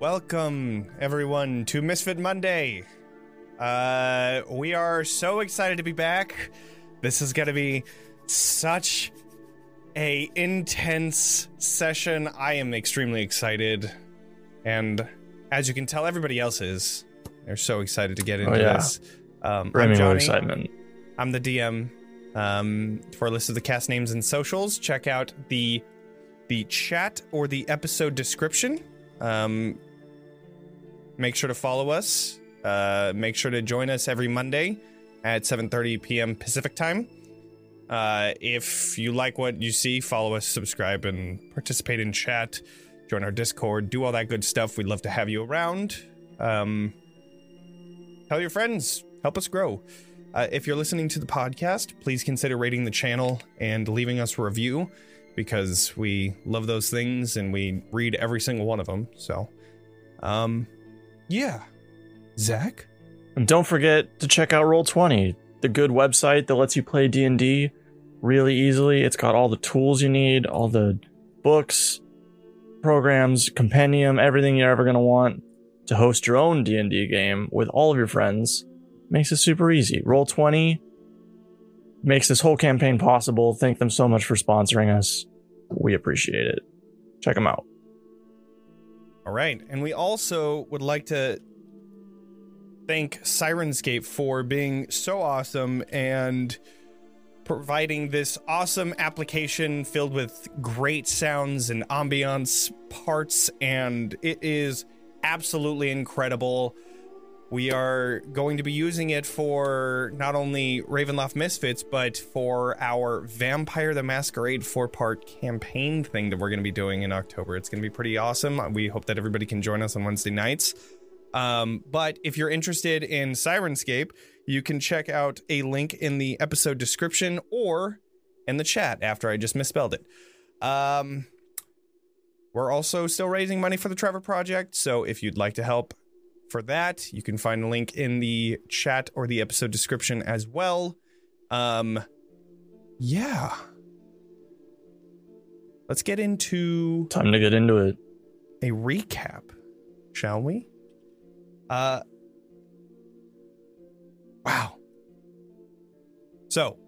Welcome, everyone, to Misfit Monday. Uh, we are so excited to be back. This is going to be such a intense session. I am extremely excited, and as you can tell, everybody else is. They're so excited to get into yeah. this. Um, I'm Jonny. excitement. I'm the DM. Um, for a list of the cast names and socials, check out the the chat or the episode description. Um, make sure to follow us. Uh, make sure to join us every Monday at 7:30 p.m. Pacific time. Uh, if you like what you see, follow us, subscribe, and participate in chat. Join our Discord. Do all that good stuff. We'd love to have you around. Um, tell your friends. Help us grow. Uh, if you're listening to the podcast, please consider rating the channel and leaving us a review because we love those things and we read every single one of them. So, um, yeah. Zack? And don't forget to check out Roll20, the good website that lets you play D&D really easily. It's got all the tools you need, all the books, programs, compendium, everything you're ever going to want to host your own D&D game with all of your friends. Makes it super easy. Roll20 makes this whole campaign possible. Thank them so much for sponsoring us. We appreciate it. Check them out. All right. And we also would like to thank Syrinscape for being so awesome and providing this awesome application filled with great sounds and ambiance parts. And it is absolutely incredible. We are going to be using it for not only Ravenloft Misfits, but for our Vampire the Masquerade four part campaign thing that we're going to be doing in October. It's going to be pretty awesome. We hope that everybody can join us on Wednesday nights. Um, but if you're interested in Syrinscape, you can check out a link in the episode description or in the chat after I just misspelled it. Um, we're also still raising money for the Trevor Project, so if you'd like to help for that, you can find a link in the chat or the episode description as well. Um, yeah. Let's get into Time to get into it. a recap, shall we? Uh Wow. So,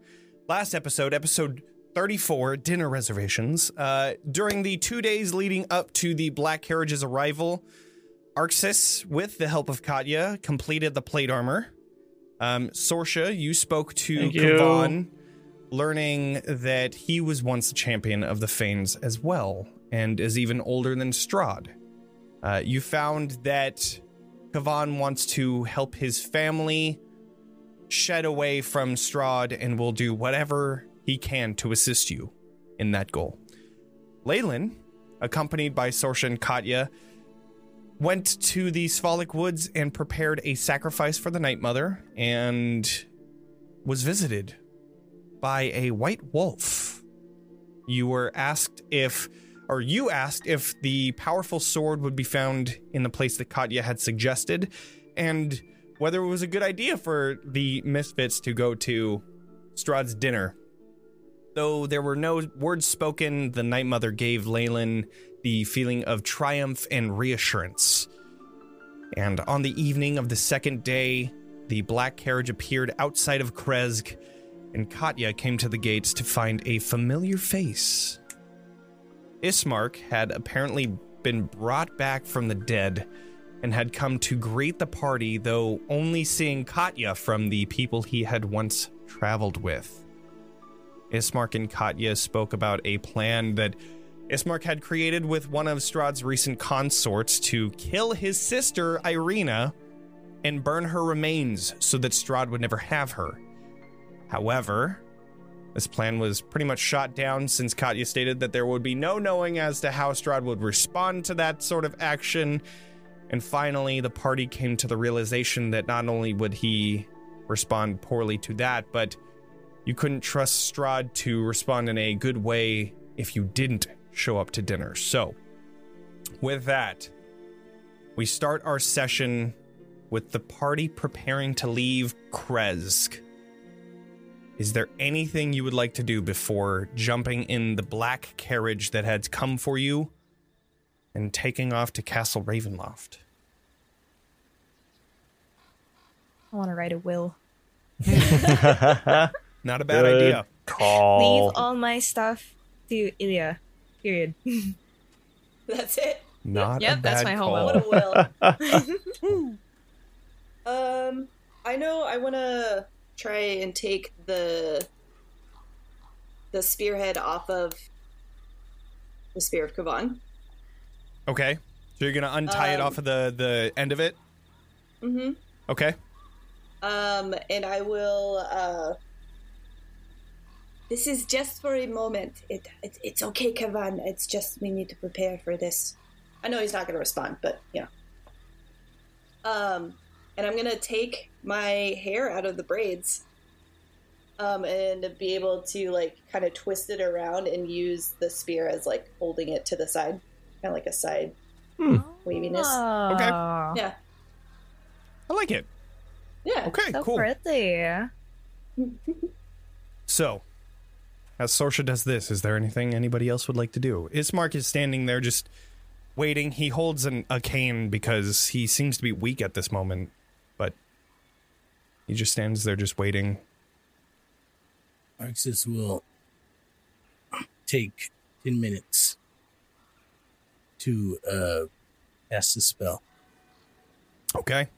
last episode, episode 34, dinner reservations. Uh during the 2 days leading up to the Black Carriage's arrival, Arxes, with the help of Katya, completed the plate armor. Um Sorsha, you spoke to. Kavan, learning that he was once a champion of the Fanes as well, and is even older than Strahd. Uh, you found that Kavan wants to help his family shed away from Strahd and will do whatever he can to assist you in that goal. Leilyn, accompanied by Sorsha and Katya, went to the Svalich Woods and prepared a sacrifice for the Night Mother and was visited by a white wolf. You were asked if, or you asked if the powerful sword would be found in the place that Katya had suggested, and whether it was a good idea for the misfits to go to Strahd's dinner. Though there were no words spoken, the Night Mother gave Leilyn the feeling of triumph and reassurance. And on the evening of the second day, the black carriage appeared outside of Krezk, and Katya came to the gates to find a familiar face. Ismark had apparently been brought back from the dead and had come to greet the party, though only seeing Katya from the people he had once traveled with. Ismark and Katya spoke about a plan that Ismark had created with one of Strahd's recent consorts to kill his sister, Ireena, and burn her remains so that Strahd would never have her. However, this plan was pretty much shot down since Katya stated that there would be no knowing as to how Strahd would respond to that sort of action. And finally, the party came to the realization that not only would he respond poorly to that, but you couldn't trust Strahd to respond in a good way if you didn't show up to dinner. So, with that, we start our session with the party preparing to leave Krezk. Is there anything you would like to do before jumping in the black carriage that had come for you and taking off to Castle Ravenloft. I want to write a will. Not a bad Good idea. Call. Leave all my stuff to Ilya. Period. That's it. Not a Yep, that's my whole call. What a will. um, I know I want to try and take the the spearhead off of the spear of Kavan. Okay. So you're gonna untie it Um, off of the the end of it. Mm-hmm. Okay. Um, and I will. Uh, this is just for a moment. It, it it's okay, Kavan. It's just we need to prepare for this. I know he's not going to respond, but you know. Um, and I'm gonna take my hair out of the braids. Um, and be able to like kind of twist it around and use the spear as like holding it to the side, kind of like a side waviness. Okay. Oh, Yeah, I like it. yeah. Okay, So cool. pretty. So, as Sorsha does this, is there anything anybody else would like to do? Ismark is standing there just waiting. He holds an, a cane because he seems to be weak at this moment, but he just stands there just waiting. Arxes will take 10 minutes to uh, cast the spell. Okay.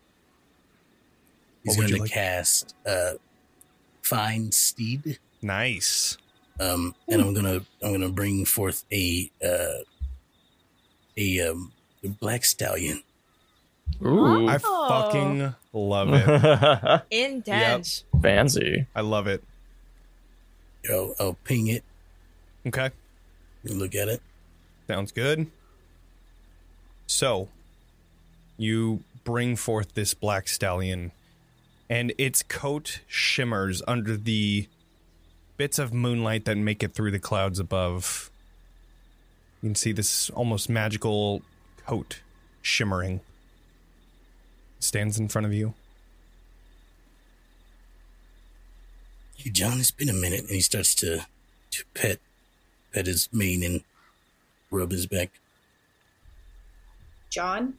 He's going to like? cast uh, Find Steed. Nice. Um, and I'm gonna I'm gonna bring forth a uh, a um, black stallion. Ooh. I fucking love it. Intense. Fancy. I love it. I'll, I'll ping it. Okay. You look at it. Sounds good. So, you bring forth this black stallion, and its coat shimmers under the bits of moonlight that make it through the clouds above. You can see this almost magical coat shimmering. Stands in front of you. Hey, John, it's been a minute, and he starts to to pet pet his mane and rub his back. John,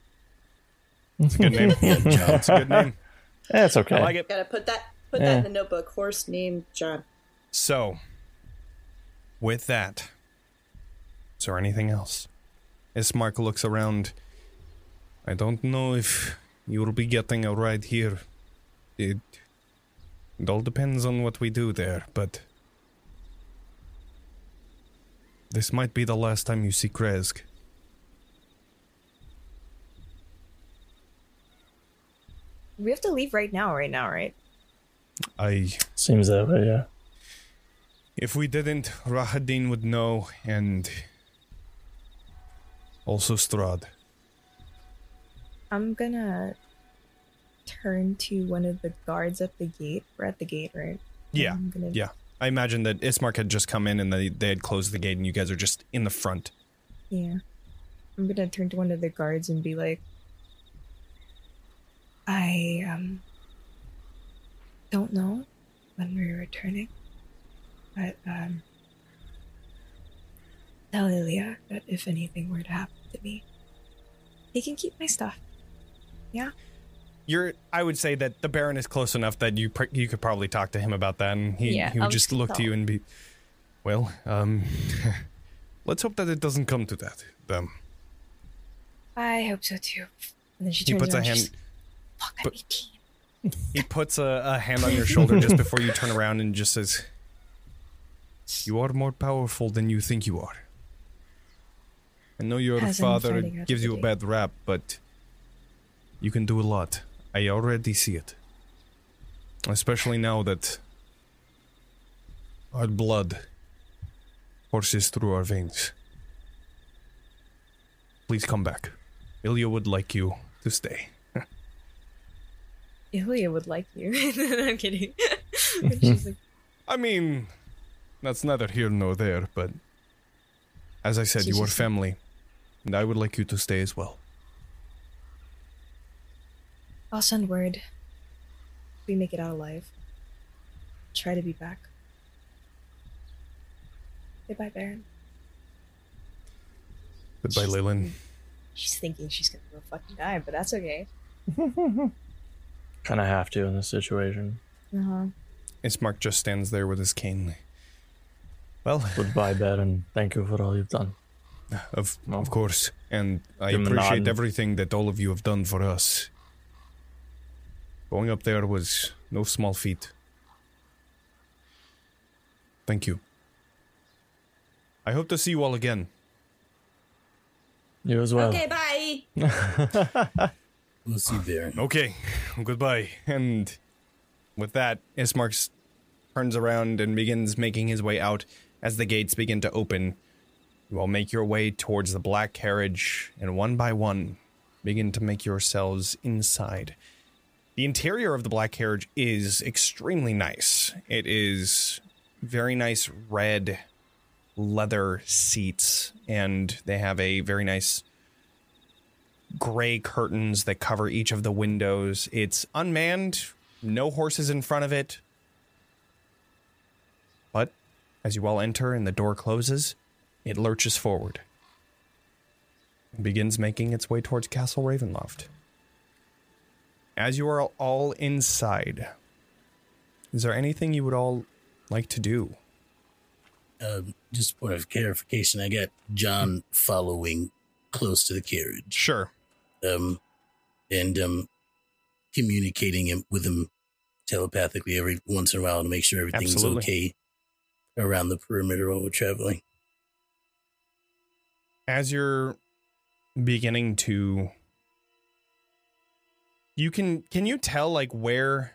It's a good name. Yeah, John. It's a good name. That's okay. I like it. gotta put that put Yeah. that in the notebook. Horse named John. So, with that, is there anything else? Ismark looks around. I don't know if you'll be getting a ride here. It, it all depends on what we do there, but this might be the last time you see Krezk. We have to leave right now, right now, right? I Seems that way, yeah. If we didn't, Rahadin would know, and also Strahd. I'm gonna turn to one of the guards at the gate. We're at the gate, right? Yeah, gonna yeah. I imagine that Ismark had just come in and they, they had closed the gate, and you guys are just in the front. Yeah. I'm gonna turn to one of the guards and be like, I um don't know when we're returning, but um tell Ilya that if anything were to happen to me, he can keep my stuff. Yeah. You're. I would say that the Baron is close enough that you pr- you could probably talk to him about that, and he Yeah, he would I'll just just look to you and be, well, um, let's hope that it doesn't come to that. Um, I hope so too. And then she he turns puts a hand. Fuck, I'm 18. He puts a, a hand on your shoulder just before you turn around and just says, "You are more powerful than you think you are." I know your As father gives you a bad rap, but you can do a lot. I already see it. Especially now that our blood courses through our veins. Please come back. Ilya would like you to stay. Ilya would like you. I'm kidding. Like, I mean, that's neither here nor there, but as I said, you are family, and I would like you to stay as well. I'll send word. If we make it out alive. Try to be back. Goodbye, Baron. Goodbye, Leilyn. She's thinking she's gonna go fucking die, but that's okay. kind of have to in this situation. Uh huh. Ismark just stands there with his cane. Well, Goodbye, Baron. thank you for all you've done. of Well, of course, and I give him appreciate nod. everything that all of you have done for us. Going up there was no small feat. Thank you. I hope to see you all again. You as well. Okay, bye. We'll see, Baron. Okay, goodbye. And with that, Ismark turns around and begins making his way out as the gates begin to open. You all make your way towards the black carriage, and one by one, begin to make yourselves inside. The interior of the black carriage is extremely nice. It is very nice red leather seats, and they have a very nice gray curtains that cover each of the windows. It's unmanned, no horses in front of it. But as you all enter and the door closes, it lurches forward and begins making its way towards Castle Ravenloft. As you are all inside, is there anything you would all like to do? Um, just point of clarification, I got John following close to the carriage. Sure. um, and um, communicating him with him telepathically every once in a while to make sure everything's Absolutely. okay around the perimeter while we're traveling. as you're beginning to you can can you tell like where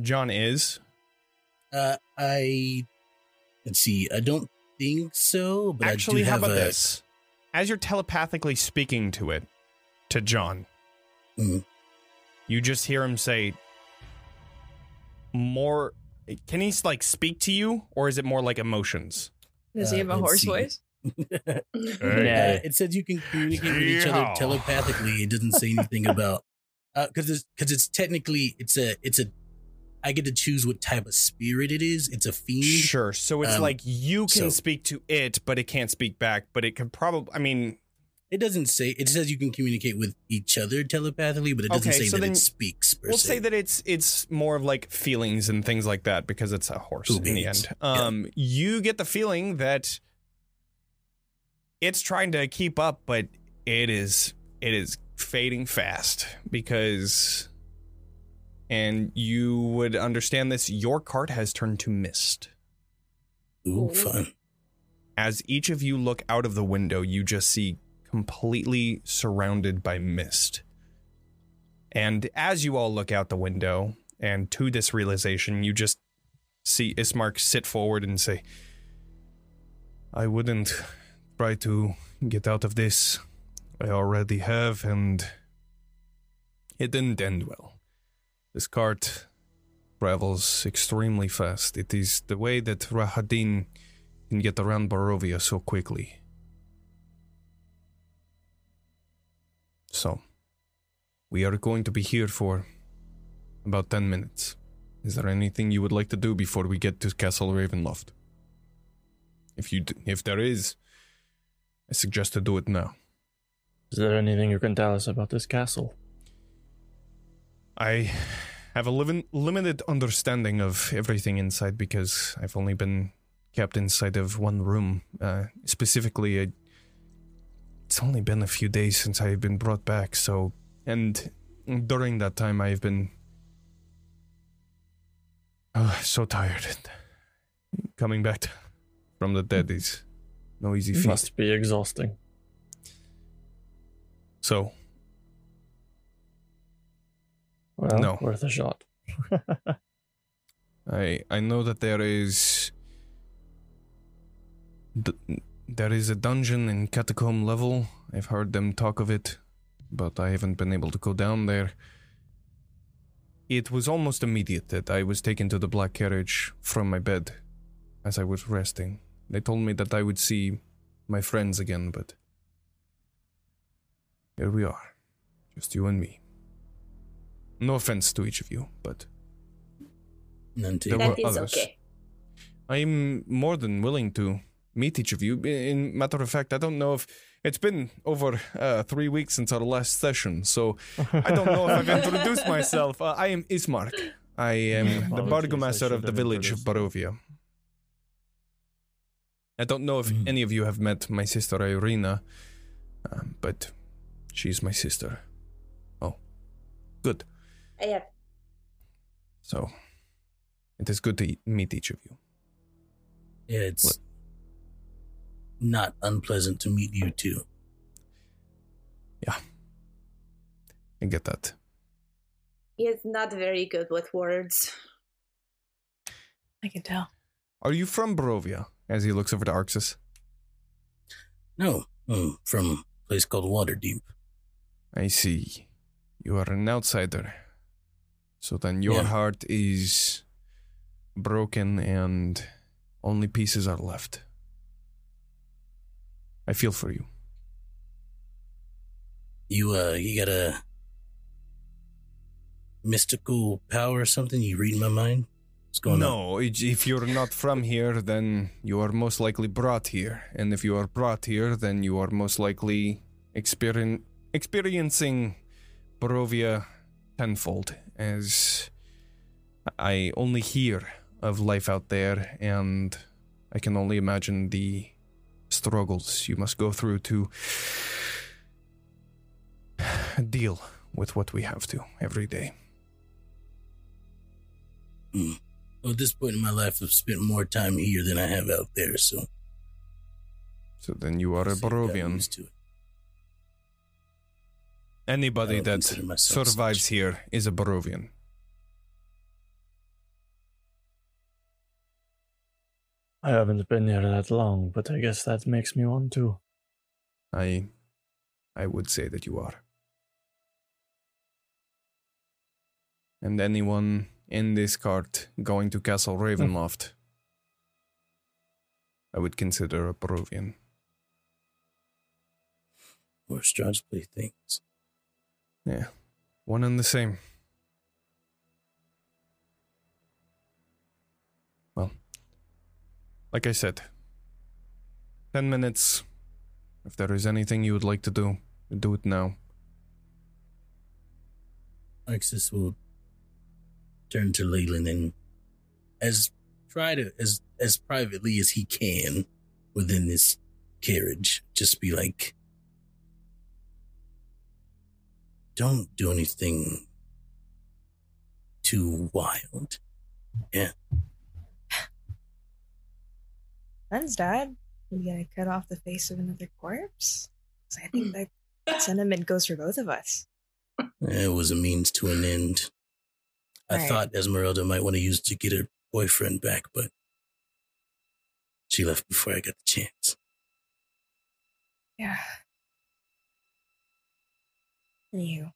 john is Uh, I let's see. I don't think so, but actually I do how have about a. this as you're telepathically speaking to it to john Mhm. you just hear him say more can he like speak to you or is it more like emotions Does he Uh, have a let's horse see. voice? Uh, Yeah. it says you can communicate with each other telepathically. It doesn't say anything about because it's because it's technically it's a it's a. I get to choose what type of spirit it is. It's a fiend. sure so it's Um, like you can so- speak to it but it can't speak back but it can probably i mean It doesn't say. It says you can communicate with each other telepathically, but it doesn't Okay, say so that then it speaks. We'll se. say that it's it's more of like feelings and things like that because it's a horse in the end. Um, you get the feeling that it's trying to keep up, but it is it is fading fast because, and you would understand this. Your cart has turned to mist. Ooh. fun. As each of you look out of the window, you just see completely surrounded by mist. And as you all look out the window and to this realization, you just see Ismark sit forward and say, I wouldn't try to get out of this. I already have, and it didn't end well. This cart travels extremely fast. It is the way that Rahadin can get around Barovia so quickly. So, we are going to be here for about 10 minutes. Is there anything you would like to do before we get to Castle Ravenloft? If you d- if there is, I suggest to do it now. Is there anything you can tell us about this castle? I have a lim- limited understanding of everything inside because I've only been kept inside of one room. Uh, specifically, I, it's only been a few days since I've been brought back, so. And during that time, I've been. Oh, so tired. Coming back to- from the dead is no easy feat. Must be exhausting. So, Well, No. worth a shot. I I know that there is d- there is a dungeon in catacomb level. I've heard them talk of it, but I haven't been able to go down there. It was almost immediate that I was taken to the black carriage from my bed as I was resting. They told me that I would see my friends again, but here we are, just you and me. No offense to each of you, but None There taken. were That is others. okay. I'm more than willing to meet each of you. In matter of fact, I don't know if it's been over uh, three weeks since our last session, so I don't know if I've introduced myself. Uh, I am Ismark. I am the Apologies, I burgomaster of the village of introduced Barovia. I don't know if Mm. any of you have met my sister Ireena, um, but she's my sister. Oh, good. I have So it is good to e- meet each of you. Yeah, it's What? Not unpleasant to meet you too. Yeah. I get that. he is not very good with words. I can tell. Are you from Barovia? As he looks over to Arxes. No, mm, from a place called Waterdeep. I see. You are an outsider. So then your Yeah. heart is broken and only pieces are left. I feel for you. You uh, you got a mystical power or something? You read my mind? What's going on? no, if you're not from here, then you are most likely brought here. And if you are brought here, then you are most likely experien- experiencing Barovia tenfold, as I only hear of life out there, and I can only imagine the struggles you must go through to deal with what we have to every day. Mm. Well, at this point in my life, I've spent more time here than I have out there, so So then you are a Barovian. Anybody that survives such. here is a Barovian. I haven't been here that long, but I guess that makes me want to. I I would say that you are. And anyone in this cart going to Castle hmm. Ravenloft, I would consider a Barovian. Or Strahd play things. Yeah, one and the same. Like I said, 10 minutes. If there is anything you would like to do, do it now. Alexis will turn to Leilyn and as try to as as privately as he can within this carriage, just be like don't do anything too wild. Ben's dad. We gotta uh, cut off the face of another corpse. 'Cause I think hmm. that sentiment goes for both of us. It was a means to an end. I Right. thought Ezmerelda might want to use it to get her boyfriend back, but she left before I got the chance. Yeah. Anywho,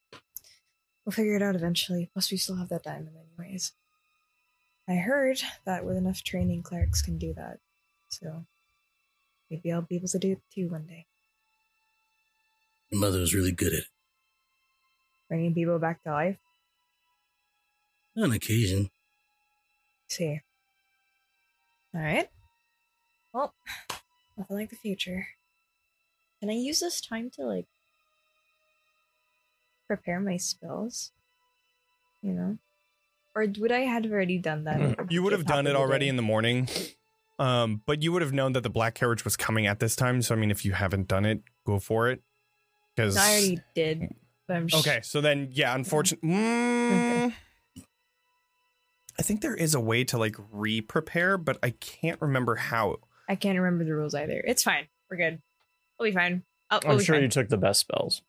we'll figure it out eventually. Plus, we still have that diamond, anyways. I heard that with enough training, clerics can do that. So maybe I'll be able to do it too one day. Your mother was really good at it. Bringing people back to life. On occasion. See. All right. Well, nothing like the future. Can I use this time to like prepare my spells? You know, or would I have already done that? Hmm. You would have done it already in the morning, um, but you would have known that the black carriage was coming at this time. So I mean, if you haven't done it, go for it. Because No, I already did. But I'm sh- okay, so then yeah, unfortunately, mm, I think there is a way to like re-prepare, but I can't remember how. I can't remember the rules either. It's fine. We're good. We'll be fine. I'll, we'll I'm sure fine. you took the best spells.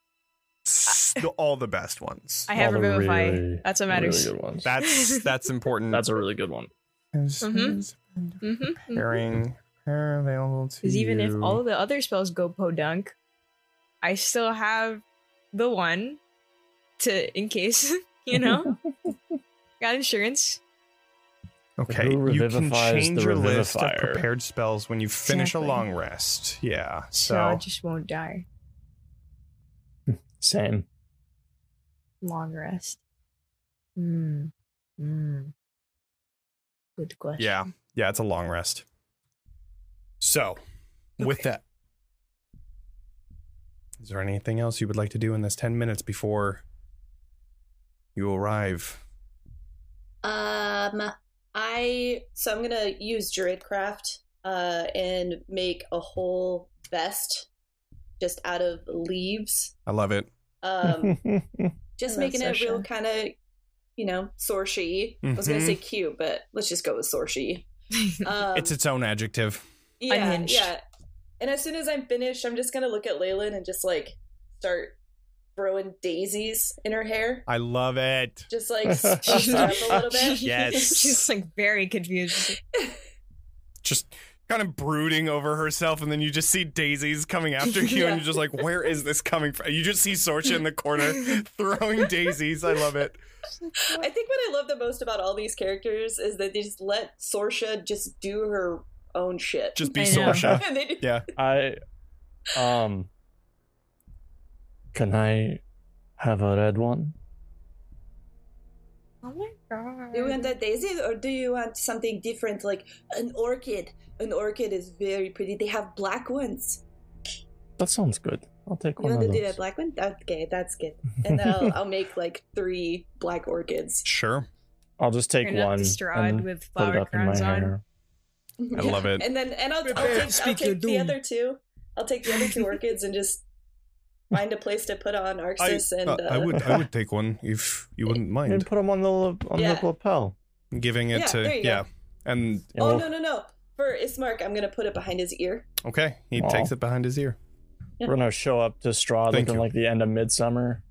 The- all the best ones. I have All the Revivify. really, That's what matters. Really good ones. That's that's important. That's a really good one. Mhm. Mm-hmm. Pairing, pair available to Because even if all the other spells go podunk, I still have the one to in case you know got insurance. Okay, you can change the your list of prepared spells when you finish Exactly. a long rest. Yeah, So, I just won't die. Same. Long rest. Hmm. Hmm. Good question. yeah, yeah, it's a long rest. So, with that, is there anything else you would like to do in this 10 minutes before you arrive? Um, I so I'm gonna use Druidcraft uh, and make a whole vest just out of leaves. I love it. Um, just I love making it real kind of, you know, sorshy. I was gonna say cute, but let's just go with sorshy. Um, it's its own adjective. yeah, Unhinged. yeah. And as soon as I'm finished, I'm just gonna look at Leilyn and just like start throwing daisies in her hair, I love it. just like spice her up a little bit. Yes. She's like very confused. Just kind of brooding over herself, and then you just see daisies coming after you, and you're just like, where is this coming from? You just see Sorsha in the corner throwing daisies. I love it. I think what I love the most about all these characters is that they just let Sorsha just do her own shit. Just be I know. Sorsha. they do, Yeah. I um can I have a red one? Oh my god. do you want a daisy or do you want something different like an orchid? An orchid is very pretty. They have black ones. That sounds good. I'll take You one want of to do a black one? Okay, that's good. And I'll, I'll make like three black orchids. Sure. I'll just take Turn up one the Strahd and with put it flower up in my crowns on. hair. I love it. And then and I'll, I'll take, I'll take the doom. other two. I'll take the other two orchids and just find a place to put on I, and uh, uh, I would I would take one if you wouldn't mind. And put them on the on Yeah. the lapel. giving it Yeah, to there you go. yeah. And Yeah, Oh well, no no no! For Ismark, I'm gonna put it behind his ear. okay, he Aw. takes it behind his ear. We're gonna show up to Strahd Thank looking you. like the end of midsummer.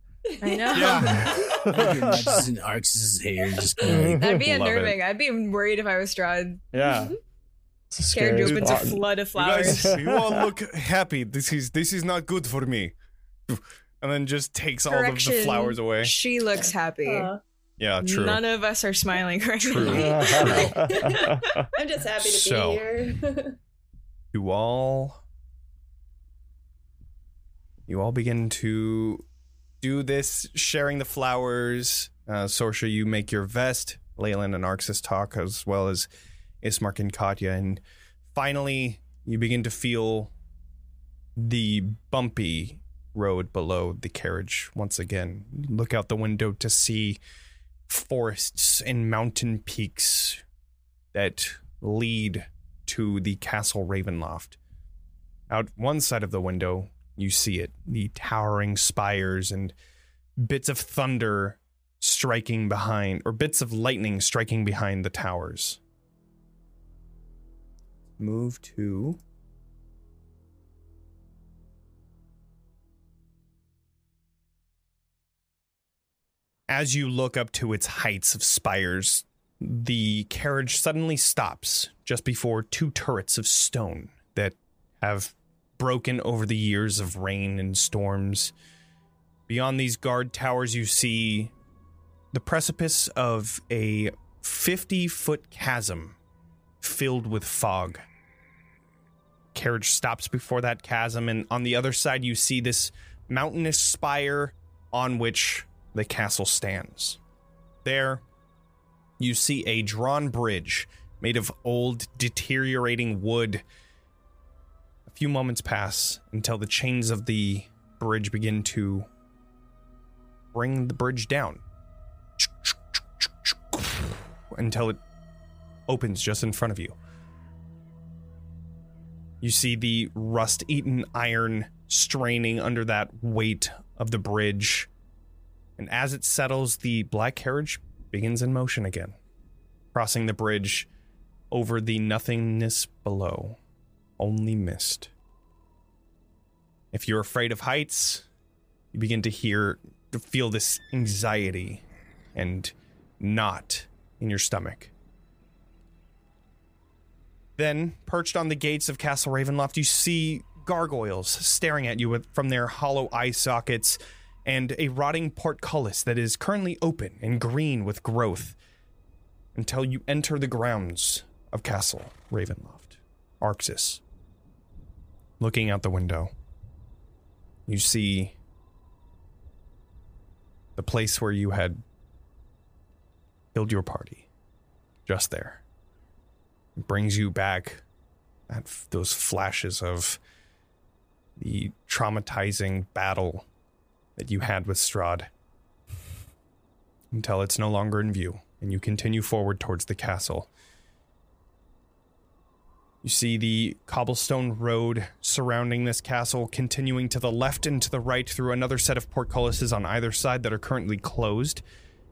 I know. Yeah. just in Arx's hair, just going like, That'd be Love it. unnerving. I'd be worried if I was Strahd. Yeah. It's a Scared scary you opens a flood of You flowers. guys, you all look happy. This is this is not good for me. And then just takes all of the Correction. flowers away. She looks happy. Uh, Yeah, true. None of us are smiling correctly. True. I'm just happy to So- be here. you all you all begin to do this sharing the flowers uh sorsha you make your vest leilyn and arxes talk as well as ismark and katya and finally you begin to feel the bumpy road below the carriage once again look out the window to see forests and mountain peaks that lead to the castle Ravenloft. Out one side of the window, you see it the towering spires and bits of thunder striking behind, or bits of lightning striking behind the towers. Move to. As you look up to its heights of spires, the carriage suddenly stops just before two turrets of stone that have broken over the years of rain and storms. Beyond these guard towers, you see the precipice of a 50 foot chasm filled with fog. Carriage stops before that chasm, and on the other side, you see this mountainous spire on which the castle stands. There, you see a drawn bridge made of old, deteriorating wood. A few moments pass until the chains of the bridge begin to bring the bridge down until it opens just in front of you. You see the rust eaten iron straining under that weight of the bridge. And as it settles, the black carriage begins in motion again, crossing the bridge over the nothingness below. Only mist. If you're afraid of heights, you begin to hear, to feel this anxiety and knot in your stomach. Then, perched on the gates of Castle Ravenloft, you see gargoyles staring at you with, from their hollow eye sockets and a rotting portcullis that is currently open and green with growth until you enter the grounds of Castle Ravenloft. Arxes. Looking out the window, you see the place where you had killed your party. Just there. It brings you back at those flashes of the traumatizing battle that you had with Strahd until it's no longer in view and you continue forward towards the castle. You see the cobblestone road surrounding this castle continuing to the left and to the right through another set of portcullises on either side that are currently closed.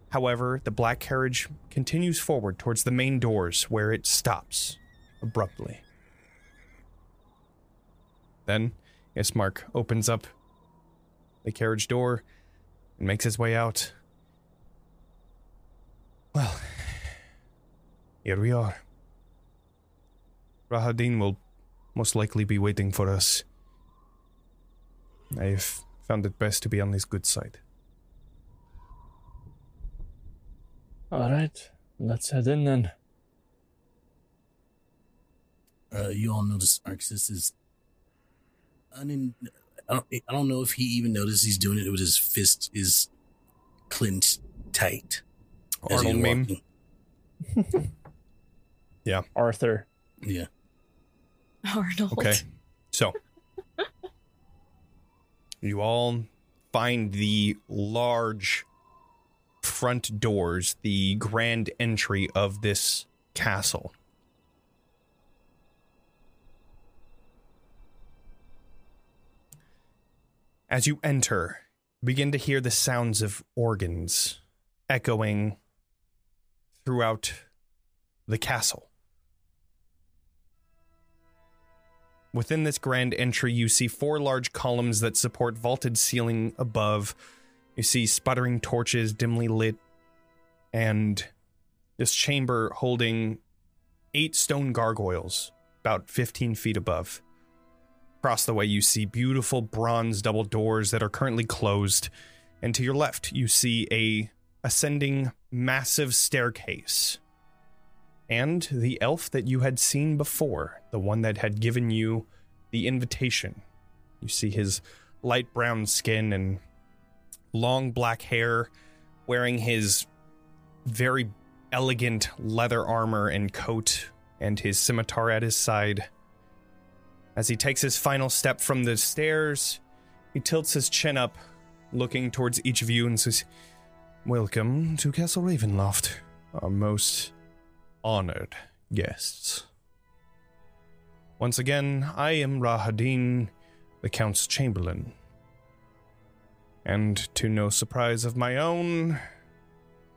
However, the black carriage continues forward towards the main doors where it stops abruptly. Then, Ismark opens up the carriage door and makes his way out. Well, here we are. Rahadin will most likely be waiting for us. I've found it best to be on his good side. All right, let's head in then. Uh, you all notice Arxes is. unin- I don't, I don't know if he even noticed he's doing it with his fist is clenched tight. as Arnold he's meme. walking. Arthur. Yeah. Arnold. Okay. So, you all find the large front doors, the grand entry of this castle. As you enter, begin to hear the sounds of organs echoing throughout the castle. Within this grand entry, you see four large columns that support vaulted ceiling above. You see sputtering torches dimly lit, and this chamber holding eight stone gargoyles about 15 feet above. Across the way, you see beautiful bronze double doors that are currently closed, and to your left, you see a ascending massive staircase and the elf that you had seen before, the one that had given you the invitation. You see his light brown skin and long black hair, wearing his very elegant leather armor and coat, and his scimitar at his side. As he takes his final step from the stairs, he tilts his chin up, looking towards each of you, and says, Welcome to Castle Ravenloft, our most honored guests. Once again, I am Rahadin, the Count's Chamberlain. And to no surprise of my own,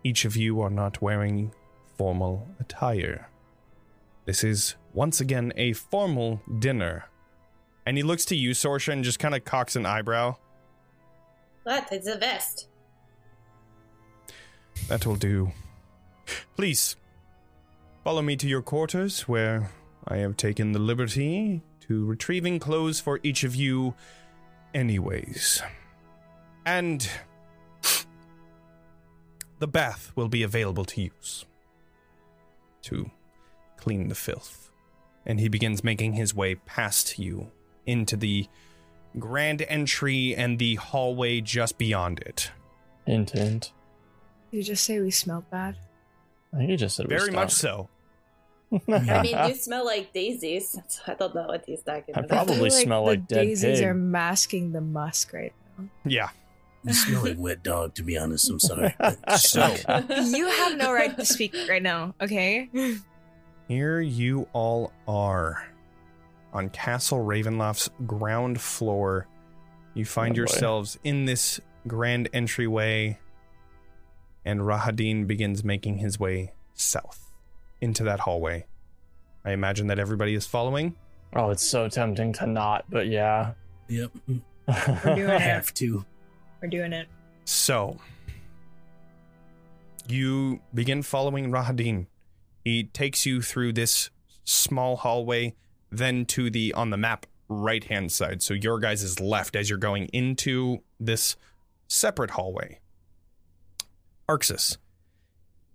each of you are not wearing formal attire. This is once again a formal dinner. And he looks to you, Sorsha, and just kind of cocks an eyebrow. What? It's a vest. That will do. Please, follow me to your quarters, where I have taken the liberty to retrieving clothes for each of you, anyways. And the bath will be available to use to clean the filth. And he begins making his way past you into the grand entry and the hallway just beyond it. Hint, hint. Did you just say we smelled bad? I think he just said we Very much so. I mean, you smell like daisies. I don't know what he's talking I about. probably feel smell the like dead daisies pig. are masking the musk right now. Yeah. You smell like wet dog, to be honest. I'm sorry. So, you have no right to speak right now, okay? Here you all are on Castle Ravenloft's ground floor. You find Oh, yourselves in this grand entryway, and Rahadin begins making his way south into that hallway. I imagine that everybody is following. Oh, it's so tempting to not, but yeah. yep. We're doing it. have to. We're doing it. So, you begin following Rahadin. He takes you through this small hallway, then to the on the map right hand side. So your guys is left as you're going into this separate hallway. Arxes,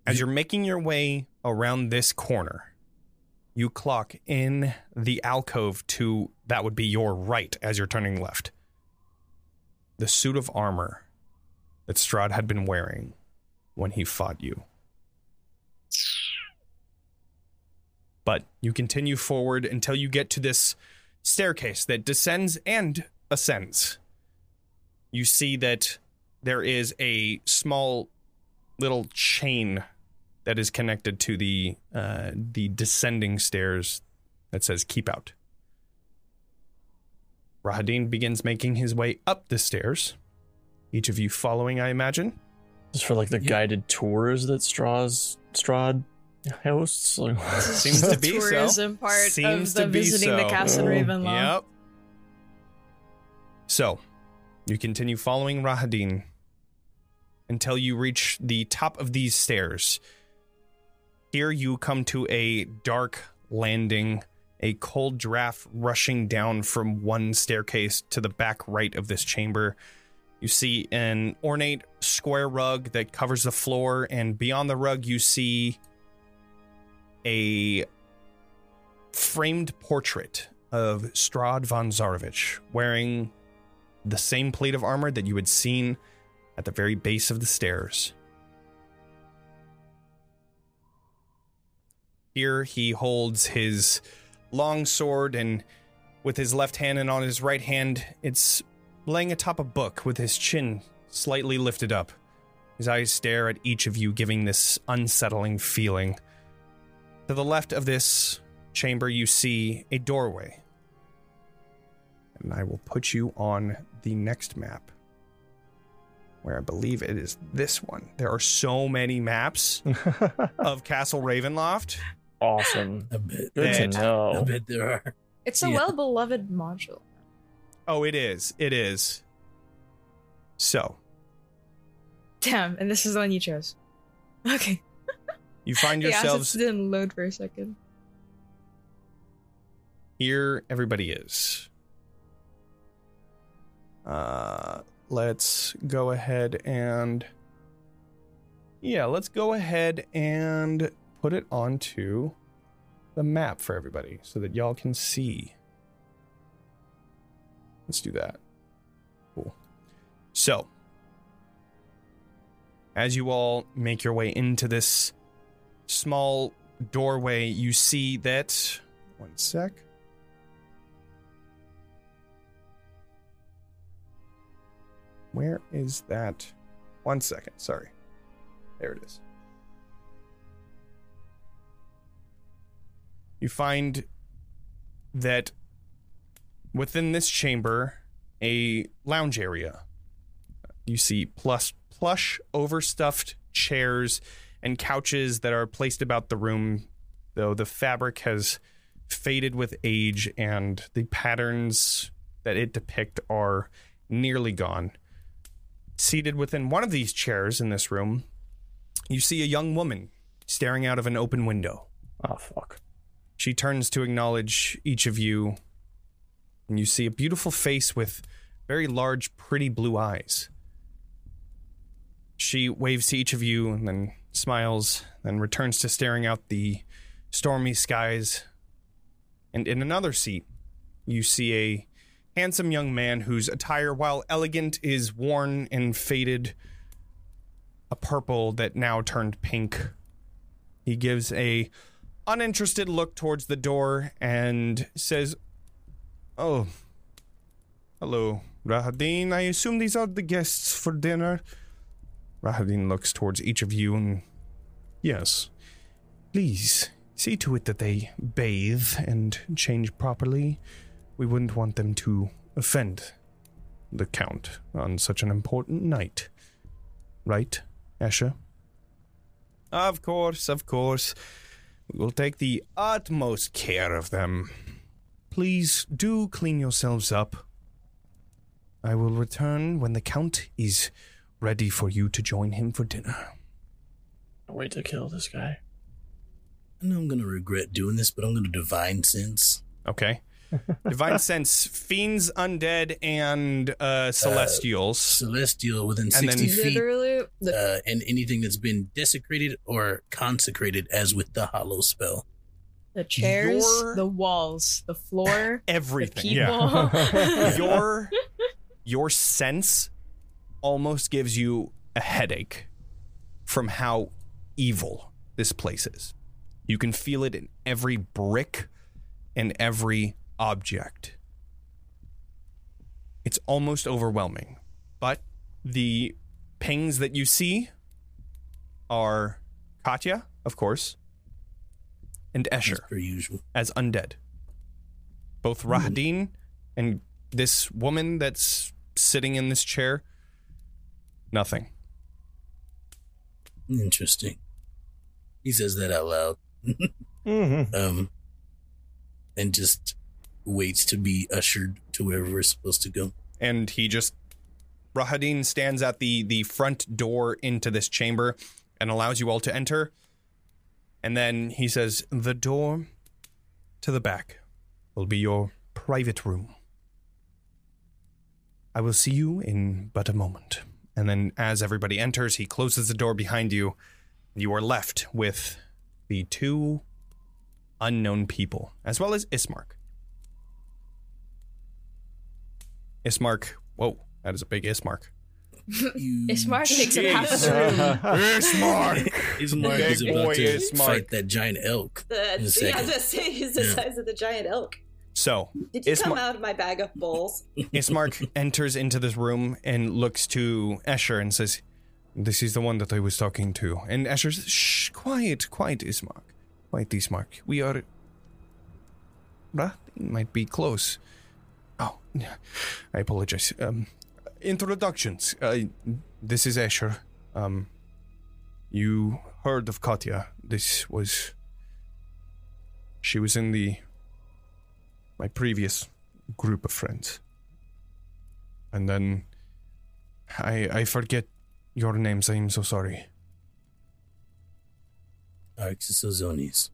as you're making your way around this corner, you clock in the alcove to that would be your right as you're turning left. The suit of armor that Strahd had been wearing when he fought you. But you continue forward until you get to this staircase that descends and ascends. You see that there is a small little chain that is connected to the uh, the descending stairs that says "Keep out." Rahadin begins making his way up the stairs. Each of you following, I imagine. Just for like the Yeah. guided tours that Straws Strahd hosts. Like, Seems to be so. tourism part Seems of the to be visiting the so. castle Oh, Ravenloft. Yep. So, you continue following Rahadin until you reach the top of these stairs. Here you come to a dark landing, a cold draft rushing down from one staircase to the back right of this chamber. You see an ornate square rug that covers the floor, and beyond the rug, you see a framed portrait of Strahd von Zarovich wearing the same plate of armor that you had seen at the very base of the stairs. Here he holds his long sword, and with his left hand and on his right hand, it's laying atop a book with his chin slightly lifted up. His eyes stare at each of you, giving this unsettling feeling. To the left of this chamber, you see a doorway. And I will put you on the next map, where I believe it is this one. There are so many maps of Castle Ravenloft. awesome. I bet. Good to That- I know. bet there are. It's a Yeah. well beloved module. Oh, it is. It is. So, Damn, and this is the one you chose. Okay. you find yourselves didn't load for a second. here everybody is. Uh let's go ahead and Yeah, let's go ahead and put it onto the map for everybody so that y'all can see. Let's do that. Cool. So, as you all make your way into this small doorway, you see that one sec. Where is that? One second, sorry. There it is. You find that within this chamber, a lounge area. You see plus plush overstuffed chairs and couches that are placed about the room, though the fabric has faded with age and the patterns that it depict are nearly gone. Seated within one of these chairs in this room, you see a young woman staring out of an open window. Oh fuck. She turns to acknowledge each of you, and you see a beautiful face with very large, pretty blue eyes. She waves to each of you and then smiles, then returns to staring out the stormy skies. And in another seat, you see a handsome young man whose attire, while elegant, is worn and faded, a purple that now turned pink. He gives a uninterested look towards the door and says, Oh, hello, Rahadin. I assume these are the guests for dinner. Rahadin looks towards each of you and, Yes, please see to it that they bathe and change properly. We wouldn't want them to offend the Count on such an important night. Right, Escher? Of course, of course. We will take the utmost care of them. Please do clean yourselves up. I will return when the Count is ready for you to join him for dinner. Wait to kill this guy. I know I'm gonna regret doing this, but I'm gonna divine sense. Okay. Divine sense, fiends, undead, and uh, celestials. Celestial within And sixty then- feet, Literally, the, uh, and anything that's been desecrated or consecrated, as with the hollow spell. the chairs, your- the walls, the floor, the Everything. people. Yeah. your your sense almost gives you a headache from how evil this place is. You can feel it in every brick and every object. It's almost overwhelming. But the pings that you see are Katya, of course, and As Escher usual. as undead. Both hmm. Rahadin and this woman that's sitting in this chair, nothing. Interesting. He says that out loud. Mm-hmm. Um, and just waits to be ushered to wherever we're supposed to go. And he just Rahadin stands at the the front door into this chamber and allows you all to enter. And then he says, "The door to the back will be your private room. I will see you in but a moment." And then as everybody enters, he closes the door behind you. You are left with the two unknown people, as well as Ismark. Ismark, whoa, that is a big Ismark. Ismark takes up half room. Ismark! Ismark is Big about boy to Ismark. fight that giant elk. The, In yeah, I second. was gonna say he's the Yeah. size of the giant elk. So, Did you come out of my bag of bowls? Ismark enters into this room and looks to Escher and says, This is the one that I was talking to. And Escher says, Shh, quiet, quiet, Ismark. Quiet, Ismark. We are. Right? Might be close. Oh, I apologize. Um, introductions. Uh, this is Escher. Um, you heard of Katya. This was. She was in the. My previous group of friends. And then I I forget your names. I am so sorry. Arxes Ozonis.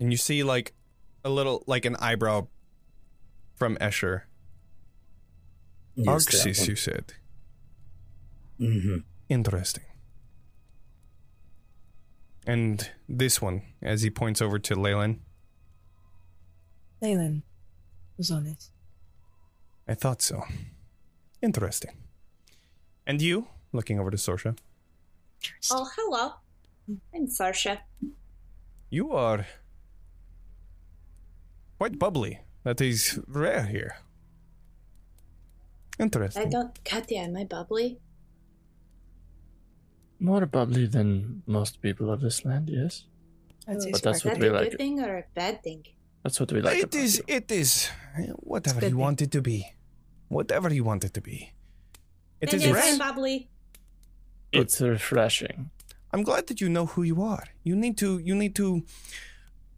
And you see like a little like an eyebrow from Escher. Yes, Arxes, you said. Mm-hmm. Interesting. And this one, as he points over to Leilyn, Leilyn was on it. I thought so. Interesting. And you, looking over to Sorsha, Oh, hello. I'm Sorsha. you are quite bubbly. That is rare here. Interesting. I don't. Katya, am I bubbly? More bubbly than most people of this land, yes. I'd But that's what that we a like. good thing or a bad thing? That's what we like. it about is. you. It is. Whatever good you want it to be. Whatever you want it to be. It Then is yes, bubbly. It's refreshing. I'm glad that you know who you are. You need to. You need to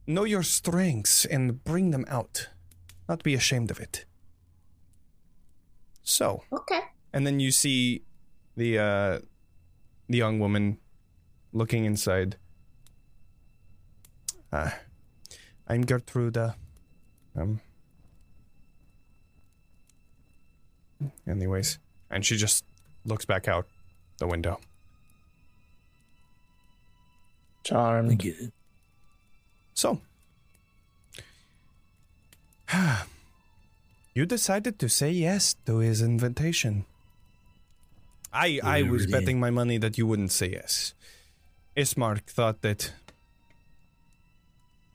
know your strengths and bring them out. Not be ashamed of it. So, Okay. and then you see the uh the young woman looking inside. Uh, I'm Gertruda. Um. Anyways, and she just looks back out the window. I Charmed. get it. So, you decided to say yes to his invitation. I I was really- betting my money that you wouldn't say yes. Ismark thought that.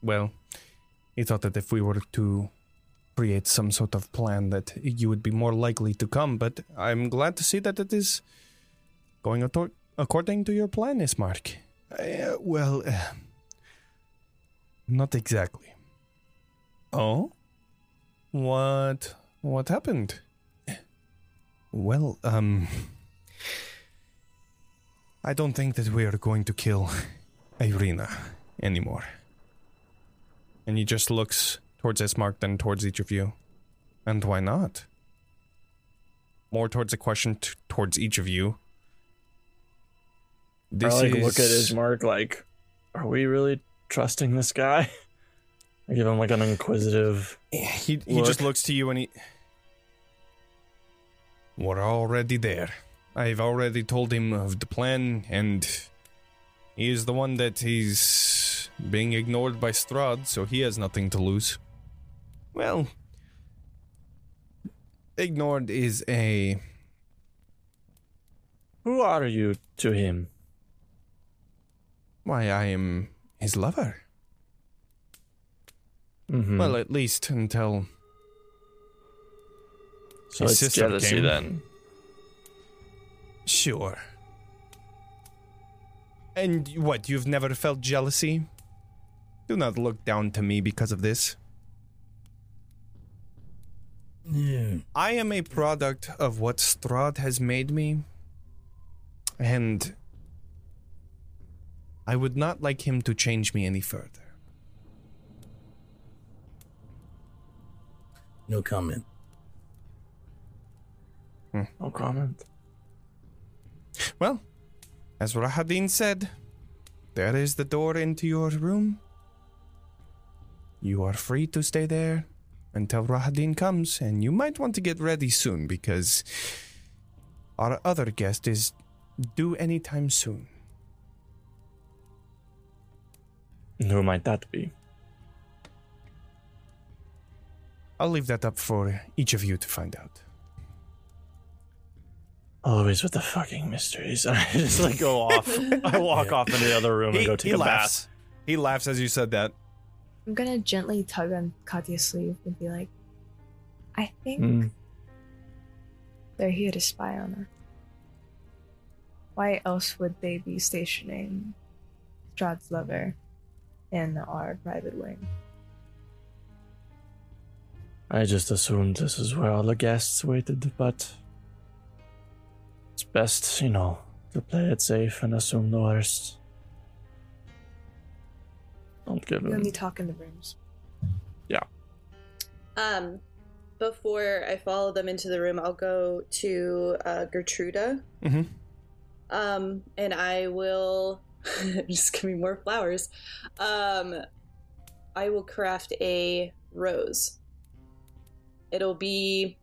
Well, he thought that if we were to create some sort of plan, that you would be more likely to come. But I'm glad to see that it is going ator- according to your plan, Ismark. Uh, well. Uh, not exactly. Oh? What what happened? Well, um I don't think that we are going to kill Ireena anymore. And he just looks towards Ismark then towards each of you. And why not? More towards a question t- towards each of you. This I like is look at Ismark like, are we really trusting this guy? I give him like an inquisitive. He he just looks to you and he. We're already there. I've already told him of the plan, and he is the one that he's being ignored by Strahd, so he has nothing to lose. Well, ignored is a Who are you to him? why I am his lover. Mhm. Well, at least until so his it's jealousy came. then. Sure. And what, you've never felt jealousy? Do not look down to me because of this. Yeah. I am a product of what Strahd has made me, and I would not like him to change me any further. No comment. Hmm. No comment. Well, as Rahadin said, there is the door into your room. You are free to stay there until Rahadin comes, and you might want to get ready soon because our other guest is due anytime soon. And who might that be? I'll leave that up for each of you to find out. Always with the fucking mysteries. I just like go off. I walk off into the other room and go take a bath. He laughs as you said that. I'm gonna gently tug on Katya's sleeve and be like, I think Mm. they're here to spy on her. Why else would they be stationing Strahd's lover in our private wing? I just assumed this is where all the guests waited, but it's best, you know, to play it safe and assume the worst. Don't give You and him. me talk in the rooms. Yeah. Um, before I follow them into the room, I'll go to uh, Gertruda. Mm-hmm. Um, and I will just give me more flowers. Um, I will craft a rose. It'll be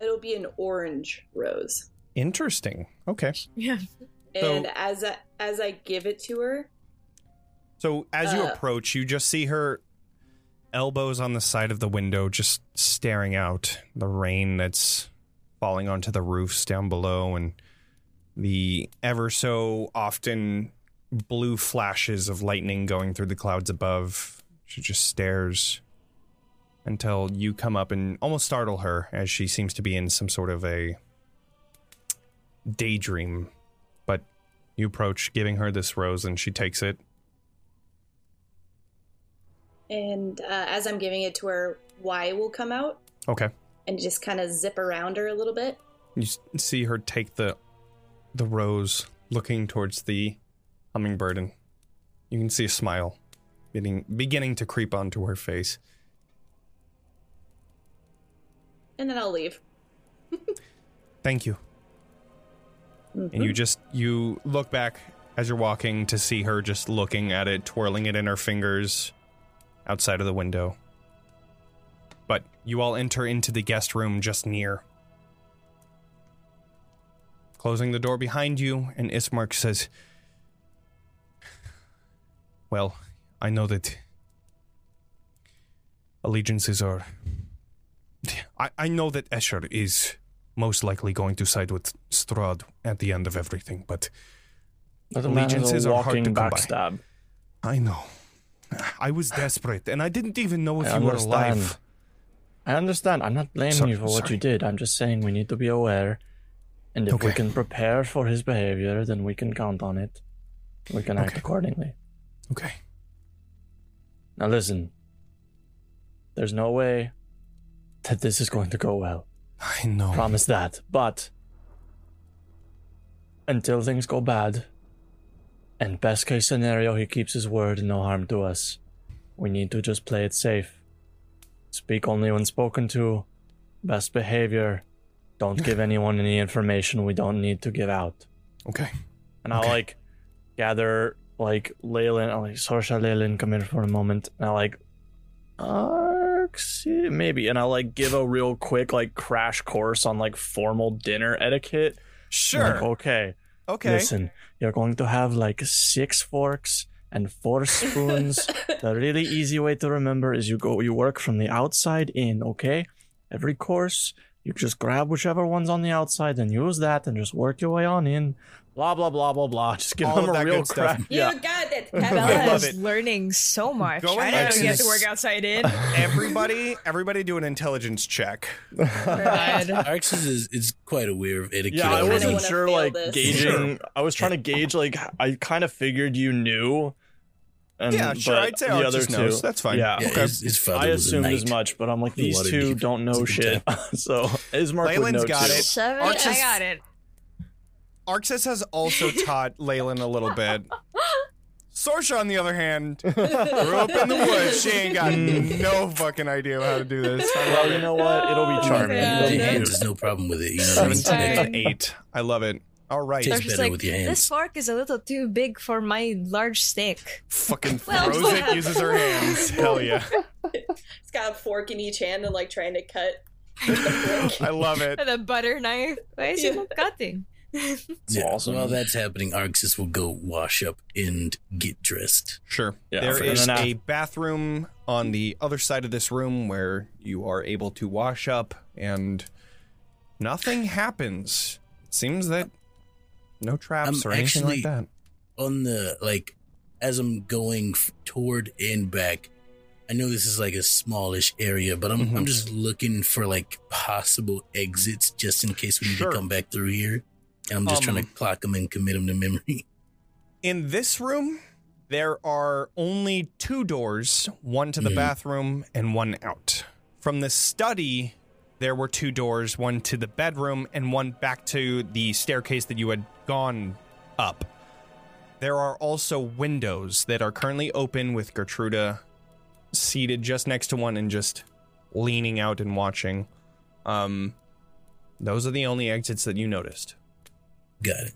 it'll be an orange rose. Interesting. Okay. Yeah. And So- as I, as I give it to her, So as you Uh. approach, you just see her elbows on the side of the window, just staring out the rain that's falling onto the roofs down below, and the ever so often blue flashes of lightning going through the clouds above. She just stares until you come up and almost startle her as she seems to be in some sort of a daydream. But you approach, giving her this rose, and she takes it and uh, as I'm giving it to her, Y will come out Okay. and just kind of zip around her a little bit. You s- see her take the the rose, looking towards the hummingbird, and you can see a smile beginning beginning to creep onto her face. And then I'll leave. Thank you. And you just you look back as you're walking to see her just looking at it, twirling it in her fingers outside of the window. But you all enter into the guest room just near. Closing the door behind you, and Ismark says, Well, I know that allegiances are. I, I know that Escher is most likely going to side with Strahd at the end of everything, but Allegiances are hard to come by. backstab. I know. I was desperate, and I didn't even know if I you were alive. I understand. I'm not blaming Sorry- you for what you did. I'm just saying we need to be aware. And if we can prepare for his behavior, then we can count on it. We can act Okay. accordingly. Okay. Now listen. There's no way that this is going to go well. I know. Promise that. But until things go bad, and best case scenario, he keeps his word and no harm to us, we need to just play it safe. Speak only when spoken to. Best behavior. Don't give anyone any information we don't need to give out. Okay. And I'll like gather like Leilyn, I'll like Sorsha Leilyn, come here for a moment. And I'll like Arxie, maybe. And I'll like give a real quick like crash course on like formal dinner etiquette. Sure. Like, okay. Okay. Listen, you're going to have like six forks and four spoons. the really easy way to remember is you go you work from the outside in, okay? Every course, you just grab whichever one's on the outside and use that and just work your way on in. Blah blah blah blah blah. Just give All them of a real good stuff. You Yeah. got it. I Bella love is learning so much. Go I in didn't know you have to work outside in. Everybody, everybody, do an intelligence check. God. Arxes is, is quite aware of etiquette. Yeah, I wasn't wanna sure like this. gauging. I was trying to gauge like I kind of figured you knew. And, Yeah, sure, but I'd say the Arxes other two, knows. That's fine. Yeah, Yeah, Okay. his, his father I was a assumed as much, but I'm like these two don't know shit. so Ismark would Leilyn's know got too. it. Seven? Arxes- I got it. Arxes has also taught Leilyn a little bit. Sorsha, on the other hand, grew up in the woods. She ain't got mm. no fucking idea how to do this. Well, you know what? It'll be oh, charming. Yeah, It'll be Your no. hands cute. is no problem with it. You know what I mean? Seventeen Fine. and eight. I love it. All right. Tastes They're better like, with your hands. this fork is a little too big for my large steak. Fucking Well, throws it, uses her hands. Hell yeah. It's got a fork in each hand and like trying to cut. I love it. And a butter knife. Why is Yeah. it not cutting? It's Yeah, awesome. While that's happening, Arxes will go wash up and get dressed. Sure. Yeah, there for- is and then a bathroom on the other side of this room where you are able to wash up and nothing happens. It seems that no traps I'm or anything like actually- that. On the like, as I'm going f- toward and back, I know this is like a smallish area, but I'm Mhm. I'm just looking for like possible exits just in case we need Sure. to come back through here. I'm just trying Um, to clock them and commit them to memory. In this room, there are only two doors, one to the Mhm. bathroom and one out. From the study, there were two doors, one to the bedroom and one back to the staircase that you had gone up. There are also windows that are currently open with Gertruda seated just next to one and just leaning out and watching. Um those are the only exits that you noticed. Got it.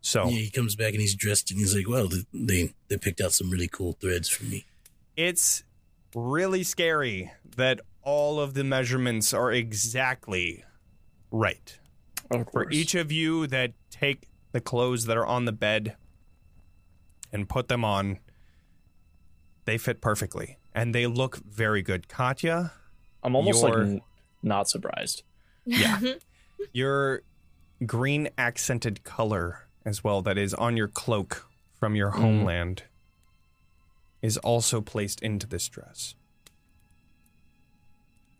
So Yeah, he comes back and he's dressed and he's like, "Well, they they picked out some really cool threads for me." it's really scary that all of the measurements are exactly right. Of For each of you that take the clothes that are on the bed and put them on, they fit perfectly and they look very good. Katya, I'm almost like your- n- not surprised. Yeah. Mm-hmm. your green accented color as well that is on your cloak from your mm. homeland is also placed into this dress.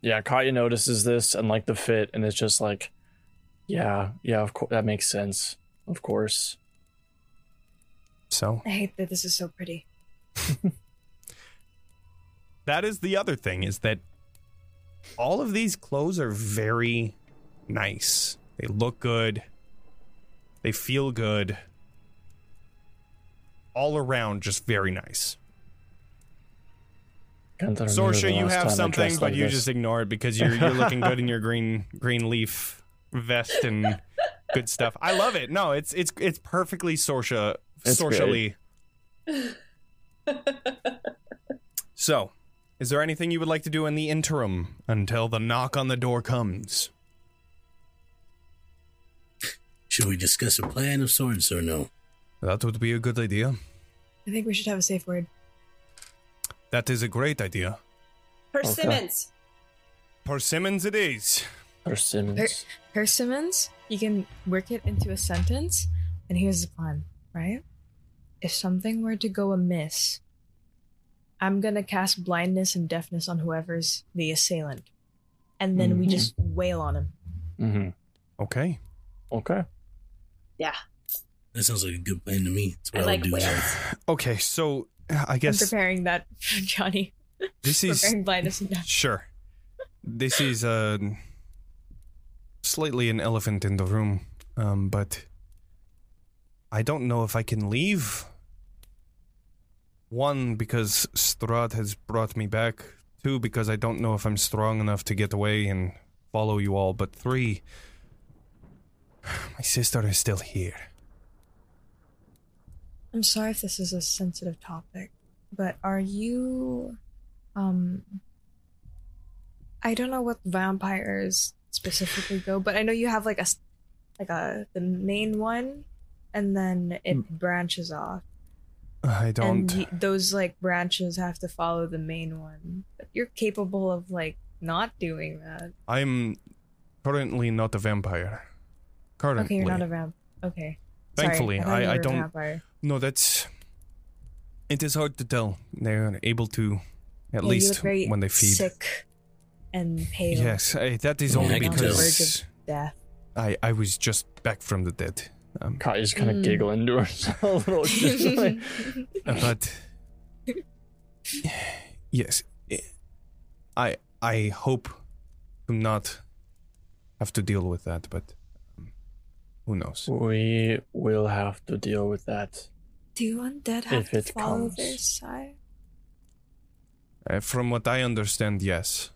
Yeah, Katya notices this and like the fit, and it's just like, yeah, yeah, of course that makes sense. Of course. So I hate that this is so pretty. that is the other thing is that all of these clothes are very nice. They look good. They feel good. All around just very nice. Can't remember the Sorsha, you have something, but like you this. just ignore it because you're you're looking good in your green green leaf vest and good stuff. I love it. No, it's it's it's perfectly Sorsha It's Sorshally. so, is there anything you would like to do in the interim until the knock on the door comes? Should we discuss a plan of sorts or no? That would be a good idea. I think we should have a safe word. That is a great idea. Persimmons. Persimmons it is. Persimmons. Persimmons, you can work it into a sentence, and here's the plan, right? If something were to go amiss, I'm gonna cast blindness and deafness on whoever's the assailant. And then we Mhm. just wail on him. Mm-hmm. Okay. Okay. Yeah, That sounds like a good plan to me. That's I what I'll like do. whales. Okay, so I guess I'm guess preparing that for Jonny. this is Preparing blindness and deafness. Sure. This is uh, slightly an elephant in the room, um, but I don't know if I can leave. One, because Strahd has brought me back. Two, because I don't know if I'm strong enough to get away and follow you all. But three, my sister is still here. I'm sorry if this is a sensitive topic, but are you um I don't know what vampires specifically go, but I know you have like a s- like a the main one and then it branches off. I don't. And y- those like branches have to follow the main one. But you're capable of like not doing that. I'm currently not a vampire. Currently. Okay, you're not a vamp. Okay. Thankfully, thought you I, I don't. vampire. No, that's. It is hard to tell. They're able to, at Yeah, you least look very when they feed. Sick and pale. Yes, I, that is Yeah, only I because I, I was just back from the dead. Um, Katya's kind of Mm. giggling to herself a little. just like- but yes, I I hope to not have to deal with that, but um, who knows? we will have to deal with that. Do undead have If to it follow comes. their side? Uh, from what I understand, yes.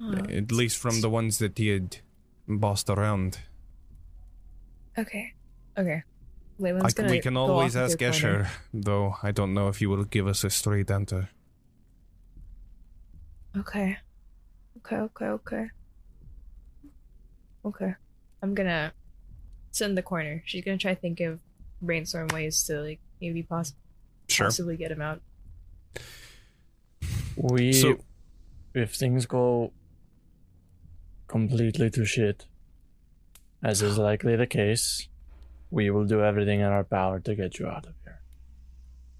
Oh, At least from the ones that he had bossed around. Okay. Okay. Leilyn's I, gonna we can always ask your. Escher, though I don't know if he will give us a straight answer. Okay. Okay, okay, okay. Okay. I'm gonna sit in the corner. She's gonna try to think of brainstorm ways to like maybe poss- possibly get him out. We, So- if things go completely to shit, as is likely the case, we will do everything in our power to get you out of here.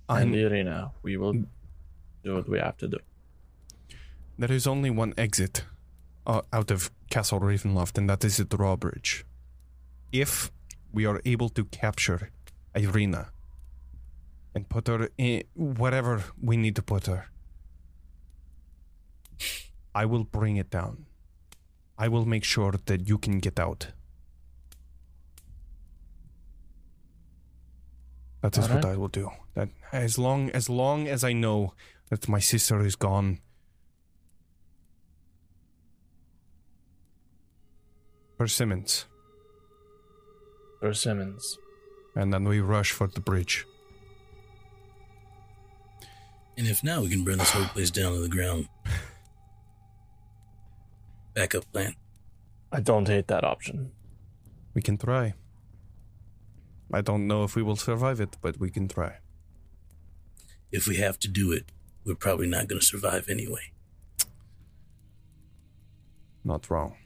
I'm- And Ireena, we will do what we have to do. There is only one exit uh, out of Castle Ravenloft, and that is the drawbridge. If we are able to capture Ireena and put her in whatever we need to put her, I will bring it down. I will make sure that you can get out. That is what Alright. I will do. That as long as long as I know that my sister is gone, Persimmons, Sir Simmons. and then we rush for the bridge. And if not, we can burn this whole place down to the ground. Backup plan. I don't hate that option. We can try. I don't know if we will survive it, but we can try. If we have to do it, we're probably not going to survive anyway. Not wrong.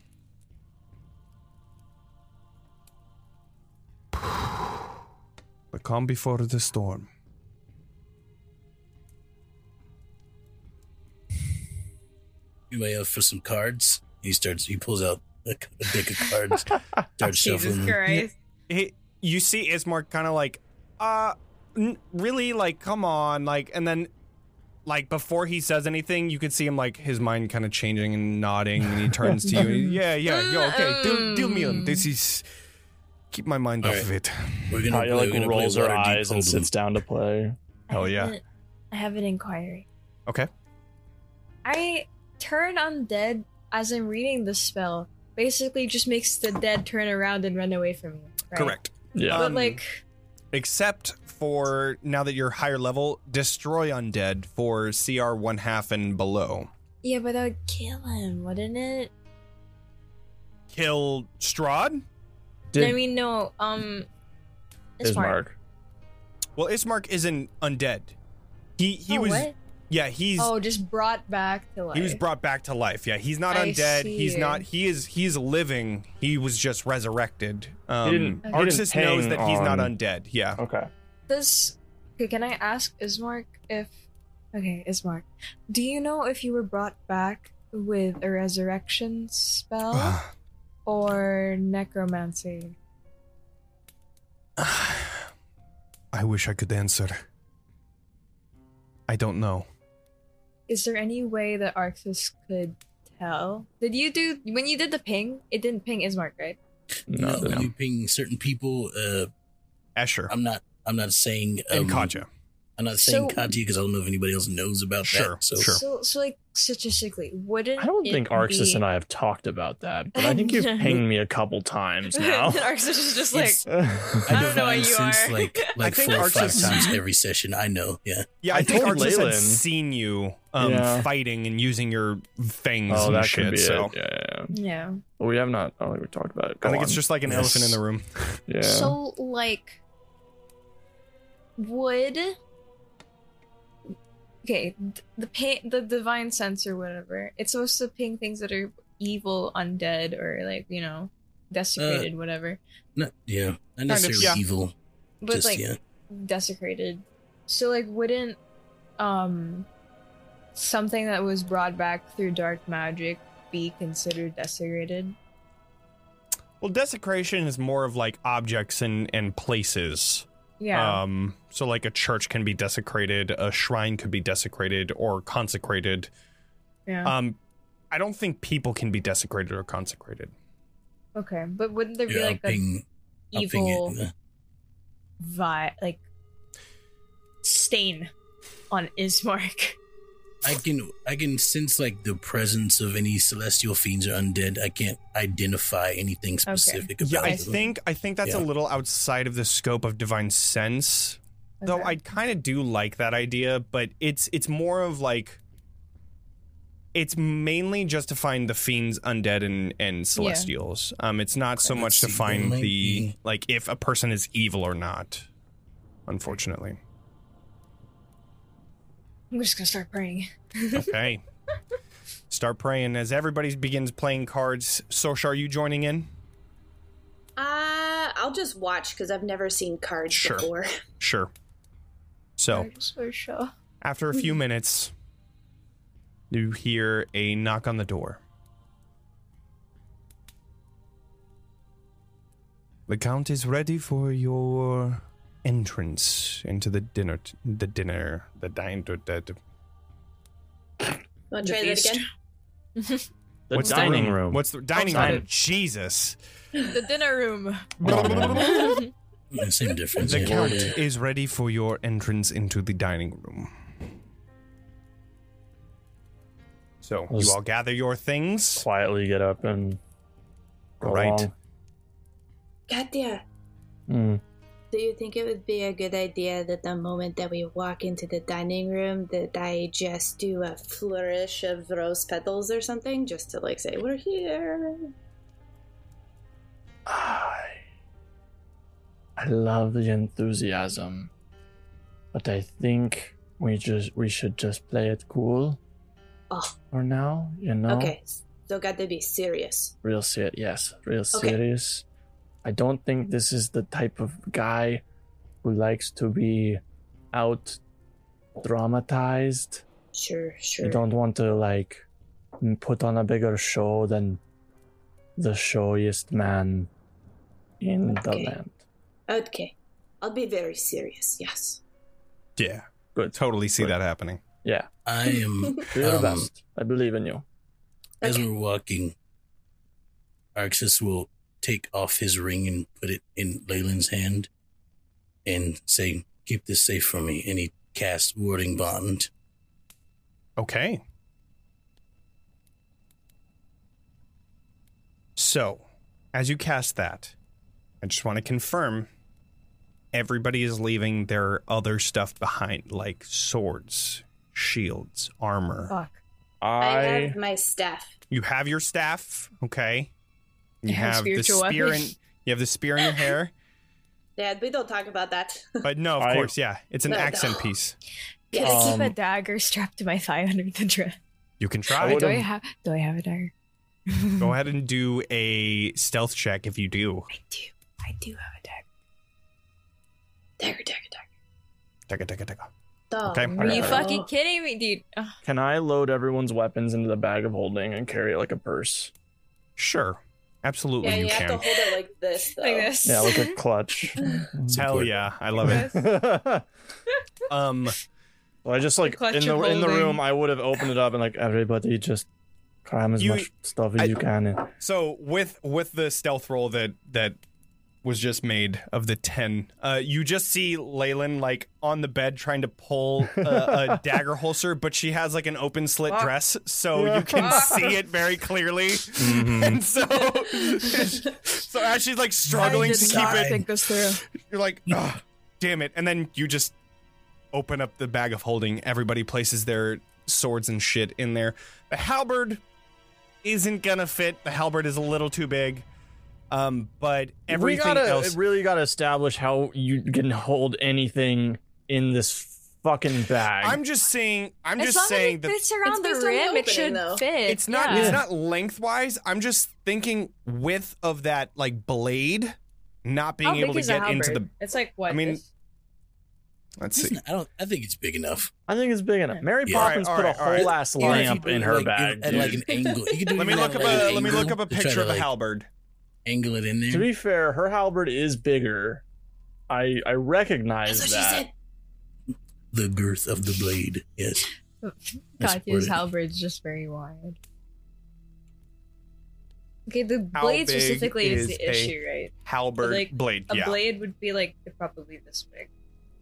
The calm before the storm. Anybody up for some cards? He starts. He pulls out a, a deck of cards. starts shuffling. them. Christ. He, you see Ismark kind of like, uh, n- really? Like, come on. Like, and then, like, before he says anything, you could see him, like, his mind kind of changing and nodding, and he turns to you. yeah, yeah, yo, okay. Deal, deal me on. This is. Keep my mind All off right. of it. We're gonna Katya play, like we're gonna rolls play her eyes and Hold'em. sits down to play. Hell I yeah. have an- I have an inquiry. Okay. I turn undead as I'm reading the spell. Basically, just makes the dead turn around and run away from me. Right? Correct. Yeah. But Um, like, Except for now that you're higher level, destroy undead for CR one half and below. yeah, but that would kill him, wouldn't it? Kill Strahd? Did I mean, no. Um, it's Ismark. Well, Ismark isn't undead. He he oh, was what? Yeah he's Oh, just brought back to life. he was brought back to life. Yeah, he's not I undead. He's not. He is. He's living. He was just resurrected. Um, He didn't- Arxes didn't knows hang that he's not undead. Yeah. Okay. Does okay? Can I ask Ismark if? Okay, Ismark, do you know if you were brought back with a resurrection spell or necromancy? I wish I could answer. I don't know. Is there any way that Arxes could tell? Did you do when you did the ping? It didn't ping Ismark, right? No, No, no. when you ping certain people, uh, Escher I'm not. I'm not saying. Um, and Katya. I'm not saying So- Katya because I don't know if anybody else knows about Sure, that. So sure. So, so like statistically, wouldn't I don't think Arxes be- and I have talked about that, but I think you've pinged me a couple times now. Arxes is just like, It's- I don't know what you since are. like like think four or five Arxes- times every session. I know. Yeah. Yeah, I, I think told Arxes had seen you um, Yeah. fighting and using your fangs oh, and that shit. could be so it. Yeah, yeah, yeah. yeah. We have not. I don't think we talked about it. Go I think on. it's just like an elephant in the room. Yeah. So like, would okay the ping the divine sense or whatever it's supposed to ping things that are evil undead or like you know desecrated, whatever. Not yeah, not of, necessarily yeah. evil. But just like yeah. desecrated. So like wouldn't um something that was brought back through dark magic be considered desecrated? Well, desecration is more of like objects and and places. Yeah. Um, so like a church can be desecrated, a shrine could be desecrated or consecrated. yeah. Um, I don't think people can be desecrated or consecrated. okay. But wouldn't there be You're like a upping, upping evil it. vi like stain on Ismark? I can I can sense like the presence of any celestial fiends or undead. I can't identify anything specific Yeah, about I them. think I think that's a little outside of the scope of divine sense. Though Okay. I kind of do like that idea, but it's it's more of like it's mainly just to find the fiends, undead, and and celestials. Um, it's not so much to let's see, there find the be- like if a person is evil or not. Unfortunately. I'm just gonna start praying. Okay. Start praying as everybody begins playing cards. Sosh, are you joining in? Uh, I'll just watch because I've never seen cards Sure. before. Sure. So. I just wanna. After a few minutes, you hear a knock on the door. The count is ready for your entrance into the dinner, the dinner, the dine. The, the, Want to The try that again? The what's dining the room. What's the dining sorry. room? Jesus. the dinner room. Man. Yeah, same difference. The yeah. count is ready for your entrance into the dining room. So you Was- all gather your things. Quietly get up and go Right. along. Katya, Hmm. Do you think it would be a good idea that the moment that we walk into the dining room that I just do a flourish of rose petals or something just to like say we're here? I, I love the enthusiasm, but I think we just we should just play it cool Oh, for now. You know, okay. So got to be serious. real serious. Yes, real Okay. serious. I don't think this is the type of guy who likes to be out dramatized. Sure, sure. You don't want to like put on a bigger show than the showiest man in the land. Okay. I'll be very serious. Yes. Yeah. Good. Totally see Good. that happening. Yeah, I am do your um, best. I believe in you. As Okay. we're walking, Arxes will take off his ring and put it in Leilyn's hand and say, Keep this safe for me. And he casts Warding Bond. Okay. So, as you cast that, I just want to confirm everybody is leaving their other stuff behind, like swords, shields, armor. Fuck. I I have my staff. You have your staff, okay? You have have the spear in you have the spear in your hair, Dad, we don't talk about that. but no, of I- course, yeah, it's an No, no. accent piece. Can I keep a Um, dagger strapped to my thigh under the dress? You can try. would- Do I would've- Do I have a dagger? Go ahead and do a stealth check if you do. I do. I do have a dagger. dagger, dagger, dagger. Taka, taka, taka. Dog. Okay. Are you fucking kidding me, dude? Ugh. can I load everyone's weapons into the bag of holding and carry it like a purse? Sure, absolutely, Yeah, you you, have can. to hold it like this, though. Like this. Yeah, like a clutch. Hell yeah, I love it. well, Um, I just like in the of in the room. I would have opened it up and like everybody just cram as You- much stuff as I- you can in. so with with the stealth roll that that was just made of the ten, uh, you just see Leilyn like on the bed trying to pull a, a dagger holster, but she has like an open slit Fuck. dress, so you can see it very clearly. Mm-hmm. And so, so as she's like struggling to keep it think this through. You're like, oh, damn it. And then you just open up the bag of holding. Everybody places their swords and shit in there. The halberd isn't gonna fit. The halberd is a little too big. Um, but everything we gotta else. really gotta establish how you can hold anything in this fucking bag. I'm just saying. I'm as just long saying as that it fits around the based on the rim, it should though. fit. it's not. yeah. It's not lengthwise. I'm just thinking width of that like blade, not being able to get into the. It's like what? I mean, this? Let's see. not- I don't. I think it's big enough. I think it's big enough. Mary Yeah. Poppins Alright, put a alright, whole alright. ass Even if you lamp in her like, bag. at like dude. an angle. You could do Let me look up a. Let me look up a picture of a like, halberd. Angle it in there. To be fair, her halberd is bigger. I I recognize That's what she that. said. the girth of the blade. Yes. That's Katya's worded. halberd's just very wide. Okay, the How blade big specifically is, is the issue, right? Halberd like, blade. A yeah. blade would be like probably this big,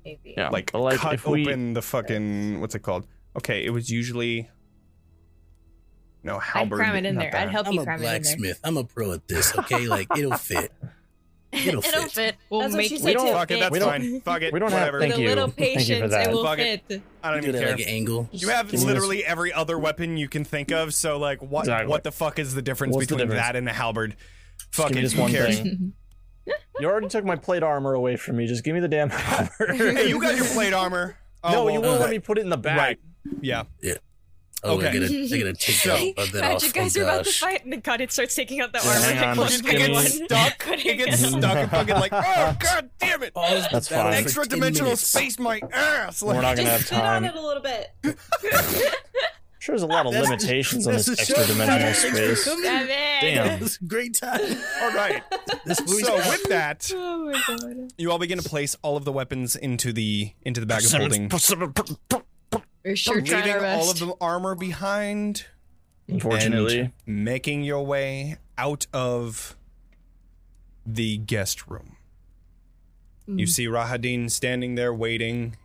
maybe. Yeah, like, like cut if we open the fucking what's it called? Okay, it was usually no I'd cram it in there. that. I'd help I'm you cram it in there. I'm a blacksmith. I'm a pro at this. Okay, like it'll fit. It'll It'll fit. fit. We'll That's what make she it said, too. Fuck it, that's We don't- fine. Fuck it. we don't have- whatever. thank With a you. little Thank you for that. it will Fuck it. I don't Do even care. like an angle. You have Give me this- literally every other weapon you can think of. So like, what Exactly. what the fuck is the difference What's the between difference? that and a halberd? Just Fuck it. this Who one cares? thing. You already took my plate armor away from me. Just give me the damn halberd. Hey, you got your plate armor. Oh, no, well, you won't uh, let me put it in the bag. Right. Yeah. Oh, Okay. I gotta, I gotta take So- that, that Imagine you guys oh, are about to fight, and then God, it starts taking out the Yeah, armor. hang and on, close just back give in me- one. stuck. Couldn't It gets get- stuck and fucking like, oh god damn it! Pause the That's battle fine. Extra dimensional space my ass. We're not gonna have time. Just sit on it a little bit. Sure, there's a lot of That's- limitations on this extra dimensional space. Damn. Damn. It great time. All right. This So with that, Oh my god. you all begin to place all of the weapons into the into the bag of holding, We're sure trying leaving our best. all of the armor behind. Unfortunately, and making your way out of the guest room. You mm. see Rahadin standing there waiting,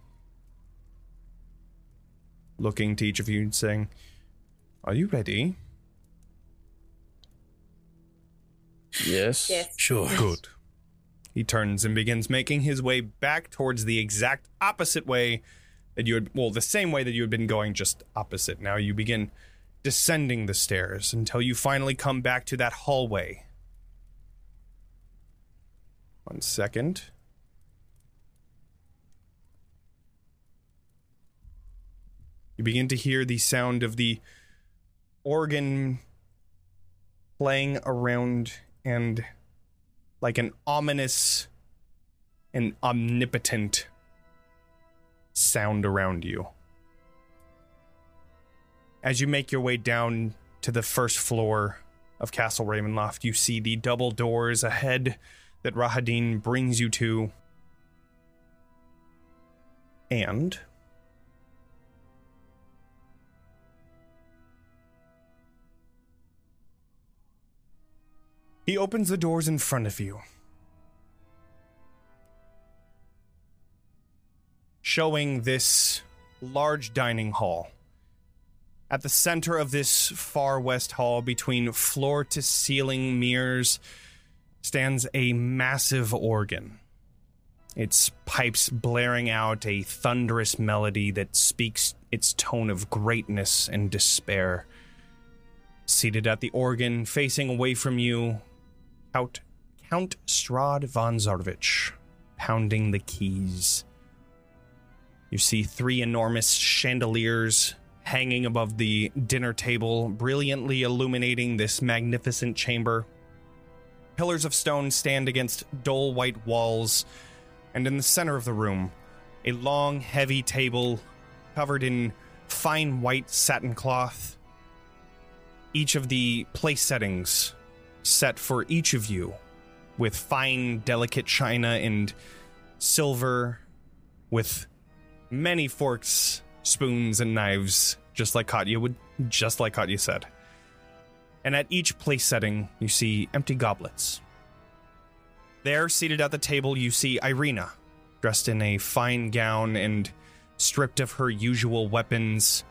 looking to each of you and saying, Are you ready? yes. Yes. Sure. Good. He turns and begins making his way back towards the exact opposite way that you had, well, the same way that you had been going, just opposite. Now you begin descending the stairs until you finally come back to that hallway. One second. You begin to hear the sound of the organ playing around and like an ominous and omnipotent sound around you. As you make your way down to the first floor of Castle Ravenloft, you see the double doors ahead that Rahadin brings you to. And he opens the doors in front of you. Showing this large dining hall. At the center of this far west hall, between floor to ceiling mirrors, stands a massive organ. Its pipes blaring out a thunderous melody that speaks its tone of greatness and despair. Seated at the organ, facing away from you, Count, Count Strahd von Zarovich, pounding the keys. You see three enormous chandeliers hanging above the dinner table, brilliantly illuminating this magnificent chamber. Pillars of stone stand against dull white walls, and in the center of the room, a long, heavy table covered in fine white satin cloth. Each of the place settings set for each of you with fine, delicate china and silver, with many forks, spoons, and knives, just like Katya would, just like Katya said. And at each place setting, you see empty goblets. There, seated at the table, you see Ireena, dressed in a fine gown and stripped of her usual weapons.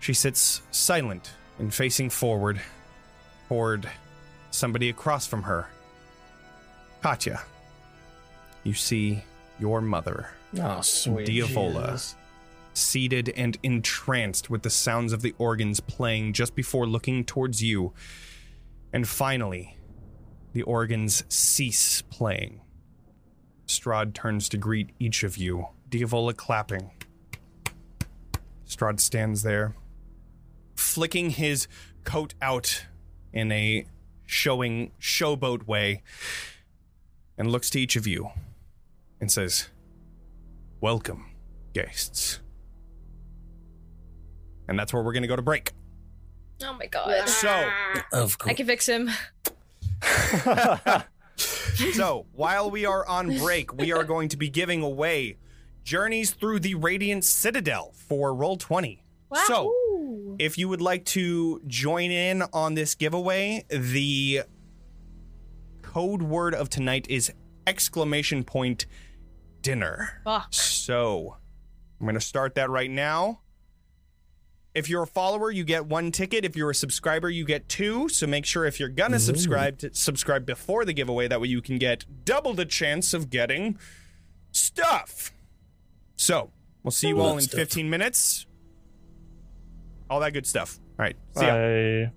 She sits silent and facing forward toward somebody across from her. Katya, you see your mother Ah, oh, sweet. Diavola. Jesus. seated and entranced with the sounds of the organs playing just before looking towards you. And finally, the organs cease playing. Strahd turns to greet each of you, Diavola clapping, Strahd stands there, flicking his coat out in a showing showboat way, and looks to each of you and says, Welcome, guests. And that's where we're going to go to break. Oh my god. So, ah. Of course. I can fix him. so while we are on break, we are going to be giving away Journeys Through the Radiant Citadel for Roll 20. So, if you would like to join in on this giveaway, the code word of tonight is exclamation point dinner. Fuck. So, I'm going to start that right now. If you're a follower, you get one ticket. If you're a subscriber, you get two. So make sure if you're gonna subscribe to subscribe before the giveaway. That way you can get double the chance of getting stuff. So we'll see you all in Stuff. 15 minutes. All that good stuff. All right. See ya. I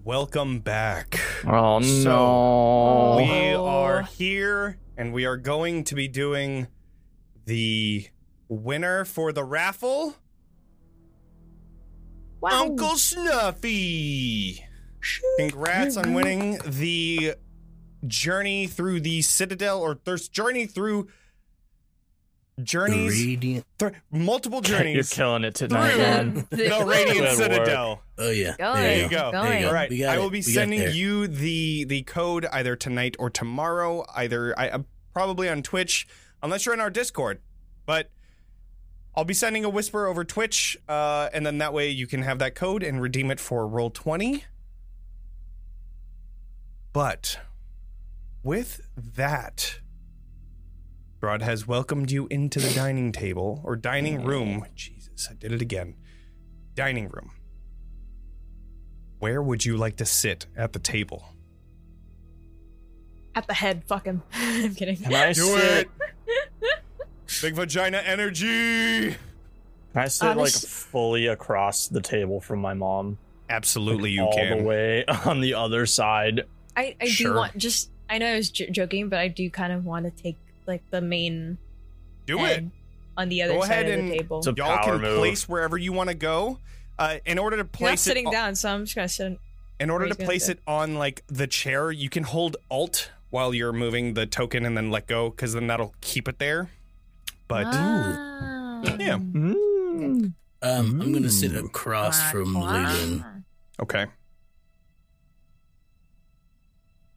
And welcome back. oh no. So, We are here and we are going to be doing the winner for the raffle. Wow. Uncle Snuffy. Congrats on winning the journey through the Citadel or there's journey through The journeys radiant. th- multiple journeys. You're killing it tonight, through man. the Radiant Citadel. Oh yeah. Going. There There you you go. Going. There you go. right, We got I it. will be We sending you the the code either tonight or tomorrow, either I uh, probably on Twitch, unless you're in our Discord. But I'll be sending a whisper over Twitch, uh, and then that way you can have that code and redeem it for roll twenty. But with that, Broad has welcomed you into the dining table or dining oh, room. Jesus, I did it again. Dining room. Where would you like to sit at the table? At the head. Fuck him. I'm kidding. Can I Do sit? it! Big vagina energy! Can I sit like Honest- fully across the table from my mom? Absolutely, you all can. the way on the other side. I, I Sure. do want just I know I was j- joking, but I do kind of want to take like the main Do head it. on the other Go side ahead of and- the table. It's a Y'all can move. place wherever you want to go. Uh, in order to You're not place sitting it, down, so I'm just gonna sit. in order to place sit. it on like the chair, you can hold Alt while you're moving the token and then let go, because then that'll keep it there. But Ah. Yeah. Mm. Um, I'm gonna sit Ooh. across from Leilyn. okay.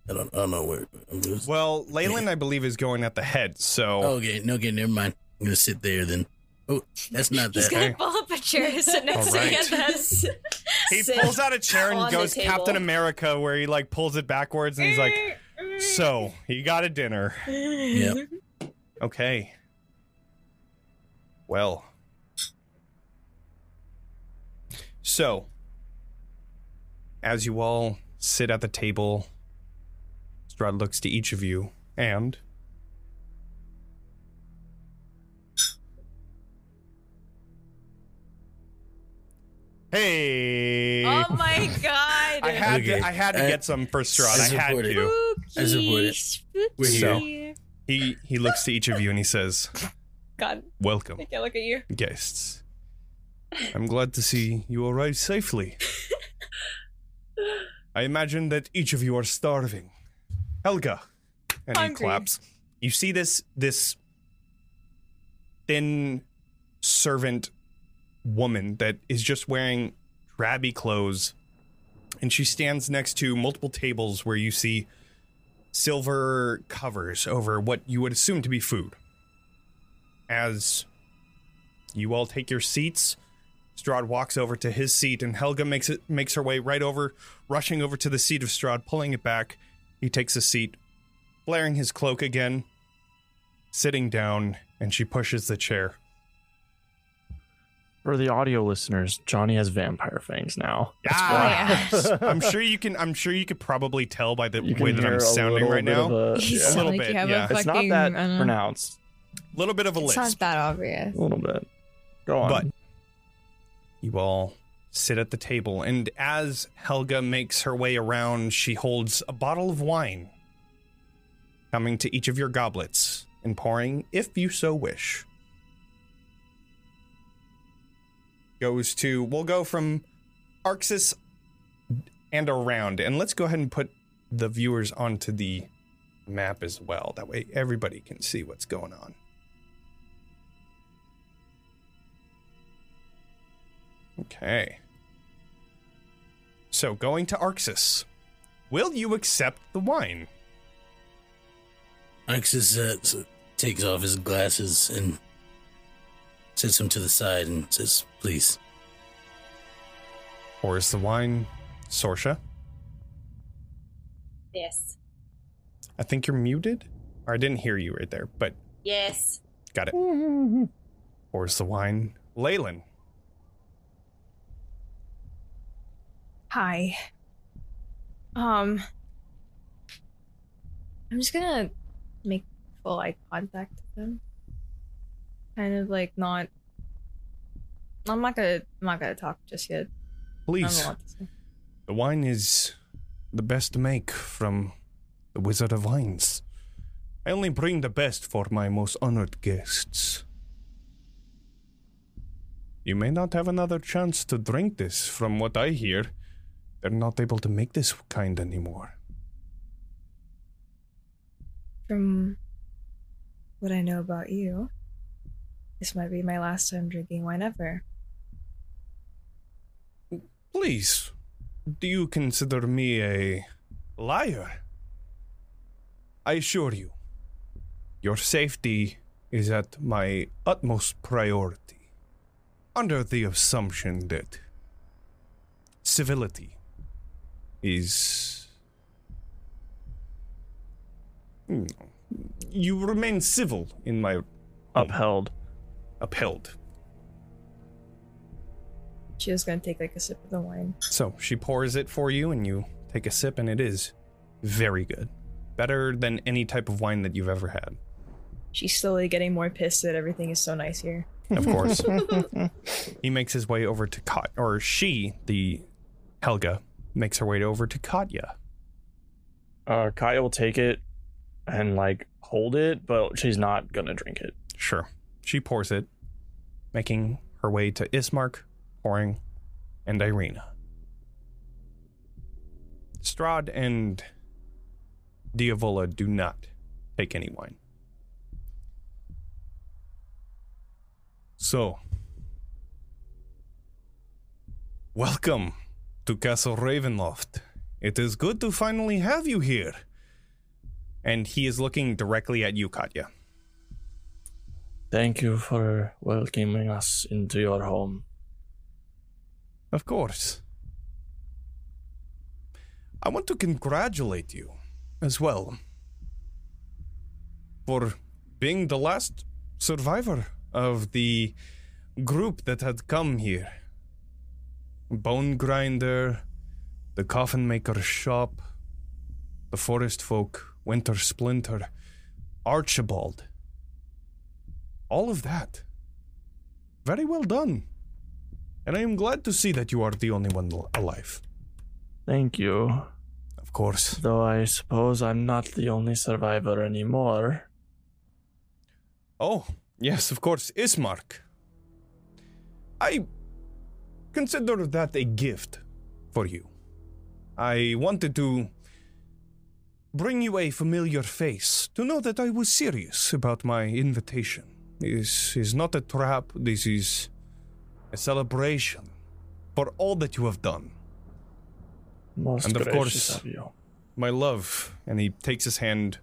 I don't, I don't know where. I'm gonna, Well, Leilyn, I believe, is going at the head. So oh, okay, no, okay, never mind. I'm gonna sit there then. Oh, that's not He's that. gonna pull up a chair and sit next to Alright. me. and he pulls out a chair and goes. Captain America, where he like pulls it backwards and he's like, "So you got a dinner." Yep. Okay. Well. So, as you all sit at the table, Strahd looks to each of you and. Hey! Oh my god! I had Okay. to, I had to I- get some for Strahd. I I had to. I support it. Spooky, We're here. He he looks to each of you and he says, God, "Welcome, I can't look at you. guests. I'm glad to see you arrived safely. I imagine that each of you are starving. Helga. And he claps. You see this this thin servant woman that is just wearing drabby clothes. And she stands next to multiple tables where you see silver covers over what you would assume to be food. As you all take your seats, Strahd walks over to his seat, and Helga makes it makes her way right over, rushing over to the seat of Strahd, pulling it back. He takes a seat, flaring his cloak again, sitting down, and she pushes the chair. For the audio listeners, Johnny has vampire fangs now. Ah, yes. I'm sure you can. I'm sure you could probably tell by the You way that I'm sounding right now. a- You yeah. a little like bit. Yeah, fucking, it's not fucking, that I pronounced. A little bit of a It's lisp. not that obvious. A little bit. Go on. But you all sit at the table, and as Helga makes her way around, she holds a bottle of wine, coming to each of your goblets and pouring, if you so wish. Goes to, we'll go from Arxes and around, and let's go ahead and put the viewers onto the map as well. That way everybody can see what's going on. Okay. So, going to Arxes, will you accept the wine? Arxes uh, takes off his glasses and sets them to the side and says, "Please." Or is the wine Sorsha? Yes. I think you're muted. Or I didn't hear you right there, but Yes. got it. Or is the wine Leilyn? Hi. Um, I'm just gonna make full eye contact with them. Kind of like not. I'm not gonna. I'm not gonna talk just yet. Please. know what to say. The wine is the best to make from the Wizard of Wines. I only bring the best for my most honored guests. You may not have another chance to drink this. From what I hear, they're not able to make this kind anymore. From what I know about you, this might be my last time drinking wine ever. Please, do you consider me a liar? I assure you, your safety is at my utmost priority, under the assumption that civility is. Hmm, You remain civil in my Upheld. upheld. She was gonna take like a sip of the wine. So she pours it for you, and you take a sip, and it is very good. Better than any type of wine that you've ever had. She's slowly getting more pissed that everything is so nice here. Of course. he makes his way over to Kat, or she, the Helga, makes her way over to Katya. Uh, Kaya will take it and like hold it, but she's not gonna drink it. Sure. She pours it, making her way to Ismark, pouring, and Ireena. Strahd and Diavola do not take any wine. So, welcome to Castle Ravenloft. It is good to finally have you here. And he is looking directly at you, Katya. Thank you for welcoming us into your home. Of course. I want to congratulate you as well for being the last survivor of the group that had come here. Bone Grinder, the Coffin Maker's Shop, the Forest Folk, Winter Splinter, Archibald. All of that. Very well done. And I am glad to see that you are the only one alive. Thank you. Of course. Though I suppose I'm not the only survivor anymore. Oh, yes, of course, Ismark. I consider that a gift for you. I wanted to bring you a familiar face to know that I was serious about my invitation. This is not a trap, this is a celebration for all that you have done. Most And of course- of. My love. And he takes his hand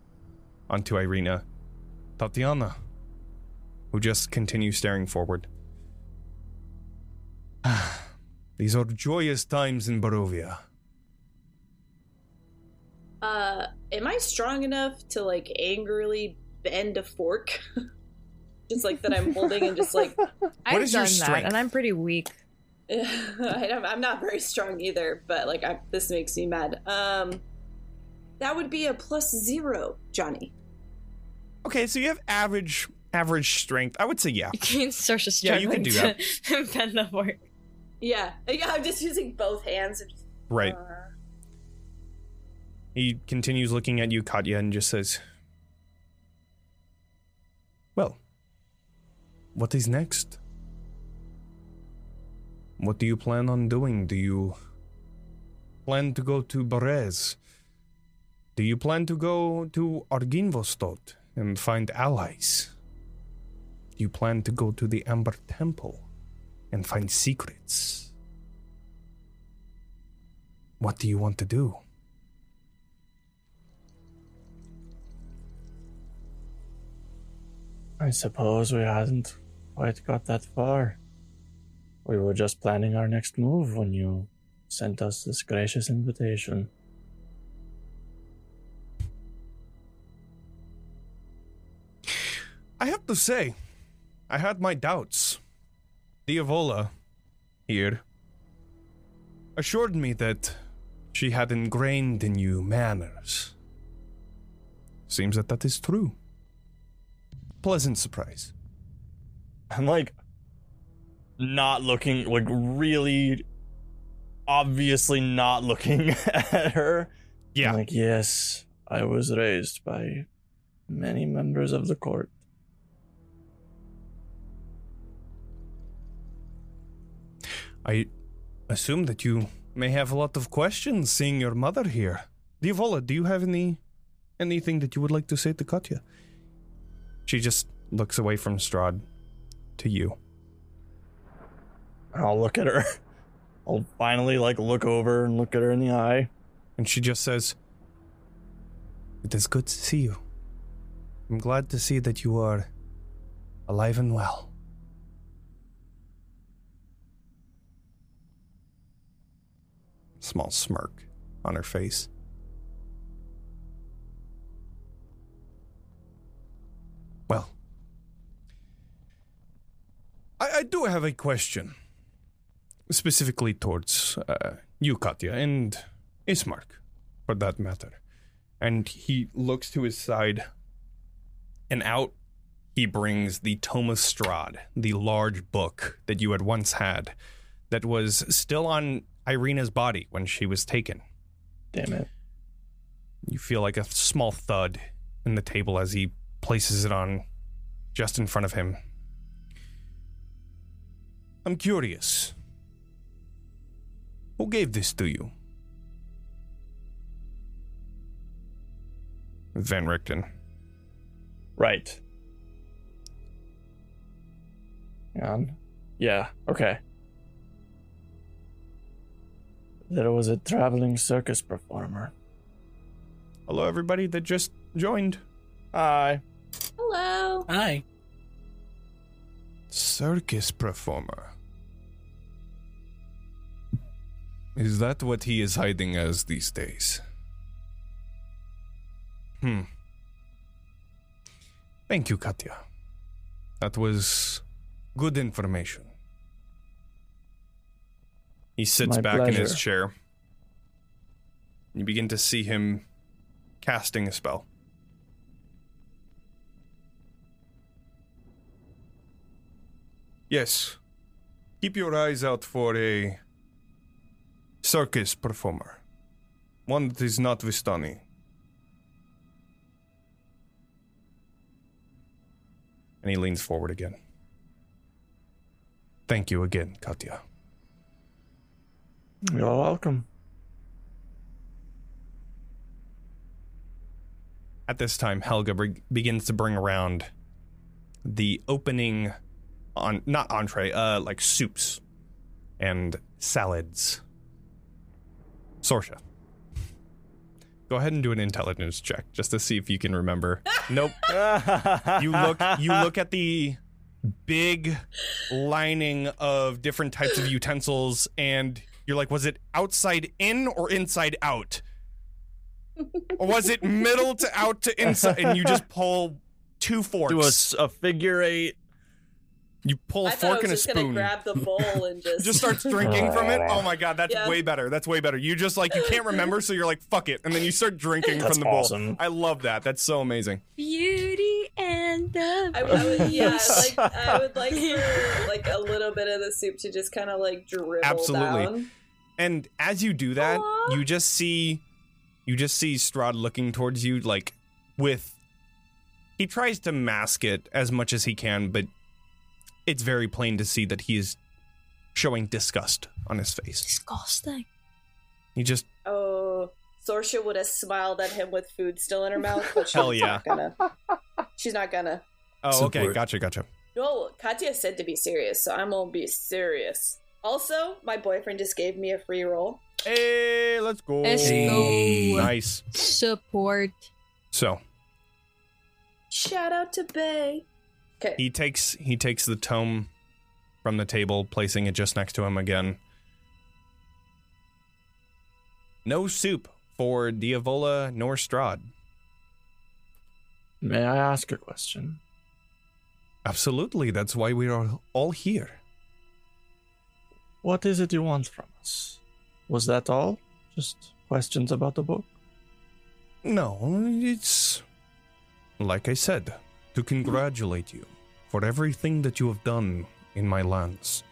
onto Ireena. Tatiana, who just continues staring forward. These are joyous times in Barovia. Uh, am I strong enough to like angrily bend a fork? just like that I'm holding and just like I've is your done that, strength? and I'm pretty weak. I don't, I'm not very strong either, but like I, this makes me mad. Um, that would be a plus zero, Johnny. Okay, so you have average average strength. I would say yeah. You can social is Yeah, you can do to bend the fork. Yeah, yeah. I'm just using both hands. and just- Right. Uh, He continues looking at you, Katya, and just says, Well, what is next? What do you plan on doing? Do you plan to go to Berez? Do you plan to go to Argynvostholt and find allies? Do you plan to go to the Amber Temple and find secrets? What do you want to do? I suppose we hadn't quite got that far. We were just planning our next move when you sent us this gracious invitation. I have to say, I had my doubts. Diavola, here, assured me that she had ingrained in you manners. Seems that that is true. Pleasant surprise. I'm like not looking like really obviously not looking at her. Yeah. I'm like, yes, I was raised by many members of the court. I assume that you may have a lot of questions seeing your mother here. Diavola, do you have any anything that you would like to say to Katya? She just looks away from Strahd to you. And I'll look at her. I'll finally like look over and look at her in the eye. And she just says, It is good to see you. I'm glad to see that you are alive and well. Small smirk on her face. Well, I, I do have a question, specifically towards uh, you, Katya, and Ismark, for that matter. And he looks to his side, and out he brings the Tome Strahd, the large book that you had once had, that was still on Ireena's body when she was taken. Damn it. You feel like a small thud in the table as he places it on just in front of him. I'm curious. Who gave this to you? Van Richten. Right. And yeah, okay. There was a traveling circus performer. Hello, everybody that just joined. Hi. Hello. Hi. Circus performer. Is that what he is hiding as these days? Hmm. Thank you, Katya. That was good information. He sits My back in his chair. You begin to see him casting a spell. Yes. Keep your eyes out for a circus performer. One that is not Vistani. And he leans forward again. Thank you again, Katya. You're welcome. At this time, Helga be- begins to bring around the opening on not entree, uh, like soups and salads. Sorsha. Go ahead and do an intelligence check just to see if you can remember. nope. You look you look at the big lining of different types of utensils and you're like, was it outside in or inside out? or was it middle to out to inside? And you just pull two forks. Do a, s- a figure eight. you pull a I thought I fork was and a just gonna spoon. grab the bowl and just just starts drinking from it. Oh my god, that's Yeah. way better. That's way better. You just like you can't remember, so you're like fuck it, and then you start drinking That's from the bowl. I love that. That's so amazing. Beauty and the I, I would, yeah, like I would like for like a little bit of the soup to just kind of like dribble Absolutely. down. And as you do that, Aw. you just see you just see Strahd looking towards you like with he tries to mask it as much as he can, but it's very plain to see that he is showing disgust on his face. disgusting. He just Oh, Sorsha would have smiled at him with food still in her mouth, but she's Hell yeah. not gonna. She's not gonna. Oh, okay, Support. gotcha, gotcha. No, Katya said to be serious, so I'm gonna be serious. Also, my boyfriend just gave me a free roll. Hey, let's go. Let's Hey. go. Nice. Support. So Shout out to Bay. Okay. he takes he takes the tome from the table, placing it just next to him again. No soup for Diavola nor Strahd. May I ask a question? Absolutely, that's why we are all here. What is it you want from us? Was that all? Just questions about the book? No, it's like I said, to congratulate you for everything that you have done in my lands.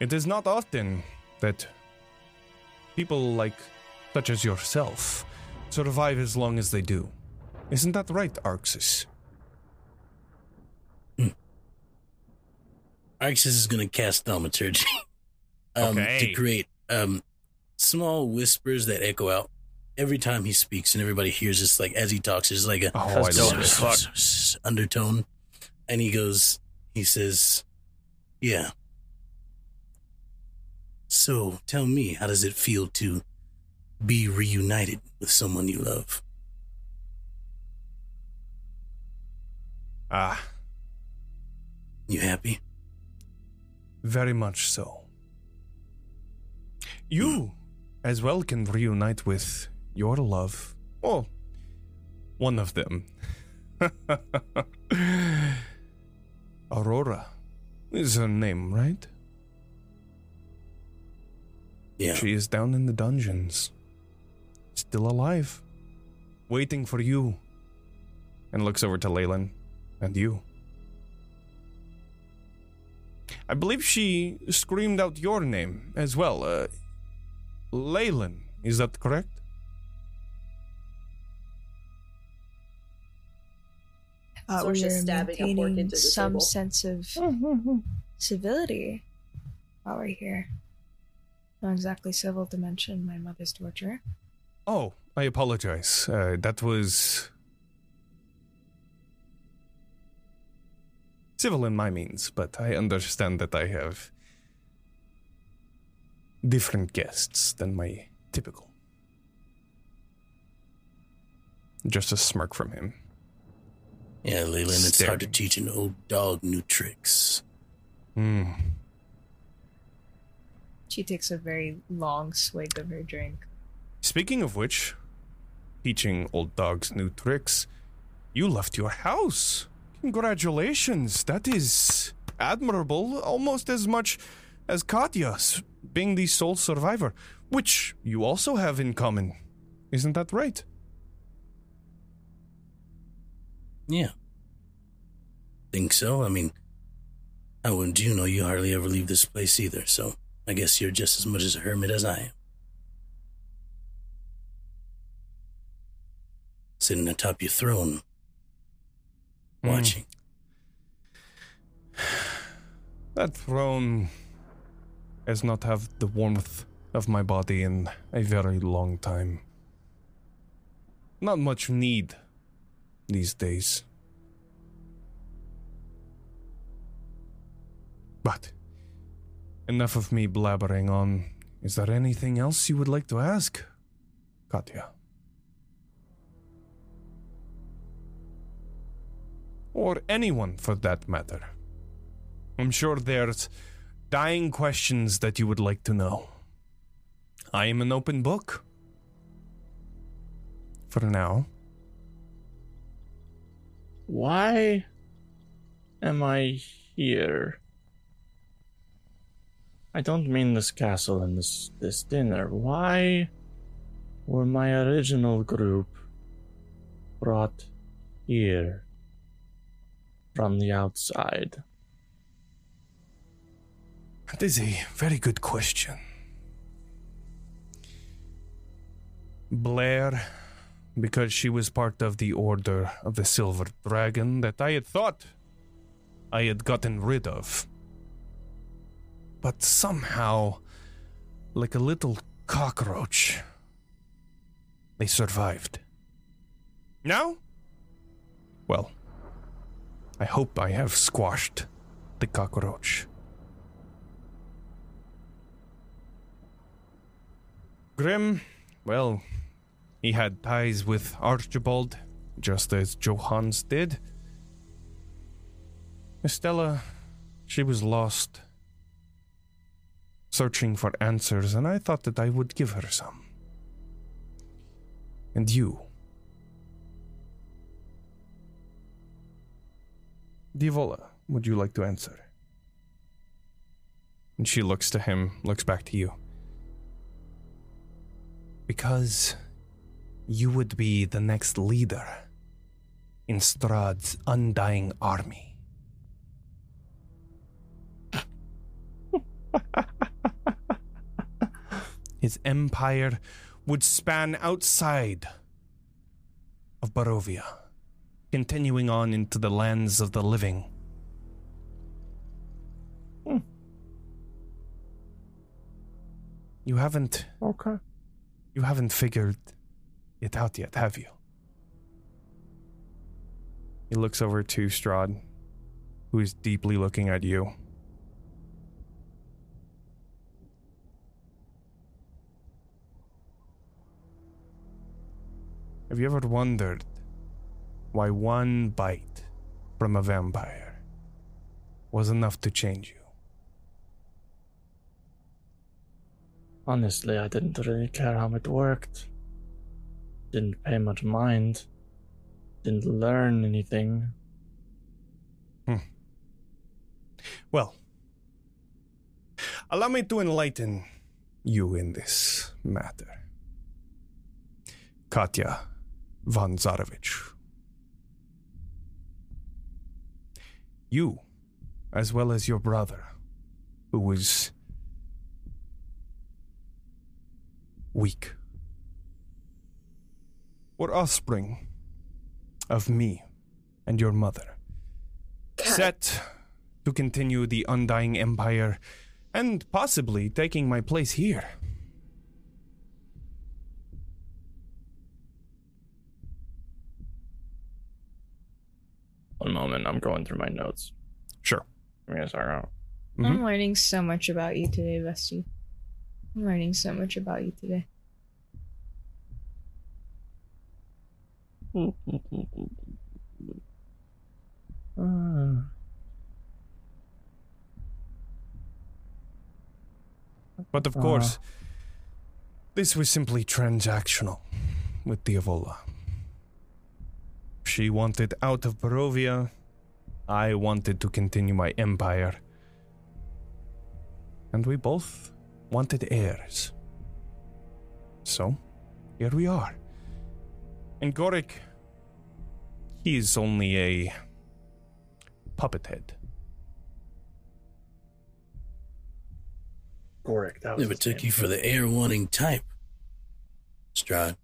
It is not often that people like such as yourself survive as long as they do. Isn't that right, Arxes? Arxes is going to cast thaumaturgy um, Okay. to create um, small whispers that echo out every time he speaks, and everybody hears this. Like as he talks, there's like a Oh, I That's love dope it. as fuck. undertone, and he goes, he says, "Yeah." So tell me, how does it feel to be reunited with someone you love? Ah, You happy? Very much so. You, as well, can reunite with your love. Oh, one of them. Aurora is her name, right? Yeah. She is down in the dungeons, still alive, waiting for you. And looks over to Leilyn and you. I believe she screamed out your name as well. Uh, Leilyn, is that correct? Uh, Sorcer's we are stabbing maintaining into the some table. sense of civility while we're here. Not exactly civil to mention my mother's torture. Oh, I apologize. Uh, that was civil in my means, but I understand that I have different guests than my typical. Just a smirk from him. Yeah, Leilyn, it's hard to teach an old dog new tricks. Hmm. She takes a very long swig of her drink. Speaking of which, teaching old dogs new tricks, you left your house. Congratulations. That is admirable, almost as much as Katya's being the sole survivor, which you also have in common. Isn't that right? Yeah. Think so? I mean, how wouldn't you know you hardly ever leave this place either, so I guess you're just as much as a hermit as I am. Sitting atop your throne, Hmm. watching. That throne has not have the warmth of my body in a very long time. Not much need these days. But enough of me blabbering on. Is there anything else you would like to ask, Katya? Or anyone for that matter. I'm sure there's dying questions that you would like to know. I am an open book. For now. Why am I here? I don't mean this castle and this this dinner. Why were my original group brought here from the outside? That is a very good question. Blair, because she was part of the Order of the Silver Dragon that I had thought I had gotten rid of. But somehow, like a little cockroach, they survived. Now? Well, I hope I have squashed the cockroach. Grim, well, he had ties with Archibald, just as Johans did. Estella, she was lost, searching for answers, and I thought that I would give her some. And you. Diavola, would you like to answer? And she looks to him, looks back to you. Because you would be the next leader in Strahd's undying army. His empire would span outside of Barovia, continuing on into the lands of the living. Hmm. You haven't Okay. you haven't figured it out yet, have you? He looks over to Strahd, who is deeply looking at you. Have you ever wondered why one bite from a vampire was enough to change you? Honestly, I didn't really care how it worked. Didn't pay much mind. Didn't learn anything. Hmm. Well, allow me to enlighten you in this matter. Katya von Zarovich. You, as well as your brother, who was weak, were offspring of me and your mother set to continue the undying empire and possibly taking my place here. One moment, I'm going through my notes. Sure. Give me a second. Mhm. I'm learning so much about you today, Vesti. I'm learning so much about you today. Uh, But of Uh. course, this was simply transactional with the Diavola. She wanted out of Barovia. I wanted to continue my empire. And we both wanted heirs. So, here we are. And Gorik, he's only a puppet head. Gorik, that was Never his took name. you for the air wanting type. Strahd.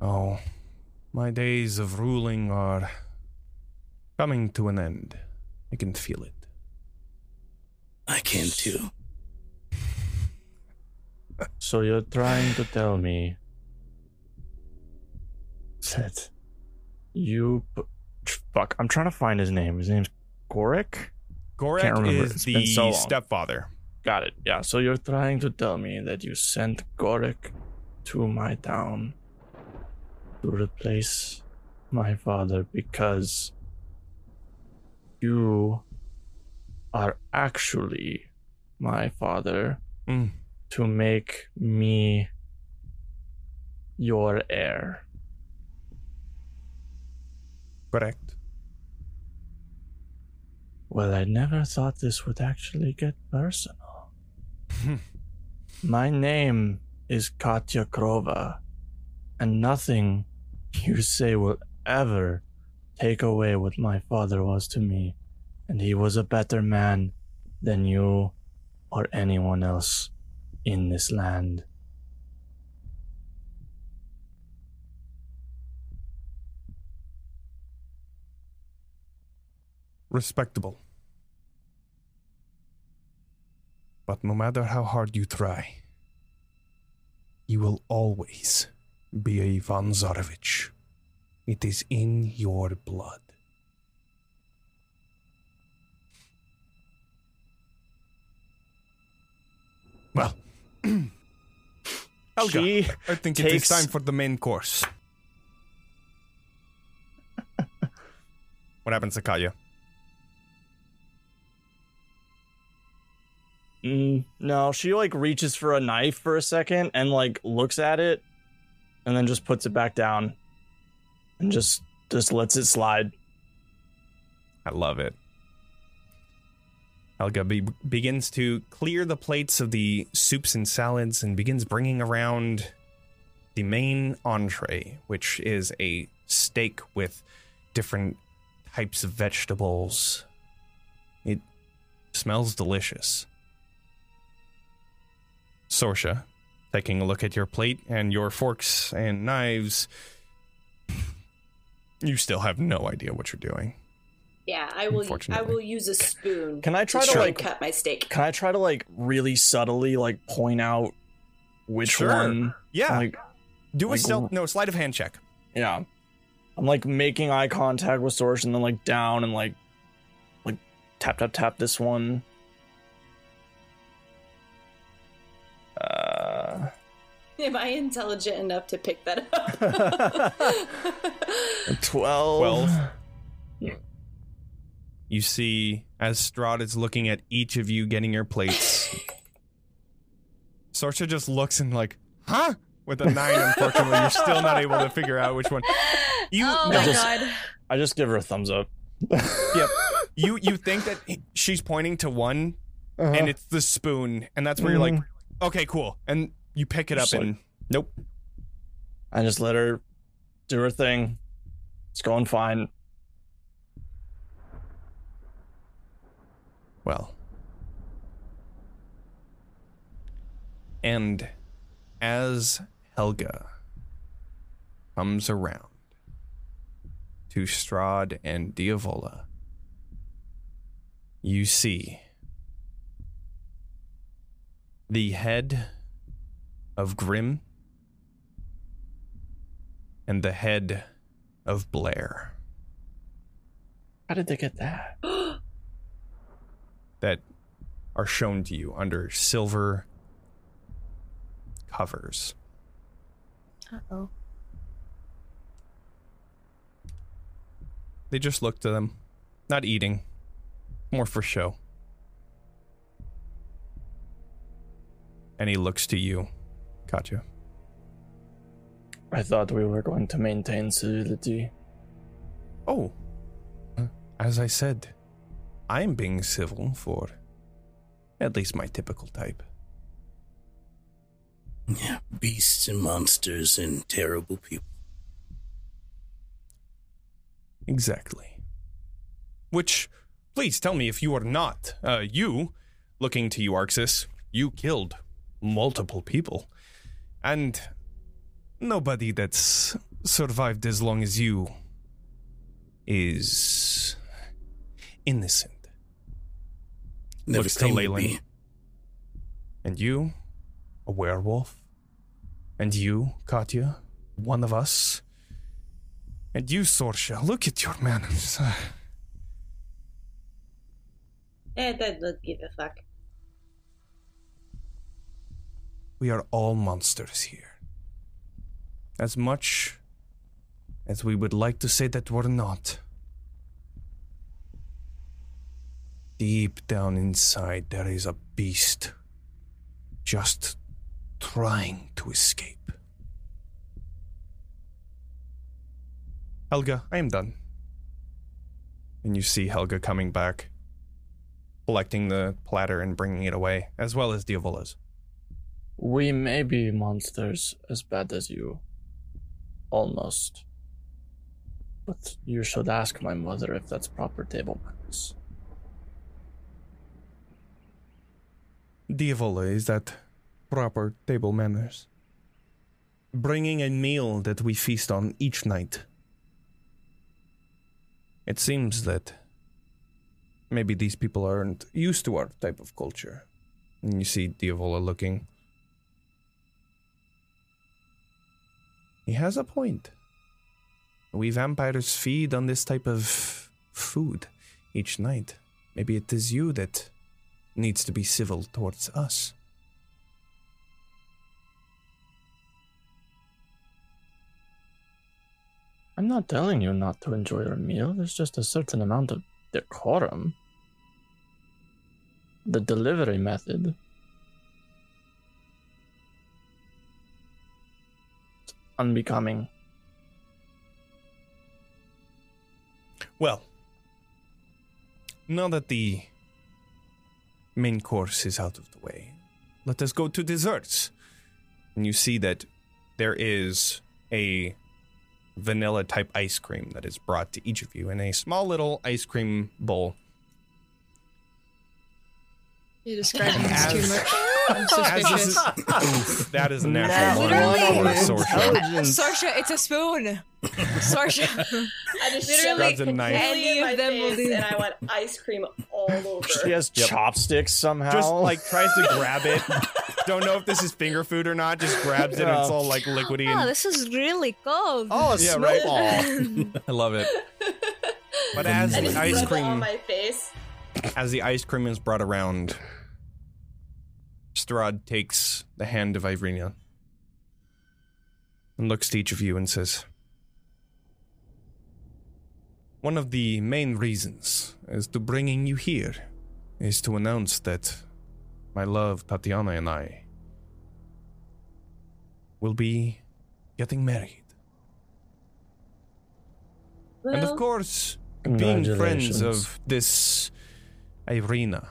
Oh, my days of ruling are coming to an end. I can feel it. I can too. So you're trying to tell me that you fuck? I'm trying to find his name. His name's Gorik. Can't Gorek is It's the so stepfather. Got it. Yeah. So you're trying to tell me that you sent Gorik to my town to replace my father because you are actually my father Mm. to make me your heir. Correct. Well, I never thought this would actually get personal. My name is Katya Krova, and nothing you say will ever take away what my father was to me, and he was a better man than you or anyone else in this land. Respectable. But no matter how hard you try, you will always be a von Zarovich. It is in your blood. Well, Helga, She I think it is time for the main course. what happens to Katya? Mm, no, she like reaches for a knife for a second and like looks at it and then just puts it back down and just just lets it slide. I love it. Helga be- begins to clear the plates of the soups and salads and begins bringing around the main entree, which is a steak with different types of vegetables. It smells delicious. Sorsha, taking a look at your plate and your forks and knives, you still have no idea what you're doing. Yeah, I will. I will use a spoon. Can I try to try like cut my steak? can I try to like really subtly like point out which Sure. one Yeah. like Do a Like, stealth, no sleight of hand check. yeah. I'm like making eye contact with Sorsha and then like down and like like tap tap tap this one. Am I intelligent enough to pick that up? 12. Twelve. You see, as Strahd is looking at each of you getting your plates, Sorsha just looks and like, huh? With a nine, unfortunately, you're still not able to figure out which one. You, oh no, my just- god. I just give her a thumbs up. yep. You you think that he- she's pointing to one, Uh-huh. and it's the spoon, and that's where you're like, okay, cool, and you pick it up like- and nope. I just let her do her thing. It's going fine. Well. And as Helga comes around to Strahd and Diavola, you see the head of Grim and the head of Blair How did they get that? that are shown to you under silver covers. Uh oh. They just look to them, not eating, more for show. And he looks to you, Katya. I thought we were going to maintain civility. Oh, as I said, I'm being civil for at least my typical type. Yeah, beasts and monsters and terrible people. Exactly. Which, please tell me if you are not, uh, you, looking to you, Arxes, you killed multiple people. And nobody that's survived as long as you is innocent. Never Looks to claimed Leilyn. be. And you, a werewolf. And you, Katya, one of us. And you, Sorsha, look at your manners. And I don't give a fuck. We are all monsters here. As much as we would like to say that we're not. Deep down inside, there is a beast just trying to escape. Helga, I am done. And you see Helga coming back, collecting the platter and bringing it away, as well as Diavola's. We may be monsters as bad as you. Almost. But you should ask my mother if that's proper table manners. Diavola, is that proper table manners? Bringing a meal that we feast on each night. It seems that maybe these people aren't used to our type of culture. You see Diavola looking. He has a point. We vampires feed on this type of food each night. Maybe it is you that needs to be civil towards us. I'm not telling you not to enjoy your meal, there's just a certain amount of decorum. The delivery method. Unbecoming. Well, now that the main course is out of the way, let us go to desserts. And you see that there is a vanilla type ice cream that is brought to each of you in a small little ice cream bowl. You're describing this too much. I'm As this suspicious. is, that is natural one Literally. for Sorsha. Sorsha, it's a spoon. Sorsha. I just Literally, a knife. Any of my them will do. and I want ice cream all over. She has Yep. chopsticks somehow. Just like tries to grab it. Don't know if this is finger food or not. Just grabs it and it's all like liquidy. Oh, And this is really cold. oh, a Yeah, right. snowball. I love it. But as the ice rub it on cream my face. as the ice cream is brought around, Strahd takes the hand of Ireena and looks to each of you and says, One of the main reasons as to bringing you here is to announce that my love, Tatiana, and I will be getting married. and of course, being friends of this Ireena,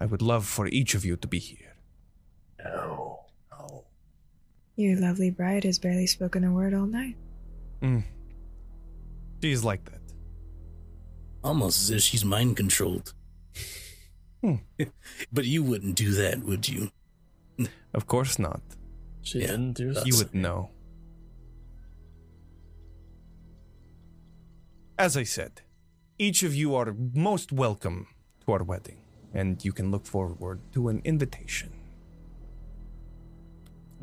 I would love for each of you to be here. No. No. Your lovely bride has barely spoken a word all night. Mm. She's like that. Almost as if she's mind controlled. Hmm. but you wouldn't do that, would you? Of course not. She Yeah, didn't do that. You would know. As I said, each of you are most welcome to our wedding, and you can look forward to an invitation.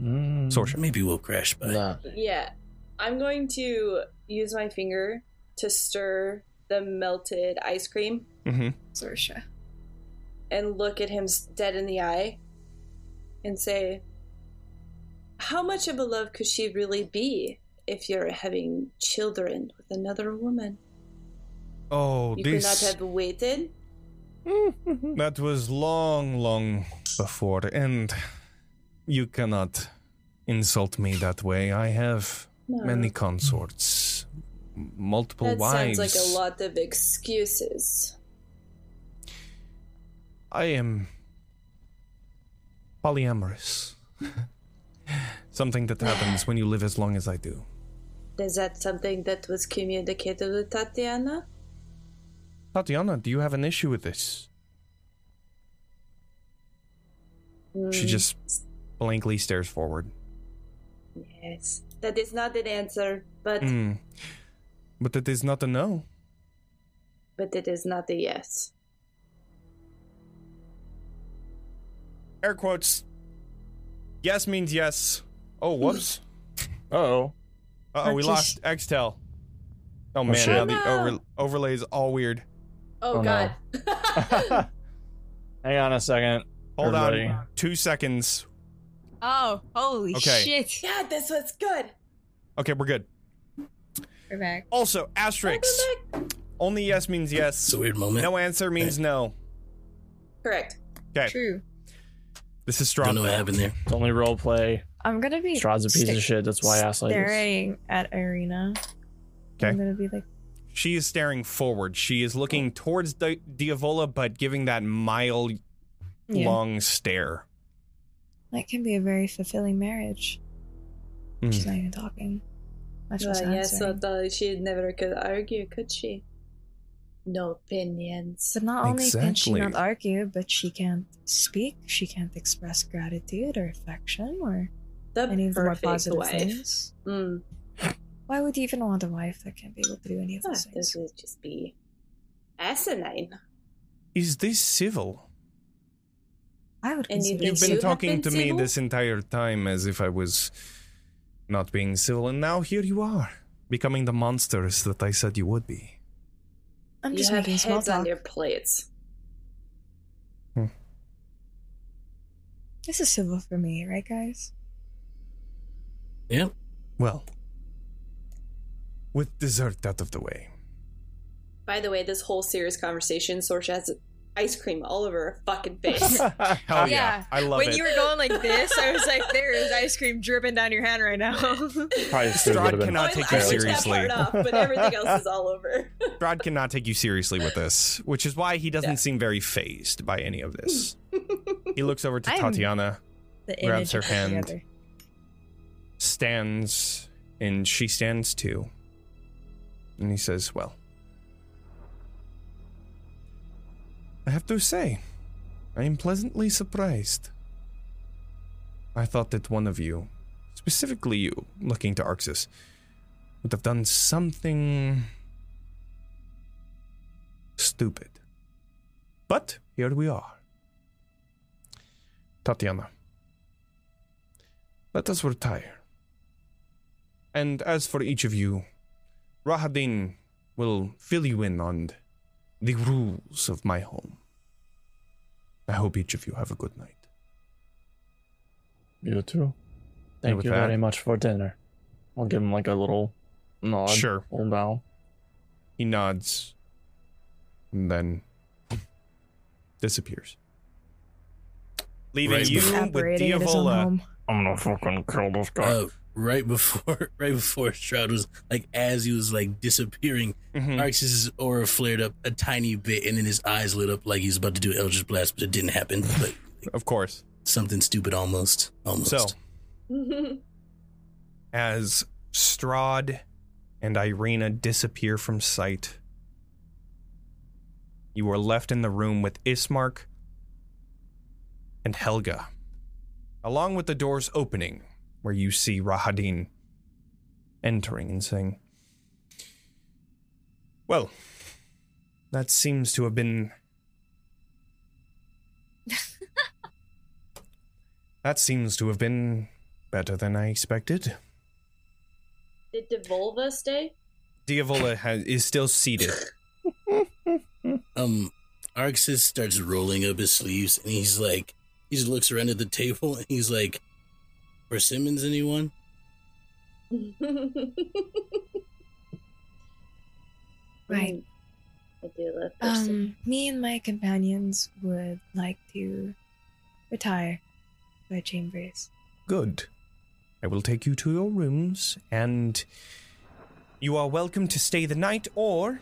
Mm, Sorsha. Maybe we'll crash by. nah. yeah. I'm going to use my finger to stir the melted ice cream Mm-hmm. Sorsha. and look at him dead in the eye and say, How much of a love could she really be if you're having children with another woman? Oh, You could not have waited? That was long, long before, and you cannot insult me that way. I have No. many consorts, multiple that wives. sounds like a lot of excuses. I am polyamorous. Something that happens when you live as long as I do. Is that something that was communicated with Tatiana? Tatiana, do you have an issue with this? She Hmm, just blankly stares forward. Yes. That is not an answer, but Hmm. But it is not a no. but it is not a yes. Air quotes Yes means yes. Oh, whoops. Oh, Uh oh, we Archie's- lost Extell. Oh man, shit. now Oh, the over- overlay is all weird. Oh, Oh, god. hang on a second. Hold everybody. on, two seconds. Oh, holy Okay. shit. yeah, this was good. Okay, we're good. We're back. Also, asterisks. Only yes means It's yes. a weird moment. No answer means no. Correct. Okay, True. this is strong. Don't strong. know what happened there. It's only role play. I'm gonna be Strahd's a piece sta- of shit. That's why I asked like this. staring at Ireena. Okay. I'm gonna be like, She is staring forward. She is looking towards Di- Diavola, but giving that mild, yeah, long stare. that can be a very fulfilling marriage. Mm. She's not even talking. Much Well, less yes, answering. although she never could argue, could she? No opinions. But not only can she not argue, but she can't speak. She can't express gratitude or affection or The any of the more positive wife. things. Mm. Why would you even want a wife that can't be able to do any of Ah, those this things? would just be asinine. Is this civil? I would And you consider think You've it you been talking been to me this entire time as if I was not being civil, and now here you are, becoming the monsters that I said you would be. I'm You just have making small heads on your plates. This is civil for me, right, guys? Yep. Well, with dessert out of the way. By the way, this whole serious conversation, Sorsha has ice cream all over her fucking face. Hell yeah, Yeah, I love when it. When you were going like this, I was like, there is ice cream dripping down your hand right now. Probably oh, still Strahd would've cannot take you seriously. Off, but everything else is all over. Strahd cannot take you seriously with this, which is why he doesn't Yeah. seem very fazed by any of this. he looks over to I'm- Tatiana, Grabs her hand. other. stands, and she stands too. And he says, Well, I have to say, I am pleasantly surprised. I thought that one of you, specifically you, looking to Arxes, would have done something stupid. But here we are. Tatiana, let us retire. And as for each of you, Rahadin will fill you in on the rules of my home. I hope each of you have a good night. You too. Thank you that- very much for dinner. I'll give him like a little nod. Sure. Little bow. He nods and then disappears. Leaving Right you with Operating at Diavola. I'm gonna fucking kill this guy. Uh, right before, right before Strahd was like, as he was like disappearing, Mhm. Arx's aura flared up a tiny bit, and then his eyes lit up like he was about to do Eldritch Blast, but it didn't happen. But Of course. something stupid, almost, almost. So, as Strahd and Ireena disappear from sight, you are left in the room with Ismark and Helga, along with the doors opening, where you see Rahadin entering and saying, Well, that seems to have been. that seems to have been better than I expected. Did Diavola stay? Diavola has, is still seated. um, Arxes starts rolling up his sleeves, and he's like, he just looks around at the table, and he's like, "Persimmons, anyone?" Right. I do love person. Um, me and my companions would like to retire to our chambers. Good. I will take you to your rooms, and you are welcome to stay the night, or,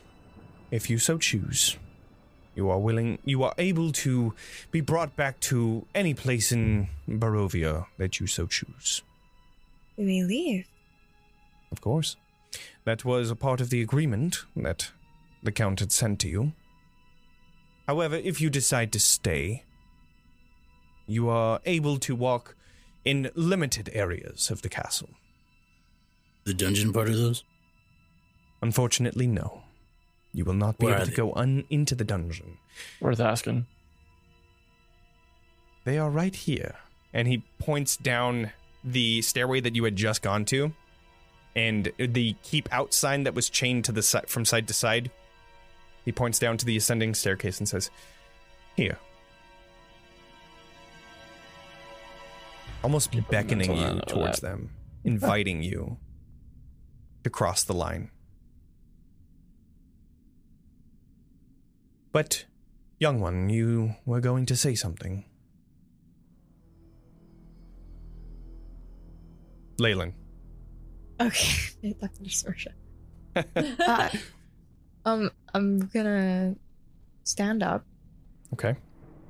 if you so choose, you are willing, you are able to be brought back to any place in Barovia that you so choose. We may leave. Of course. That was a part of the agreement that the Count had sent to you. However, if you decide to stay, you are able to walk in limited areas of the castle. The dungeon part of those. Unfortunately, no. You will not be Where able to they? go un- into the dungeon. Worth asking. They are right here, and he points down the stairway that you had just gone to, and the keep out sign that was chained to the si- from side to side. He points down to the ascending staircase and says, "Here." Almost beckoning you towards that. them, inviting you to cross the line. But, young one, you were going to say something. Leilyn. Okay, Dr. Sorsha. Uh, um, I'm gonna stand up, Okay.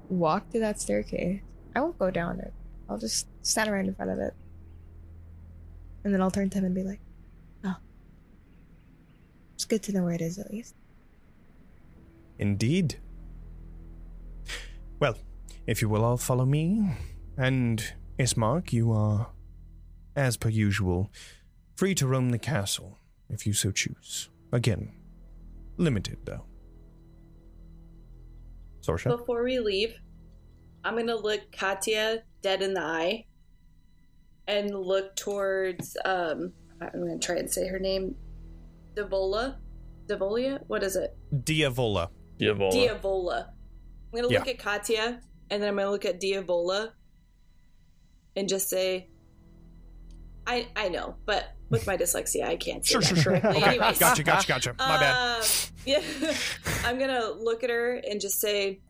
walk to that staircase. I won't go down it. I'll just stand right in front of it. And then I'll turn to him and be like, oh. It's good to know where it is at least. Indeed. Well, if you will all follow me, and Ismark, you are, as per usual, free to roam the castle if you so choose. Again, limited though. Sorsha? Before we leave, I'm gonna look Katya dead in the eye and look towards um I'm gonna try and say her name. Devola? Devolia? What is it? Diavola. Diavola. Diavola. I'm gonna Yeah. look at Katya and then I'm gonna look at Diavola and just say I I know, but with my dyslexia I can't say Sure, that sure, sure. correctly. Okay, Anyways. gotcha, gotcha, gotcha. My bad. Um, yeah. I'm gonna look at her and just say,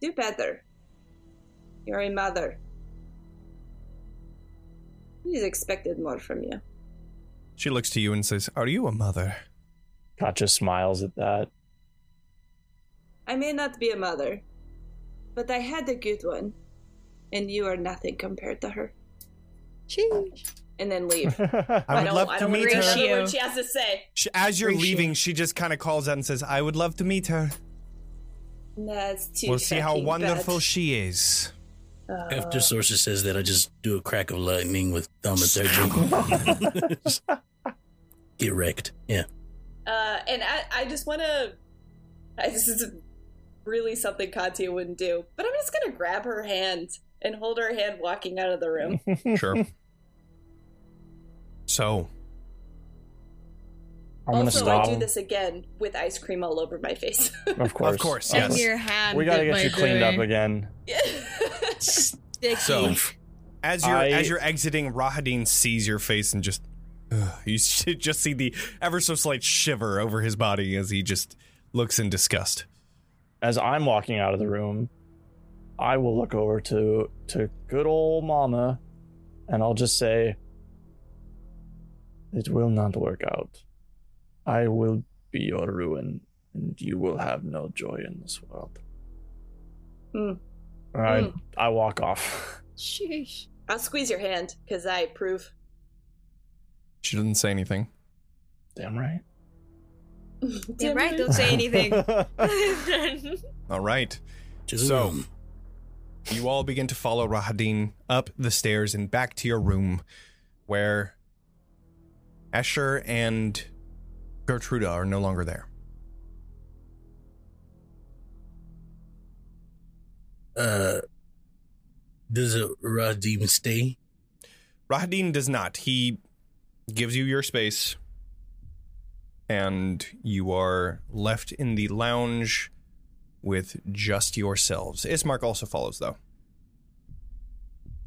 Do better. You're a mother. He's expected more from you. She looks to you and says, Are you a mother? Katya smiles at that. I may not be a mother, but I had a good one. And you are nothing compared to her. Sheesh. And then leave. I I would don't, love I to don't want meet to her. hear another she has to say. She, as you're Appreciate leaving, it. she just kind of calls out and says, I would love to meet her. That's too We'll see how wonderful bad. she is. Uh, After Sorcerer says that, I just do a crack of lightning with thumb thaumaturgy. Get wrecked. Yeah. Uh, and I, I just want to. This is really something Katya wouldn't do, but I'm just gonna grab her hand and hold her hand walking out of the room. Sure. so, I'm gonna also, stop. I do this again with ice cream all over my face. Of course. Of course, Um, yes. And your hand. We gotta did get you my cleaned up again. Sticky. So- as you're I- as you're exiting, Rahadin sees your face and just ugh, you should just see the ever so slight shiver over his body as he just looks in disgust. As I'm walking out of the room, I will look over to to good old Mama, and I'll just say, "It will not work out. I will be your ruin, and you will have no joy in this world." Hmm. I Hmm. I walk off. Sheesh. I'll squeeze your hand because I approve. She doesn't say anything. Damn right. Damn right, don't say anything. All right. To the So- room. You all begin to follow Rahadin up the stairs and back to your room where Escher and Gertruda are no longer there. Uh, does a Radim stay? Rahadin does not. He gives you your space, and you are left in the lounge with just yourselves. Ismark also follows, though.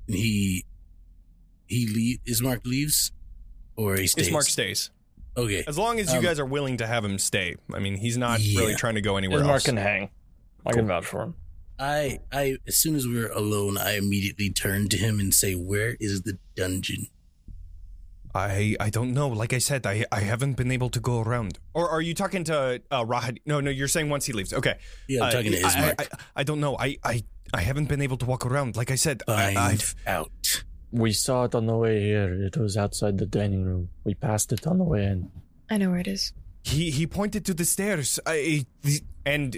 He he leave. Ismark leaves, or he stays. Ismark stays. Okay. As long as you Um, guys are willing to have him stay. I mean, he's not really trying to go anywhere Ismark else. can hang. I Cool. can vouch for him. I I as soon as we're alone, I immediately turn to him and say, "Where is the dungeon?" I I don't know. Like I said, I I haven't been able to go around. Or are you talking to uh, Rahad? No, no. You're saying once he leaves. Okay. Yeah, I'm Uh, talking to I- Ismark. I, I, I don't know. I, I I haven't been able to walk around. Like I said, I, Find I've out. We saw it on the way here. It was outside the dining room. We passed it on the way in. I know where it is. he he pointed to the stairs. I the, and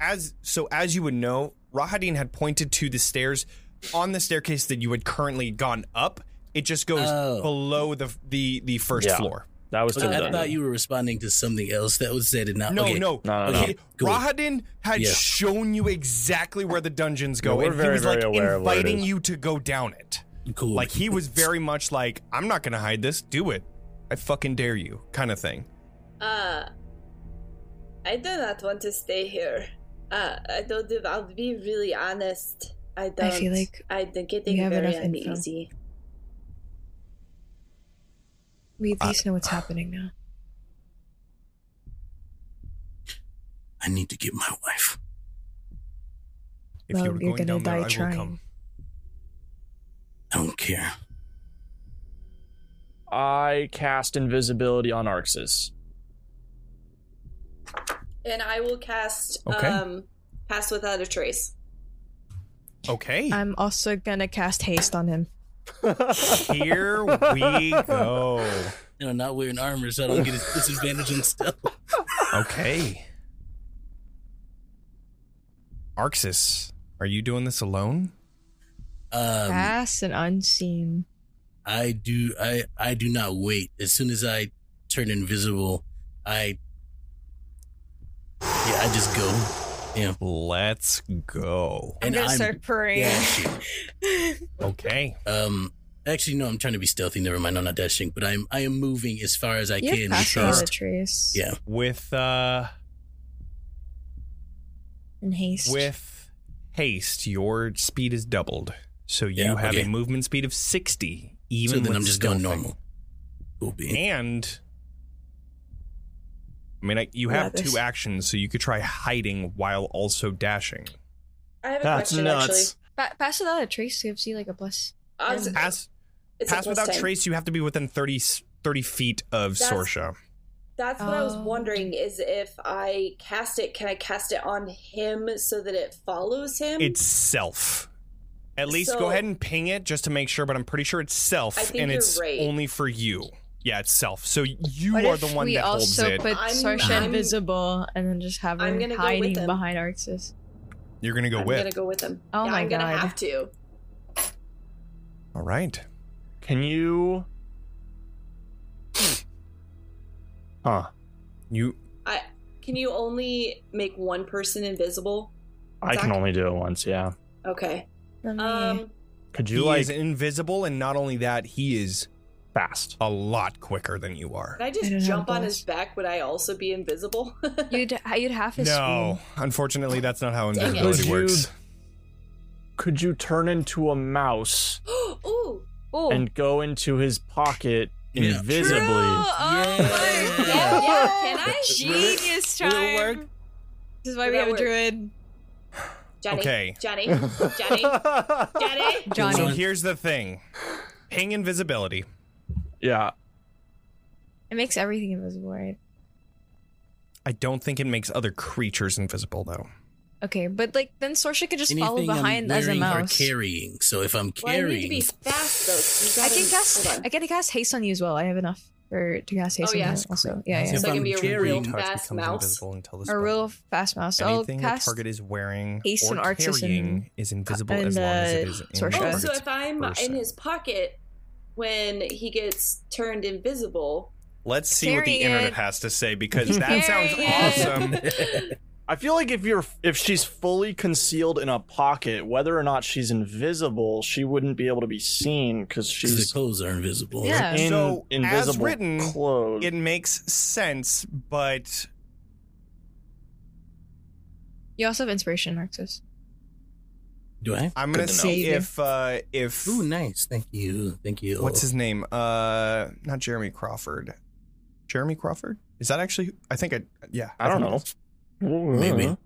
as so as you would know, Rahadin had pointed to the stairs on the staircase that you had currently gone up. It just goes Oh. below the the the first Yeah. floor. That was Okay, I dungeon. thought you were responding to something else that was said and not. No, okay. no. No, no, no. Okay, cool. Rahadin had Yeah. shown you exactly where the dungeons go, No, we're and he was like very aware of where it inviting you to go down it. Cool. Like he was very much like, "I'm not gonna hide this. Do it. I fucking dare you," kind of thing. Uh, I do not want to stay here. Uh, I don't. I'll be really honest. I don't. I feel like I'm getting very enough info. Uneasy. We at least know what's happening now. I need to get my wife. If well, you were you're going gonna down there, die I will trying. come. I don't care. I cast invisibility on Arxes. And I will cast Okay. um pass without a trace. Okay, I'm also gonna cast haste on him. Here we go. You know, not wearing armor so I don't get a disadvantage on stealth. Okay, Arxes, are you doing this alone? Um, Fast and unseen. I do. I I do not wait. As soon as I turn invisible, I yeah, I just go. Yeah, Let's go. and I'm purring. dashing. Okay, Um, actually, no, I'm trying to be stealthy. Never mind, I'm not dashing, but I'm I am moving as far as I You can. have with passed without trace. Yeah, with uh, In haste. with haste, your speed is doubled, so you Yeah, have okay. a movement speed of sixty. Even so then with I'm just going normal. Cool bean. And I mean, I, you have this- two actions, so you could try hiding while also dashing. I have a That's question nuts. Pa- pass without a trace gives you like a plus. actually. I was, Pass, a pass plus without 10. trace. You have to be within 30, s- 30 feet of That's- Sorsha. That's what I was Oh. wondering is if I cast it, can I cast it on him so that it follows him? It's self. At least So- go ahead and ping it just to make sure, but I'm pretty sure it's self, I think and you're it's right. only for you. Yeah, it's self. So you What are the one we that holds also it. put I'm- Sorsha I'm- invisible and then just have I'm her gonna go with hiding him. behind Arxes? You're gonna go I'm with. gonna go with him. Oh yeah, my I'm gonna God. have to. All right. Can you? Huh. You I can you only make one person invisible? I can only do it once. Yeah. Okay. Let Um Could he you like is invisible, and not only that, he is fast? a lot quicker than you are. can I I just don't jump on his back? Would I also be invisible? you'd uh, you'd have his No, unfortunately, that's not how invisibility Would you- works. Could you turn into a mouse Ooh. Oh, and go into his pocket Yeah. invisibly? Oh Yeah. yeah, Yeah. Can I? Genius Will it time. work? This is why Will we that have a druid. Jonny. Okay. Jonny. Jonny. Jonny. Jonny. So here's the thing: ping invisibility. Yeah. It makes everything invisible, right? I don't think it makes other creatures invisible, though. Okay, but like then Sorsha could just follow Anything behind I'm as a wearing or carrying. So if I'm Well, I need to carrying, be fast though. so you I can cast. I can cast haste on you as well. I have enough for to cast haste Oh, on yeah. you also. Yeah, yeah. If So I I'm can be a carrying- real fast mouse. invisible until the A real fast mouse. So I'll Anything the cast. target is wearing haste or and Arxes carrying and- is invisible and, as long as it uh, in Sorsha. the Oh, so if I'm person. in his pocket when he gets turned invisible, Let's see what the Carrying internet has to say because that sounds Carrying awesome. I feel like if you're if she's fully concealed in a pocket, whether or not she's invisible, she wouldn't be able to be seen because because the she's clothes are invisible. Yeah. in So, as written, clothes. It makes sense, but You also have inspiration, Arxes. Do I? I'm gonna Good to know. see Savior. if uh if Ooh, nice. Thank you. Thank you. what's his name? Uh, not Jeremy Crawford. Jeremy Crawford? Is that actually? I think I. Yeah, I don't think know. it's- Maybe.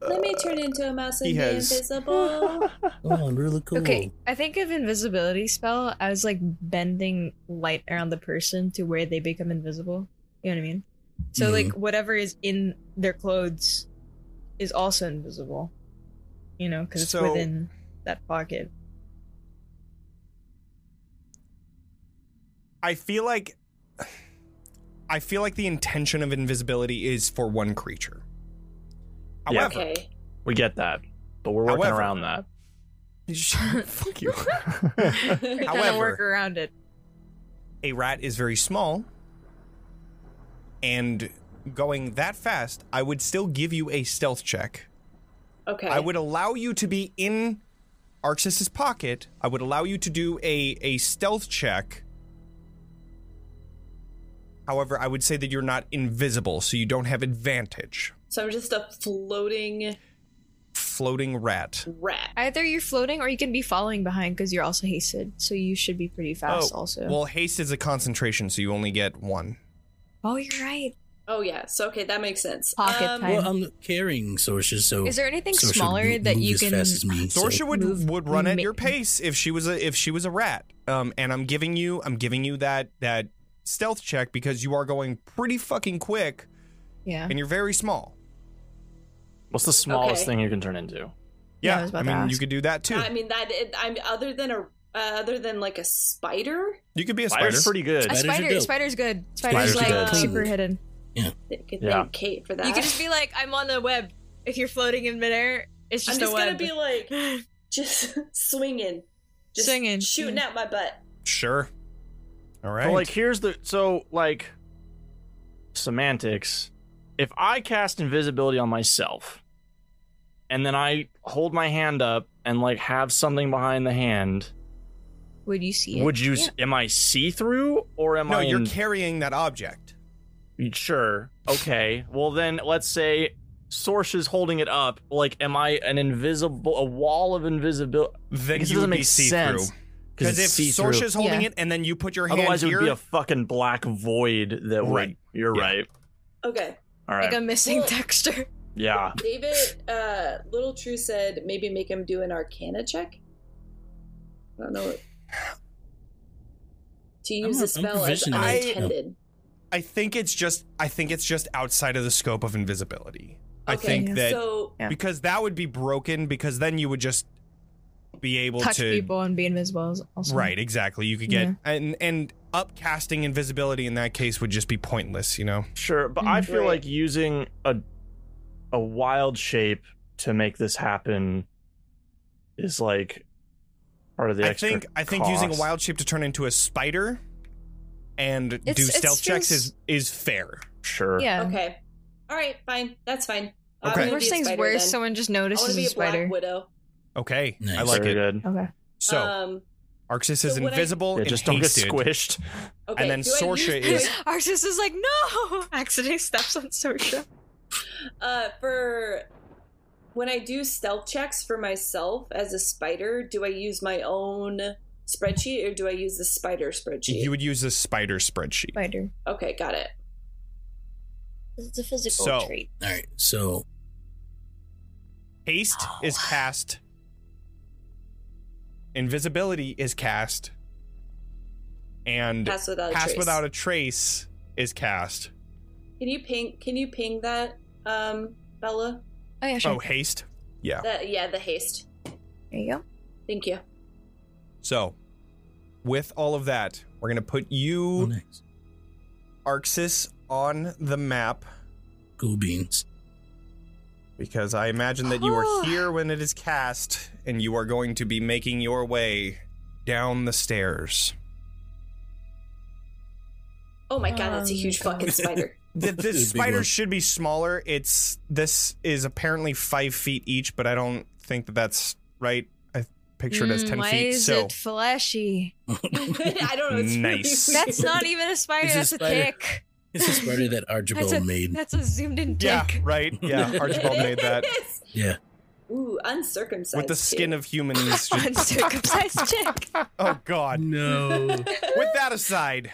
let me turn into a mouse and He be has- invisible. Oh, really cool. Okay, I think of invisibility spell as like bending light around the person to where they become invisible. You know what I mean? So Mhm. like whatever is in their clothes is also invisible. You know, because it's So- within that pocket. I feel like. I feel like the intention of invisibility is for one creature. Yeah. Okay. We get that, but we're working However- around that. fuck you. We're trying to However- work around it. A rat is very small, and going that fast, I would still give you a stealth check. Okay. I would allow you to be in Arxes's pocket. I would allow you to do a a stealth check. However, I would say that you're not invisible, so you don't have advantage. So I'm just a floating Floating rat. rat. Either you're floating or you can be following behind because you're also hasted. So you should be pretty fast oh, also. Well, haste is a concentration, so you only get one. oh, you're right. Oh yeah. So okay, that makes sense. Pocket Um, time. Well, I'm carrying Sorsha, so Is there anything Sorsha smaller would that you as can? fast as me. so- Sorsha would Move- would run at ma- your pace if she was a if she was a rat. Um, and I'm giving you I'm giving you that that stealth check because you are going pretty fucking quick Yeah. and you're very small. What's the smallest Okay. thing you can turn into? Yeah, I Yeah, was about I to mean you could do that too. I mean that. It, I'm other than a uh, other than like a spider. You could be a spider. Spider's pretty good. A Spiders are spider. dope. Spider's good. Spider's, Spiders like good. super hidden. Good Yeah. thank Kate for that. You can just be like, I'm on the web. If you're floating in midair, it's just I'm just just a gonna be like just swinging, just Swinging, shooting yeah. out my butt. Sure. All right. But like here's the so like semantics. If I cast invisibility on myself and then I hold my hand up and like have something behind the hand, Would you see it? would you Yeah. am I see through or am no, I No, you're in- carrying that object. Sure. Okay. Well then let's say Sorsha is holding it up. Like, am I an invisible, a wall of invisibility? Then it you doesn't be make see through. sense. Because if it's see-through. Sorsha's holding Yeah. it and then you put your hand Otherwise, it would be a fucking black void that would. Right. You're Yeah. right. Okay. All right. like a missing Well- texture. yeah. David, uh, Little True said maybe make him do an Arcana check. I don't know. What... To use I'm- the spell as proficient at it. unintended. I think it's just I think it's just outside of the scope of invisibility. I think that so because that would be broken because then you would just be able Touch to touch people and be invisible also. Right exactly. You could get Yeah. and and upcasting invisibility in that case would just be pointless you know? Sure, but I Mm, feel like using a a wild shape to make this happen is like part of the I think I think using a wild shape to turn into a spider and do It's- it stealth checks is is fair Sure. Yeah. okay, all right, fine, that's fine. I Okay. Worst be a thing's worse. then. Someone just I want notices to be a a black spider. widow. okay I like Very it good. Okay. so um, Arxes is so what I- invisible Yeah, and just don't get squished. okay, And then do I Sorsha use- is- Arxes is like, no! Accidentally steps on Sorsha. Uh, for when I do stealth checks for myself as a spider, do I use my own spreadsheet or do I use the spider spreadsheet? you would use the spider spreadsheet Spider. okay, got it. It's a physical So- trait. All right, so haste Oh. is cast invisibility is cast and Pass without a pass trace. without a trace is cast Can you ping? Can you ping that, um, Bella? Oh yeah, sure. oh haste yeah That yeah, the haste. There you go. Thank you. so with all of that we're gonna put oh, you nice. arxes on the map Cool beans. because i imagine that you Oh. are ah. here when it is cast and you are going to be making your way down the stairs Oh my god, that's a Oh huge um. fucking spider. the, Big the spider should be smaller. It's this is apparently five feet each, but I don't think that that's right. I picture it as Mm, ten why feet. is so it fleshy? I don't know. It's Nice. Really That's not even a spider. It's That's a, spider. tick. It's a spider that That's Archibald a made. that's a zoomed in tick. yeah, right. Yeah, Archibald made that. Yeah. Ooh, uncircumcised. with the skin too. of humans. just- Uncircumcised tick. Uh, oh God. No. With that aside,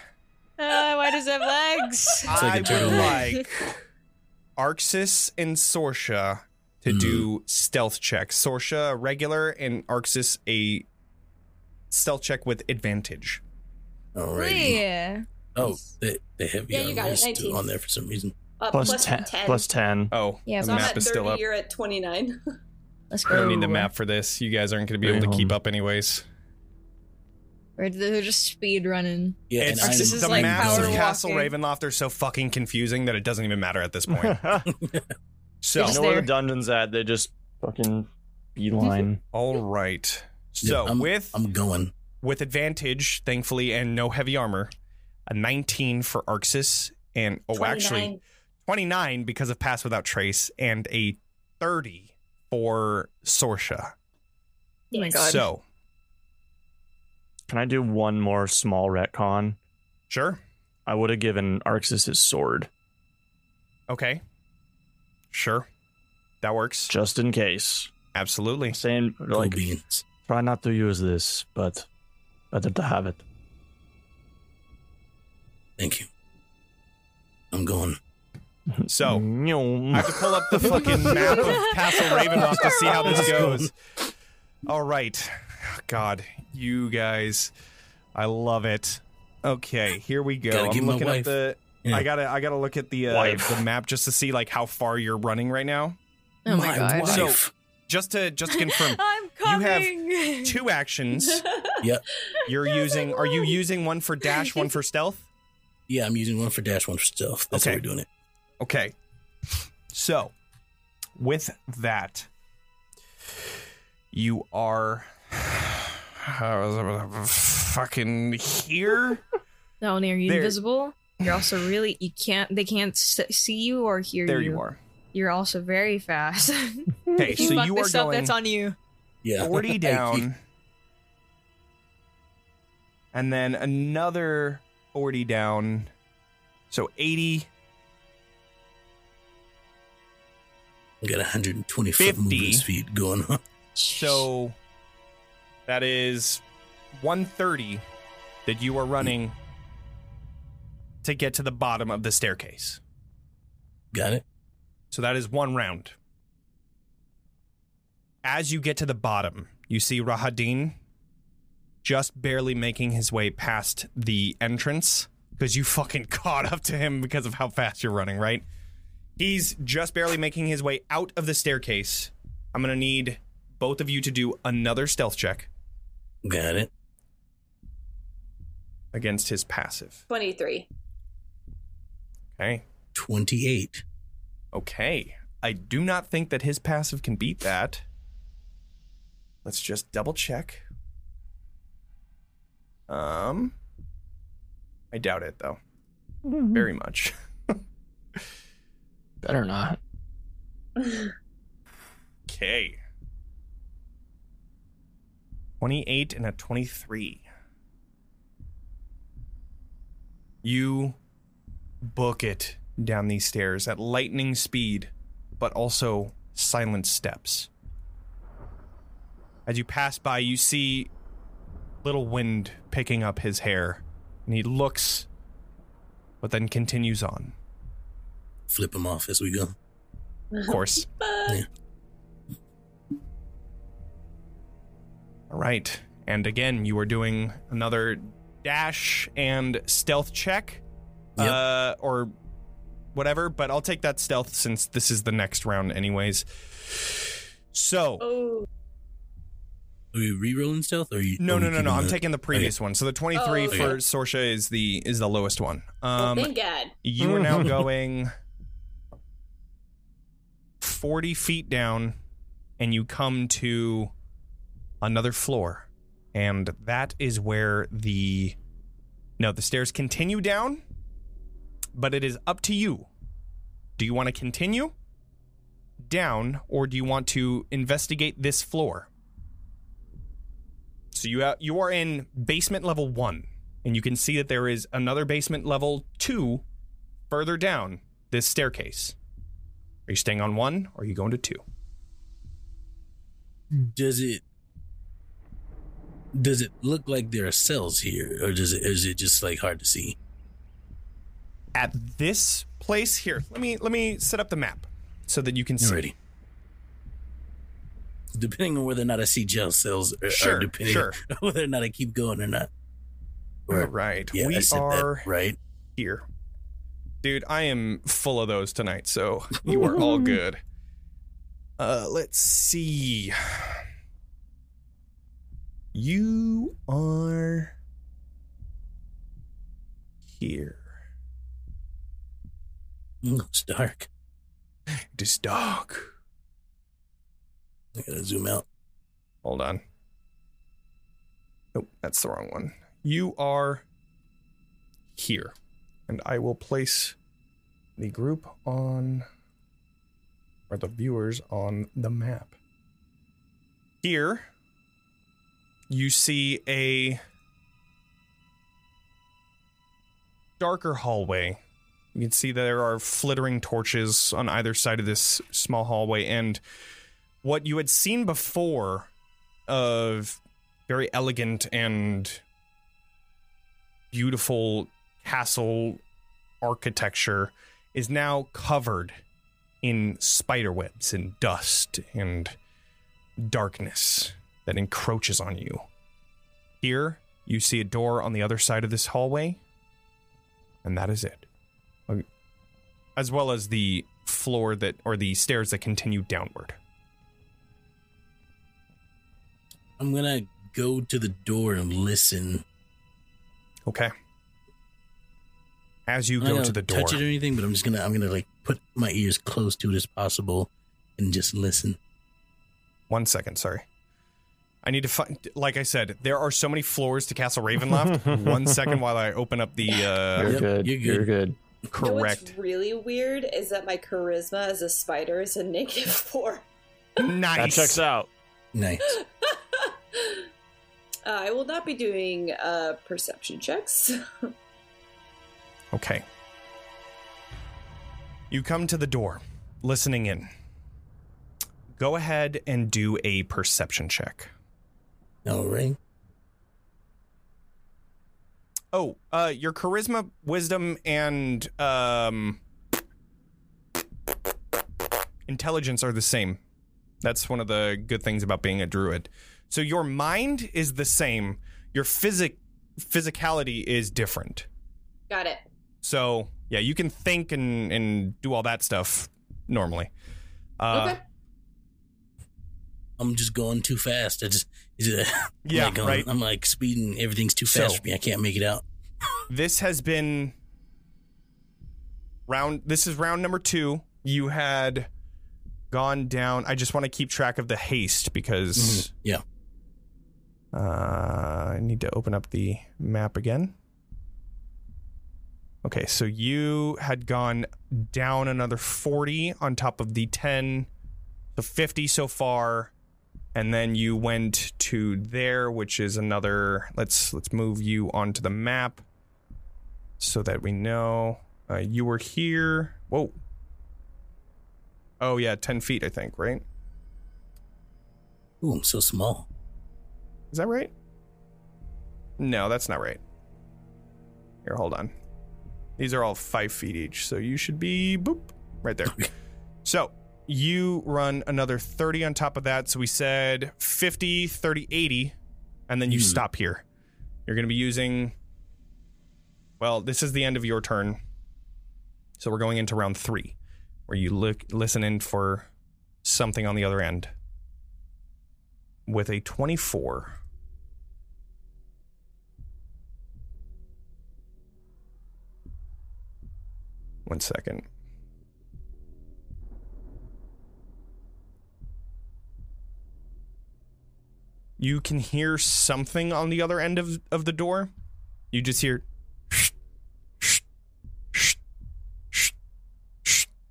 why does it have legs? It's like a I would turtle. like Arxes and Sorsha to Hmm. do stealth checks. Sorsha a regular and Arxes a stealth check with advantage. Alrighty. Yeah. Oh, they, the heavy Yeah, you got armor it, is 19. still on there for some reason. Uh, Plus, plus 10, 10. Plus 10. Oh, Yeah, the so I'm map at is 30, still up. you're at 29. Let's go. I go. don't need the map for this. You guys aren't going to be able to keep up anyways. Or they're just speed running. Yeah, It's and This is the like maps of Castle walking. Ravenloft are so fucking confusing that it doesn't even matter at this point. you So, It just- know where the dungeon's at? They just fucking beeline. all right. Yeah, So I'm, with I'm going. with advantage, thankfully, and no heavy armor, a 19 for Arxes and oh, actually 29. 29 because of Pass Without Trace, and a 30 for Sorsha. Oh my God. So, Can I do one more small retcon? sure. I would have given Arxes his sword Okay. Sure. That works. just in case. Absolutely. Saying Cool like beans. try not to use this, but better to have it. Thank you. I'm going. So, I have to pull up the fucking map of Castle Ravenloft to see how this goes. All right. God, you guys. I love it. Okay, here we go. Gotta I'm looking at the Yeah. I gotta I gotta look at the uh, the map just to see like how far you're running right now. Oh my, god. wife. Just to just to confirm, I'm You have two actions. Yep. You're using are you using one for dash, one for stealth? Yeah, I'm using one for dash, one for stealth. That's Okay. how we're doing it. Okay. So, with that, you are fucking here. Not only are you There. invisible, you're also really you can't they can't see you or hear There you. you are. You're also very fast. Okay, If you so fuck you are this up, going that's on you. Yeah. 40 down. And then another 40 down. So 80. We got 120 foot 50. movement speed going on. So that is 130 that you are running to get to the bottom of the staircase. Got it? So that is one round. As you get to the bottom, you see Rahadin just barely making his way past the entrance because you fucking caught up to him because of how fast you're running, right? He's just barely making his way out of the staircase. I'm going to need both of you to do another stealth check Got it. against his passive. 23. Okay. 28. Okay. I do not think that his passive can beat that. Let's just double check. Um I doubt it though. Very much. Better not. Okay. 28 and a 23. You book it down these stairs at lightning speed, but also silent steps. As you pass by, you see little wind picking up his hair, and he looks, but then continues on. Flip him off as we go. Of course. Yeah. All right. And again, you are doing another dash and stealth check. Yep. Uh, or whatever, but I'll take that stealth since this is the next round, anyways. So, Oh, Are we re-rolling stealth? Or are you, no, are we no, no, no. I'm that? taking the previous one. So the 23 Oh, for okay. Sorsha is the is the lowest one. Um, thank God. you are now going 40 feet down, and you come to another floor. And that is where the. No, the stairs continue down, but it is up to you. Do you want to continue down, or do you want to investigate this floor? So you, ha- you are in basement level one, and you can see that there is another basement level two further down this staircase. Are you staying on one or are you going to two? Does it does it look like there are cells here, or does it is it just like hard to see? At this place here, let me let me set up the map so that you can see. Already. Depending on whether or not I see gel cells, or, Sure, or depending sure. on whether or not I keep going or not. All right, Yeah, we are that right. here. Dude, I am full of those tonight, so you are all good. Uh let's see. You are here. Mm, It's dark. It is dark. I gotta zoom out. Hold on. Nope, that's the wrong one. You are here. And I will place the group on, or the viewers on the map. Here, you see a darker hallway. You can see there are flittering torches on either side of this small hallway, and what you had seen before of very elegant and beautiful castle architecture is now covered in spider webs and dust and darkness that encroaches on you. Here, you see a door on the other side of this hallway, and that is it. As well as the floor that, or the stairs that continue downward. I'm gonna go to the door and listen. Okay. As you I'm go gonna the door, touch it or anything, but I'm just gonna I'm gonna like put my ears close to it as possible and just listen. one second, sorry. I need to find, like I said, there are so many floors to Castle Ravenloft. one second while I open up the You're uh, Yep, good. you're You're good. Good. You know correct. what's really weird is that my charisma as a spider is a negative four. nice. That checks out. Nice. Uh, I will not be doing uh, perception checks. Okay. You come to the door, listening in. Go ahead and do a perception check. All right. Oh, uh, your charisma, wisdom, and um, intelligence are the same. That's one of the good things about being a druid. So your mind is the same. Your physic physicality is different. Got it. So yeah, you can think and and do all that stuff normally. Uh, okay. I'm just going too fast. I just, just Yeah, like, um, right. I'm like speeding. Everything's too fast So- for me. I can't make it out. this has been round this is round number two you had gone down i just want to keep track of the haste because Mhm. Yeah. uh, i need to open up the map again okay so you had gone down another 40 on top of the 10 so 50 so far and then you went to there which is another let's let's move you onto the map so that we know uh, you were here. Whoa. Oh yeah, ten feet, I think. Right? Ooh, I'm so small. Is that right? No, that's not right. Here, hold on. These are all five feet each, so you should be boop right there. so you run another 30 on top of that. So we said 50, 30, 80, and then you Hmm. stop here. You're going to be using. Well, this is the end of your turn. So we're going into round three, where you look, listen in for something on the other end. With a 24. One second. You can hear something on the other end of, of the door. You just hear.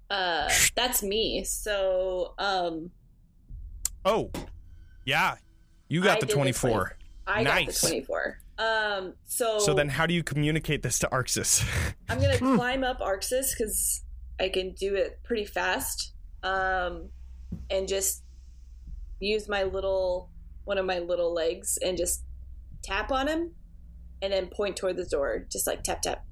Uh, that's me. So, um, Oh, yeah. You got I the did the 24. I got the 24. Um, so, So then, how do you communicate this to Arxes? I'm gonna climb up Arxes because I can do it pretty fast. Um, and just use my little one of my little legs and just tap on him, and then point toward the door, just like tap tap.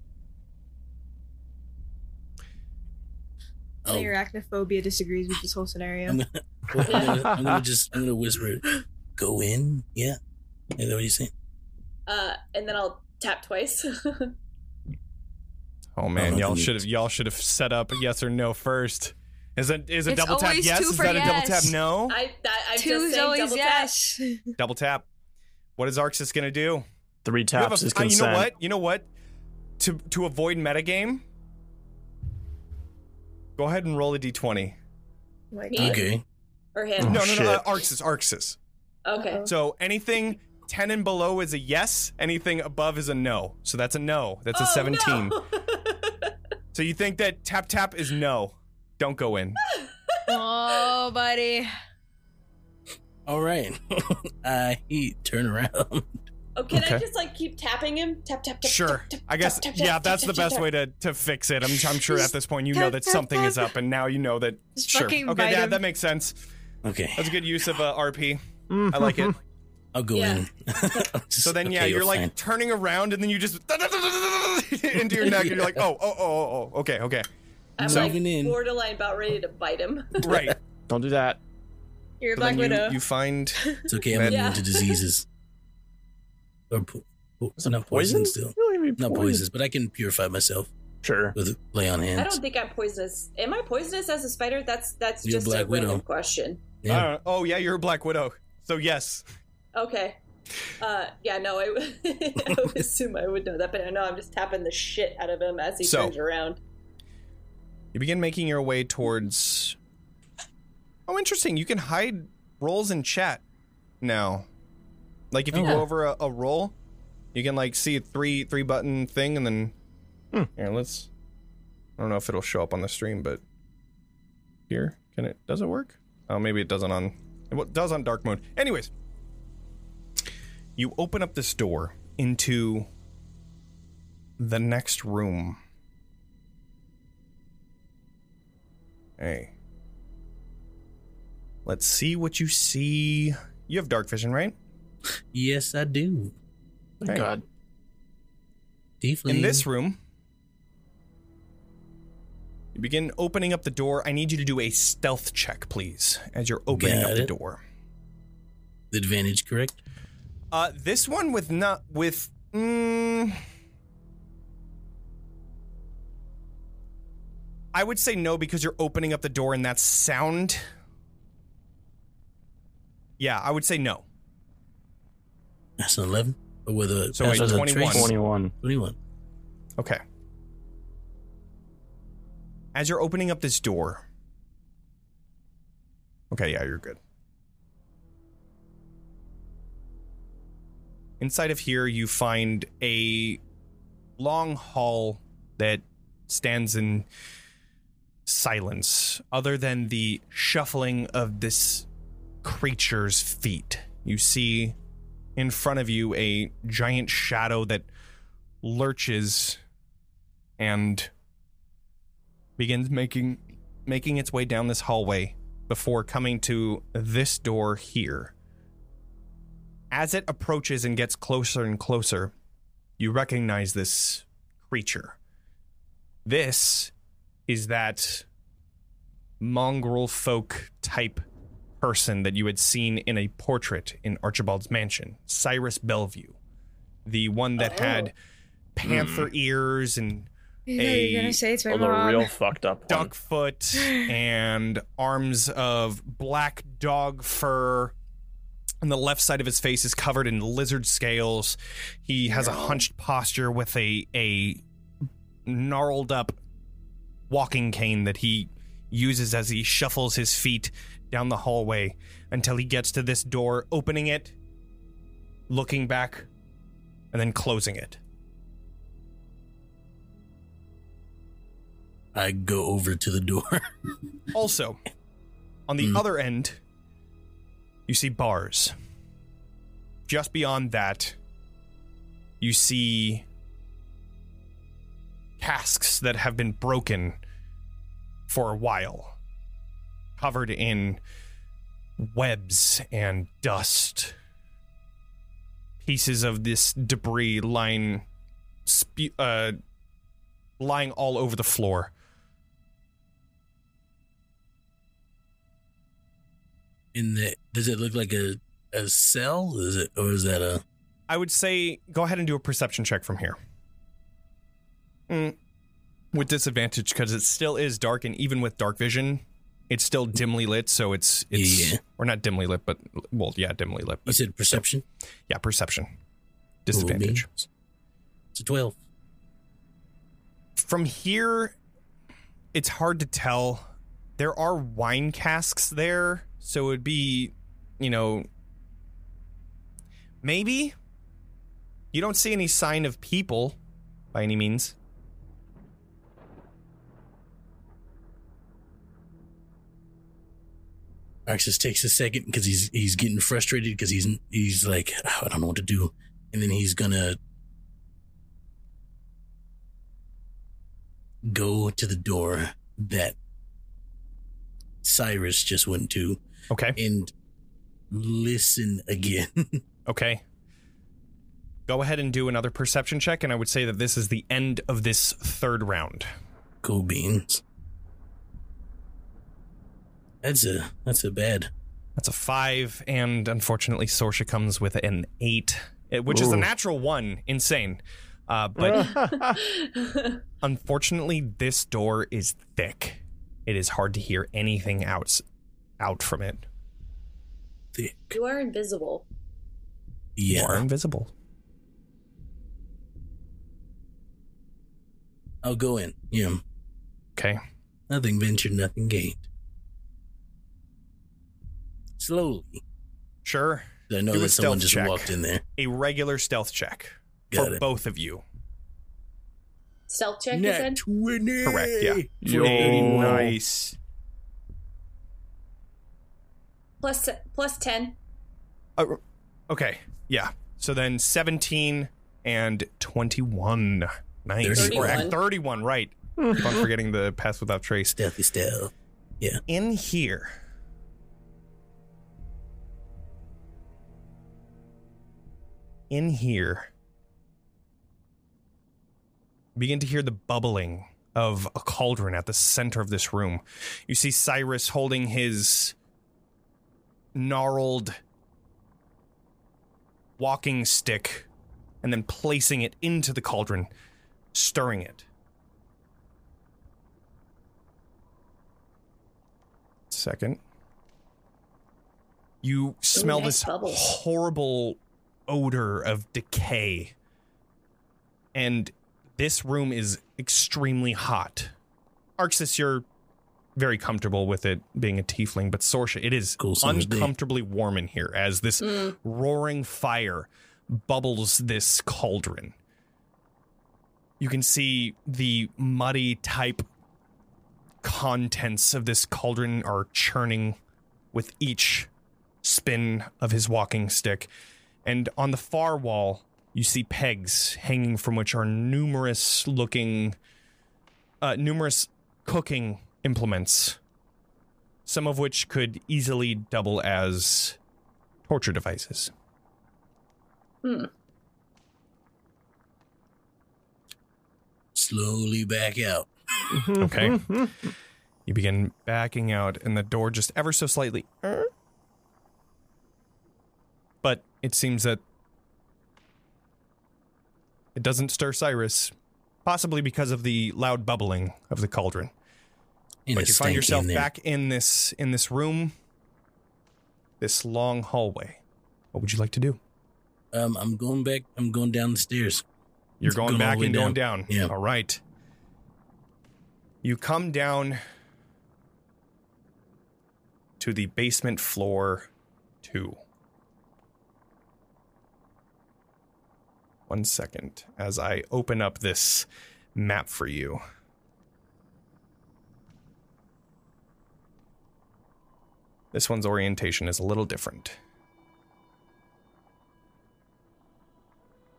So Oh, your arachnophobia disagrees with this whole scenario. I'm gonna, I'm gonna, I'm gonna just, I'm gonna whisper, "Go in." Yeah. Is that what you saying? Uh, and then I'll tap twice. Oh man, Oh, y'all should have y'all should have set up yes or no first. Is it is a It's double tap yes? Is for that a double tap no? I that I'm Two just is saying always double yes. double tap. What is Arxes gonna do? Three taps a- is uh, you know what? You know what? To to avoid metagame, go ahead and roll a d20. Me? Okay. tap or Oh, him. no, no, shit. no, uh, Arxes, Arxes. Okay. So anything 10 and below is a yes, anything above is a no. So that's a no. That's a Oh, 17. no. So you think that tap tap is no? Don't go in. oh, buddy. All right. uh, he turn around. Oh, can I Okay. just like keep tapping him? Tap tap tap. Sure. tap, tap, I guess tap, tap, yeah, tap, that's tap, the best tap. way to to fix it. I'm I'm sure at this point you know that tap, something is up, and now you know that. Just Sure. fucking Okay, bite yeah, him. that makes sense. Okay. That's a good use of uh, RP. Mm-hmm. I like it. I'll go Yeah. in. So then, yeah, Okay, you're like fine. turning around, and then you just into your neck, and you're like, oh, oh, oh, oh, oh, okay, okay, I'm So- like in. borderline about ready to bite him. right. Don't do that. You're a So Black then you, Widow. you find It's okay. I'm Yeah. immune to diseases. Or po- po- Is it not poison, poison? still. You don't even Not poison. poisons, but I can purify myself Sure. with lay on hands. I don't think I'm poisonous. Am I poisonous as a spider? That's that's You're just Black a Widow. question. Yeah. Uh, oh yeah, you're a Black Widow. So yes, Okay. Uh, yeah, no, I, I would assume I would know that, but no, I'm just tapping the shit out of him as he So- turns around. You begin making your way towards. Oh, interesting. You can hide rolls in chat now. Like if you Oh. go over a, a roll, you can like see a three three button thing, and then Hmm. here let's. I don't know if it'll show up on the stream, but here can it? Does it work? Oh, maybe it doesn't on. It does on dark mode. Anyways, you open up this door into the next room. Hey. Let's see what you see. You have dark vision, right? Yes, I do. Thank Okay. God. Tiefling. In this room, you begin opening up the door. I need you to do a stealth check, please, as you're opening Got up the door. The advantage, correct? Uh, this one with not with. Mm, I would say no because you're opening up the door and that's sound. Yeah, I would say no. That's an 11. Or with a, So wait, 21. 21. 21. Okay. As you're opening up this door. Okay, yeah, you're good. Inside of here, you find a long hall that stands in silence, other than the shuffling of this creature's feet. You see in front of you a giant shadow that lurches and begins making making its way down this hallway before coming to this door here. As it approaches and gets closer and closer, you recognize this creature. This is that mongrel folk type person that you had seen in a portrait in Archibald's mansion, Cyrus Belview, the one that Oh. had panther hmm. ears and I you were a- gonna say it's my Oh, the mom. real fucked up one. duck foot and arms of black dog fur. And the left side of his face is covered in lizard scales. He has a hunched posture with a a gnarled up walking cane that he uses as he shuffles his feet down the hallway until he gets to this door, opening it, looking back, and then closing it. I go over to the door. Also, on the Hmm. other end, you see bars. Just beyond that, you see casks that have been broken for a while, covered in webs and dust. Pieces of this debris lying, spe- uh, lying all over the floor. In the, does it look like a, a cell? Is it, or is that a, I would say go ahead and do a perception check from here. Mm, With disadvantage because it still is dark, and even with dark vision, it's still dimly lit. So it's it's Yeah. or not dimly lit, but well, yeah, dimly lit. you But said perception? yeah, perception disadvantage. It's a 12. From here, it's hard to tell. There are wine casks there, so it would be, you know, maybe. You don't see any sign of people by any means. Arxes takes a second because he's he's getting frustrated because he's he's like "Oh, I don't know what to do, and then he's gonna go to the door that Cyrus just went to Okay. and listen again. Okay. Go ahead and do another perception check, and I would say that this is the end of this third round. cool beans. That's a that's a bad. That's a five, and unfortunately, Sorsha comes with an eight, eh, which is a natural one. Insane. Uh, but unfortunately, this door is thick. It is hard to hear anything out, out from it. Thick. you are invisible. Yeah. You are invisible. I'll go in. Yeah, Okay. nothing ventured, nothing gained. Slowly, Sure. I know Do a that someone stealth just check. walked in there. A regular stealth check Got for it. both of you. Stealth check, you Nat said? 20. Correct, yeah. Yo. Nice. Plus, plus 10. Uh, okay. Yeah. So then 17 and 21. Nice. 31. Uh, 31, right. Keep on forgetting the pass without trace. Stealthy stealth. Yeah. In here. In here. Begin to hear the bubbling of a cauldron at the center of this room. You see Cyrus holding his gnarled walking stick and then placing it into the cauldron, stirring it. Second. You smell nice this bubbles. horrible odor of decay. And this room is extremely hot. Arxes, you're very comfortable with it being a tiefling, but Sorsha, it is Cool day. uncomfortably warm in here as this Mm. roaring fire bubbles this cauldron. You can see the muddy type contents of this cauldron are churning with each spin of his walking stick. And on the far wall, you see pegs hanging from which are numerous looking, uh, numerous cooking implements, some of which could easily double as torture devices. Hmm. Slowly back out. Okay. you begin backing out, and the door just ever so slightly. But it seems that it doesn't stir Cyrus, possibly because of the loud bubbling of the cauldron. And but you find yourself in back in this in this room, this long hallway. What would you like to do? Um, I'm going back. I'm going down the stairs. You're going going back and going down. down. Yeah. All right. You come down to the basement floor two. One second as I open up this map for you. This one's orientation is a little different.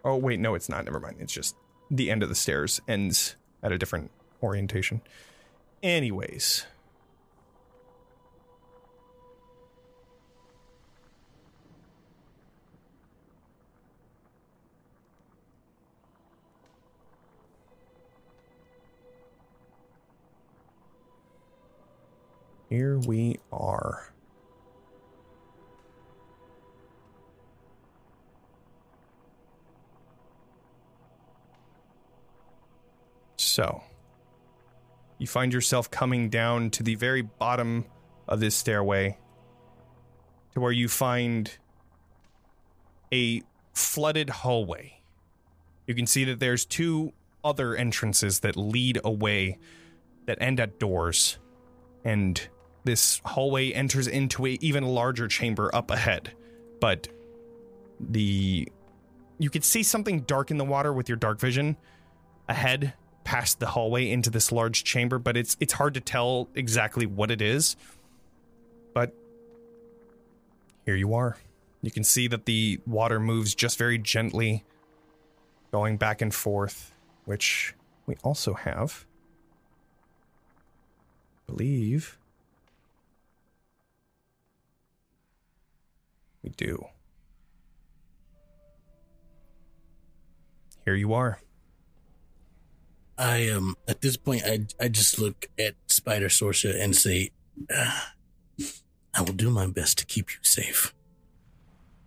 Oh, wait, no, it's not. Never mind. It's just the end of the stairs ends at a different orientation. Anyways. Here we are. So, you find yourself coming down to the very bottom of this stairway to where you find a flooded hallway. You can see that there's two other entrances that lead away that end at doors. And this hallway enters into a even larger chamber up ahead. But the you could see something dark in the water with your dark vision ahead past the hallway into this large chamber, but it's it's hard to tell exactly what it is. But here you are. You can see that the water moves just very gently, going back and forth, which we also have. Believe. We do. Here you are. I um at this point I I just look at Spider Sorcerer and say, "Ah, I will do my best to keep you safe.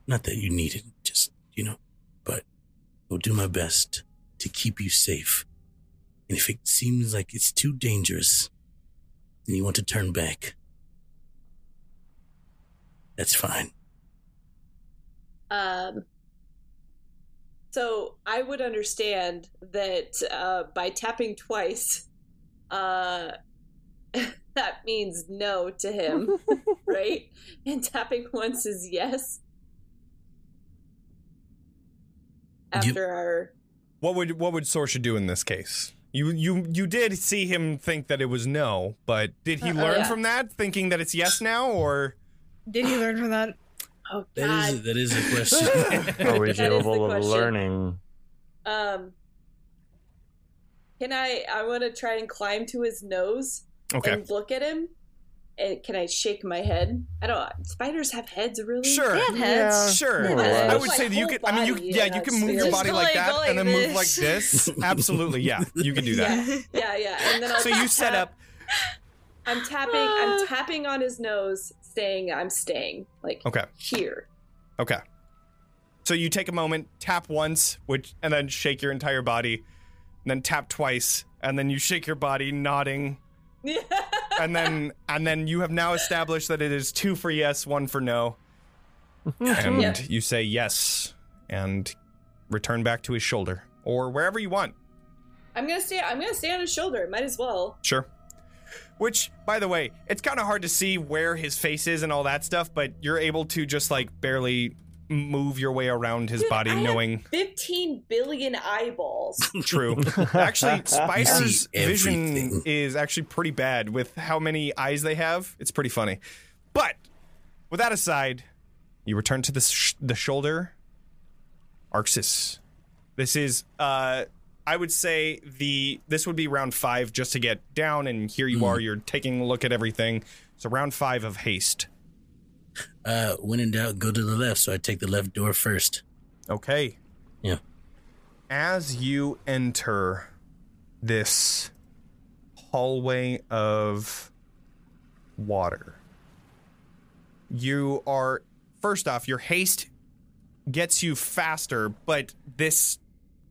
Not that you need it, just you know, but I will do my best to keep you safe. And if it seems like it's too dangerous and you want to turn back, that's fine. Um, so I would understand that uh, by tapping twice, uh, that means no to him, right? And tapping once is yes. After our What would what would Sorsha do in this case? You you you did see him think that it was no, but did he Uh, oh, learn yeah. from that, thinking that it's yes now, or Did he learn from that? Oh god, is a, that is a question. Are we That is capable of question. learning? um, can I? I want to try and climb to his nose okay? and look at him. And can I shake my head? I don't. Spiders have heads, really? Sure, They have heads. sure. more or I would say that you could. I mean, you yeah, you can move your body like that like and then move like this. this. Absolutely, yeah, you can do that. Yeah, yeah, yeah. And then I'll So you set tap- up. I'm tapping. I'm tapping on his nose, saying I'm staying. Like Okay, here. okay. So you take a moment, tap once, which, and then shake your entire body, and then tap twice, and then you shake your body, nodding, and then and then you have now established that it is two for yes, one for no, and Yeah. you say yes, and return back to his shoulder or wherever you want. I'm gonna stay. I'm gonna stay on his shoulder. Might as well. Sure. Which, by the way, it's kind of hard to see where his face is and all that stuff, but you're able to just like barely move your way around his Dude, body, I have knowing 15 billion eyeballs. true. Actually, spiders' vision is actually pretty bad with how many eyes they have. It's pretty funny. But with that aside, you return to the sh- the shoulder. Arxes. This is uh I would say the this would be round 5 just to get down and here you are you're taking a look at everything. So round 5 of haste. Uh, when in doubt, go to the left. So I take the left door first. Okay. Yeah. As you enter this hallway of water, you are, first off, your haste gets you faster, but this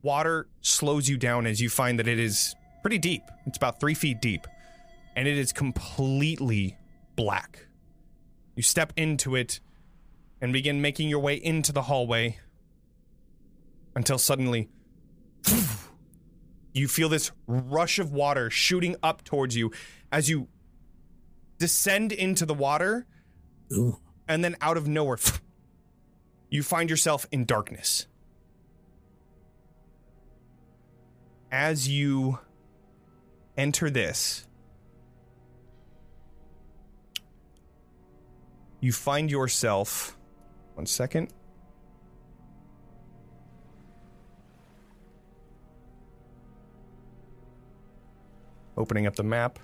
water slows you down as you find that it is pretty deep. It's about three feet deep, and it is completely black. You step into it and begin making your way into the hallway until suddenly you feel this rush of water shooting up towards you as you descend into the water Ooh. and then out of nowhere you find yourself in darkness as you enter this you find yourself one second opening up the map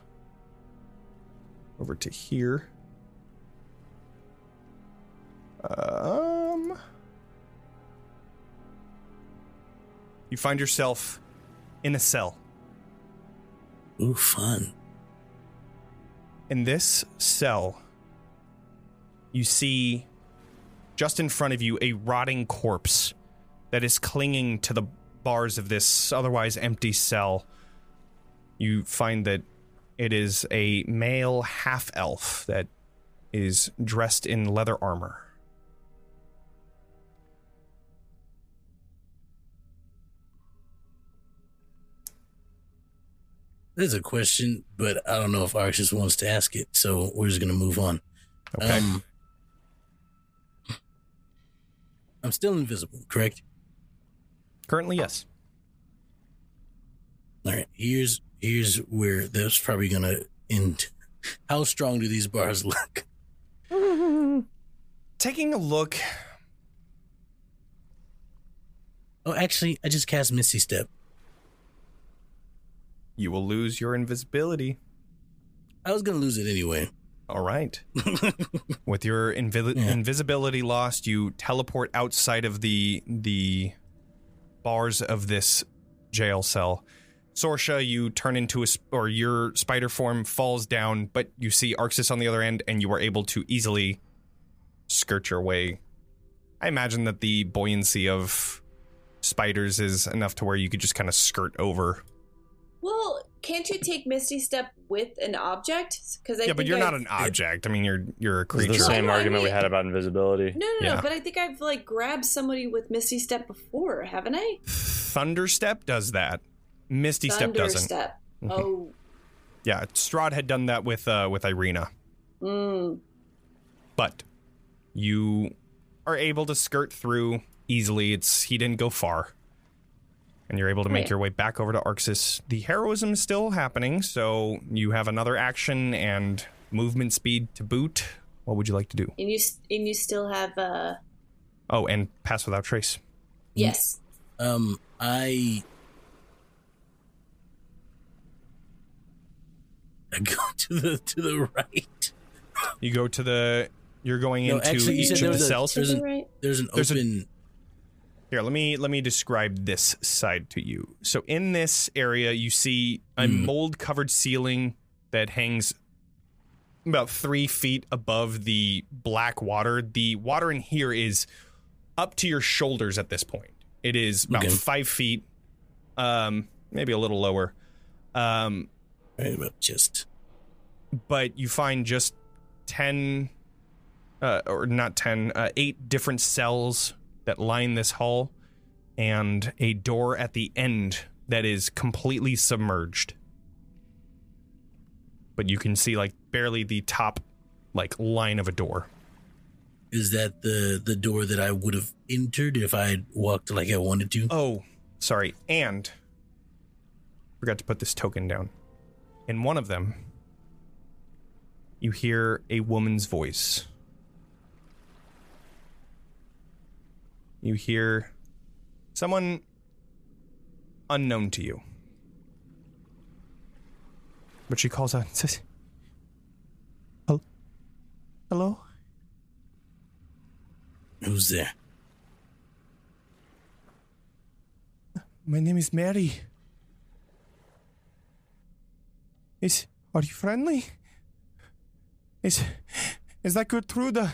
over to here. Um you find yourself in a cell Ooh, fun. in this cell, you see just in front of you a rotting corpse that is clinging to the bars of this otherwise empty cell. You find that it is a male half elf that is dressed in leather armor. There's a question, but I don't know if Arxes wants to ask it, so we're just gonna move on. Okay. Um, I'm still invisible, correct? Currently, yes. All right. Here's here's where that's probably gonna end. How strong do these bars look? taking a look. Oh, actually, I just cast Misty Step. You will lose your invisibility. I was gonna lose it anyway. All right. With your invi- Yeah. invisibility lost, you teleport outside of the the bars of this jail cell. Sorsha, you turn into a sp- or your spider form falls down, but you see Arxes on the other end, and you are able to easily skirt your way. I imagine that the buoyancy of spiders is enough to where you could just kind of skirt over. Well, can't you take Misty Step with an object? Because yeah, but you're not an object. I mean, you're you're a This is creature. the same No, I argument we had about invisibility. No, no, Yeah. no. But I think I've like grabbed somebody with Misty Step before, haven't I? Thunderstep does that. Misty Step doesn't. Thunderstep. Mhm. Oh. Yeah, Strahd had done that with uh, with Ireena, Mm. but you are able to skirt through easily. It's he didn't go far, and you're able to make Right. your way back over to Arxes. The heroism is still happening, so you have another action and movement speed to boot. What would you like to do? And you and you still have uh Oh, and pass without trace. yes. Um, I I go to the to the right. You go to the. You're going No, into actually, each of the a- cells. There's an- right? There's an There's a- open. Here, let me let me describe this side to you. So in this area, you see a Hmm. mold covered ceiling that hangs about three feet above the black water. The water in here is up to your shoulders at this point. It is about Okay. five feet, um, maybe a little lower. Um, just but you find just 10 uh, or not 10 uh, eight different cells that line this hall and a door at the end that is completely submerged. But you can see like barely the top like line of a door. Is that the the door that I would have entered if I had walked like I wanted to. oh sorry. And forgot to put this token down. In one of them you hear a woman's voice you hear someone unknown to you. But she calls out and says, Hello? Who's there? My name is Mary. Is are you friendly? Is is that Gertruda?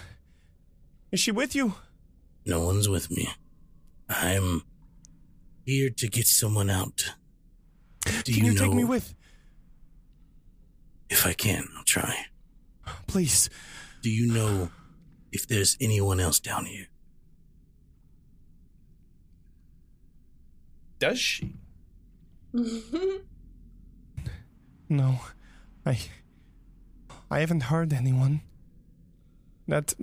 Is she with you? No one's with me. I'm here to get someone out. Do Can you, know take me with? if I can? I'll try. Please. Do you know if there's anyone else down here? Does she? No. I I haven't heard anyone. That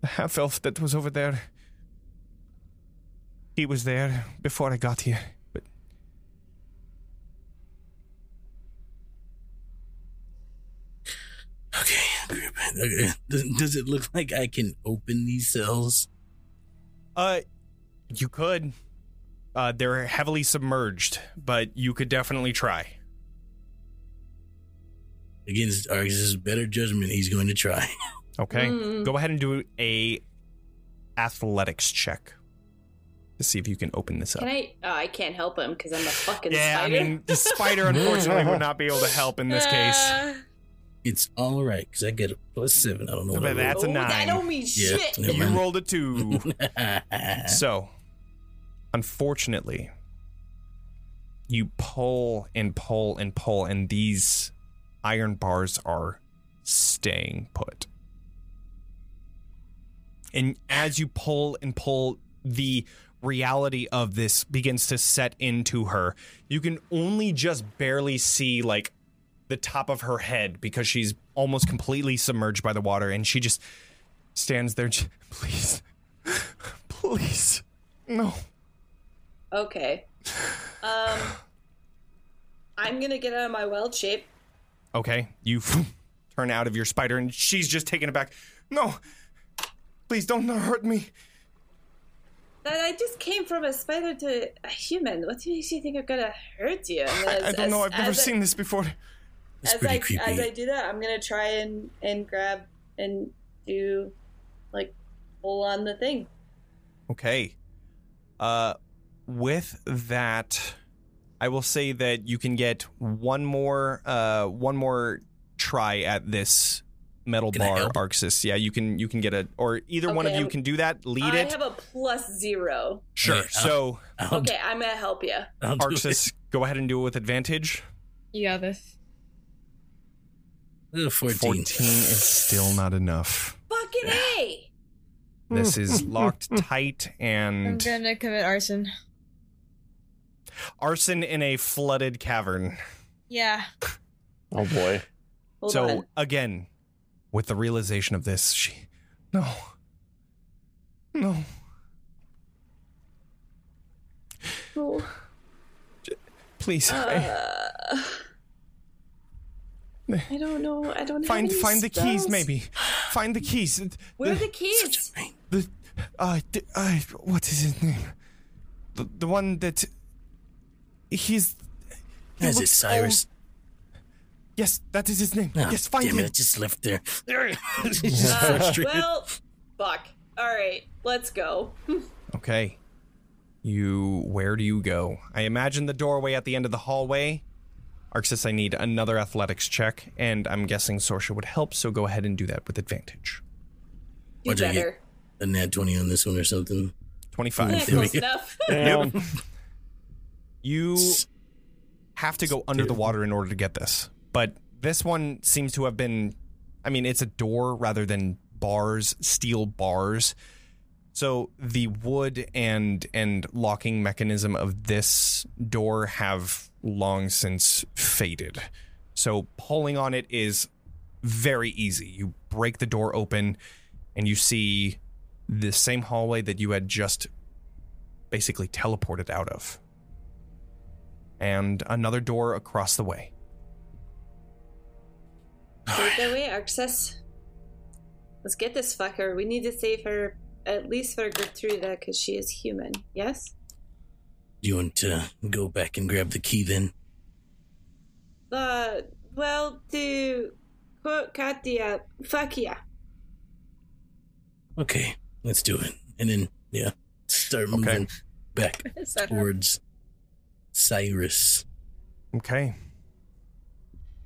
the half elf that was over there. He was there before I got here, but Okay. Okay. Does, it look like I can open these cells? uh you could. Uh they're heavily submerged, but you could definitely try. Against Arx's better judgment, he's going to try. Okay? Mm. Go ahead and do a athletics check to see if you can open this up. Can I? Oh, I can't help him because I'm a fucking yeah, spider. I mean, the spider unfortunately would not be able to help in this case. Uh, It's all right because I get a plus seven. I don't know what But I that's a oh, That nine. don't mean shit. Never You mind. rolled a two. so, unfortunately, you pull and pull and pull, and these iron bars are staying put. And as you pull and pull, the reality of this begins to set into her. You can only just barely see, like, the top of her head because she's almost completely submerged by the water, and she just stands there. Please, please, no. Okay. Um, I'm gonna get out of my wild shape. Okay, you turn out of your spider, and she's just taken aback. No, Please don't hurt me. That I just came from a spider to a human. What makes you think I'm gonna hurt you? And I, I don't know. I've never as I- seen this before. It's as pretty I creepy. as I do that, I'm gonna try and and grab and do like pull on the thing. Okay. Uh, with that, I will say that you can get one more, uh, one more try at this metal Can bar. Arxes. Yeah, you can, you can get a, or either one of you I'm- can do that. Lead I it. I have a plus zero. sure. Okay, I'll- so, I'll, Okay, I'm gonna help you. I'll do it. Arxes, go ahead and do it with advantage. You got this. Uh, 14. 14 is still not enough. Fucking a. This is locked tight and. I'm gonna commit arson. arson in a flooded cavern. Yeah. Oh boy. Hold so on. again, with the realization of this, she no, no. Oh, Please, I- uh, I don't know. I don't find have any find the keys. Maybe find the keys. Where are the, the keys? the uh, d- uh what is his name? The the one that he's. he Is it Cyrus? old- Yes, that is his name. Oh, yes, find damn him. it, I just left there. He's just Uh, frustrated. well, fuck. All right, let's go. Okay. You, where do you go? I imagine the doorway at the end of the hallway. Arxes, I need another athletics check, and I'm guessing Sorsha would help, so go ahead and do that with advantage. Do What'd I get? better. a nat 20 on this one or something. 25. There we close enough. Damn. You have to go under the water in order to get this. But this one seems to have been I mean, it's a door rather than bars, steel bars. So the wood and and locking mechanism of this door have long since faded. So pulling on it is very easy. You break the door open and you see the same hallway that you had just basically teleported out of and another door across the way. Take that way, Arxes. Let's get this fucker. We need to save her, at least for Gertruda, because she is human. Yes? Do you want to go back and grab the key then? Uh, well, to quote Katya, fuck yeah. Okay, let's do it. And then, yeah, start moving back Is that her? towards Cyrus. Okay.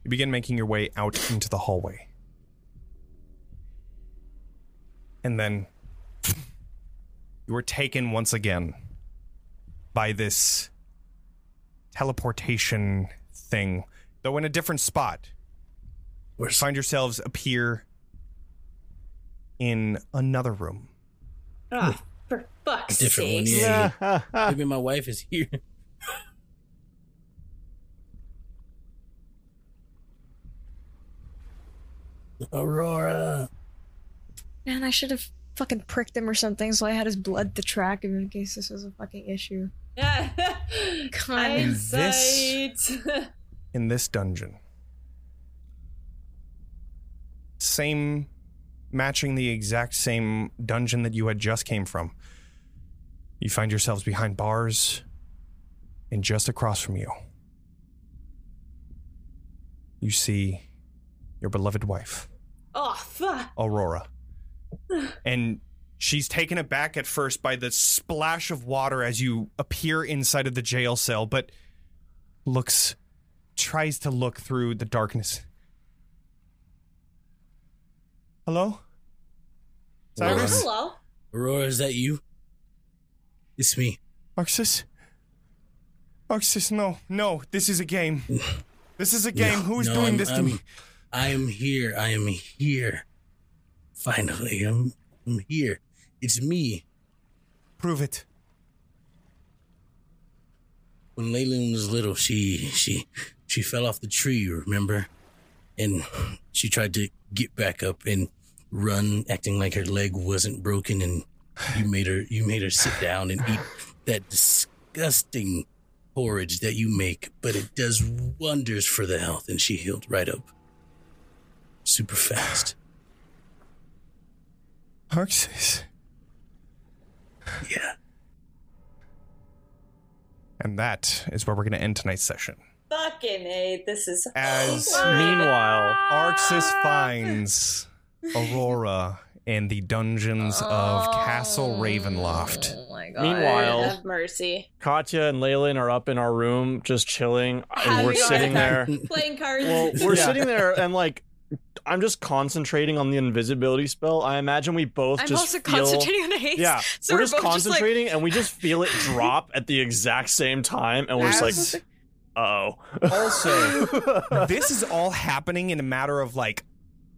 You begin making your way out into the hallway. And then you are taken once again by this teleportation thing, though in a different spot. Where's Find yourselves appear in another room. Ah, for fuck's different one, sake. yeah. maybe my wife is here? Aurora. Man, I should have fucking pricked him or something so I had his blood to track him in case this was a fucking issue. Yeah. In Hindsight. in this dungeon. Same, matching the exact same dungeon that you had just came from. You find yourselves behind bars, and just across from you, you see your beloved wife, oh, fuck. Aurora. And she's taken aback at first by the splash of water as you appear inside of the jail cell, but looks, tries to look through the darkness. Hello? Cyrus? Hello. Aurora, is that you? It's me. Arxes? Arxes, no, no, this is a game. This is a game. No, Who's no, doing I'm- this to I'm- me? I am here. I am here. Finally, I'm I'm here. It's me. Prove it. When Leilyn was little, she she she fell off the tree, remember? And she tried to get back up and run, acting like her leg wasn't broken, and you made her you made her sit down and eat that disgusting porridge that you make, but it does wonders for the health, and she healed right up. Super fast. Arxes. Yeah. And that is where we're going to end tonight's session. Fucking A, this is As Meanwhile, Arxes finds Aurora in the dungeons of oh Castle Ravenloft. Oh my god. Meanwhile- have mercy. Katya and Leilyn are up in our room just chilling, and Having we're sitting there. Playing cards. Well, we're Yeah. sitting there and like I'm just concentrating on the invisibility spell. I imagine we both I'm just also feel, concentrating on haste. Yeah, So we're, we're just both just, like- concentrating and we just feel it drop at the exact same time, and we're As- just like, oh. Also, this is all happening in a matter of like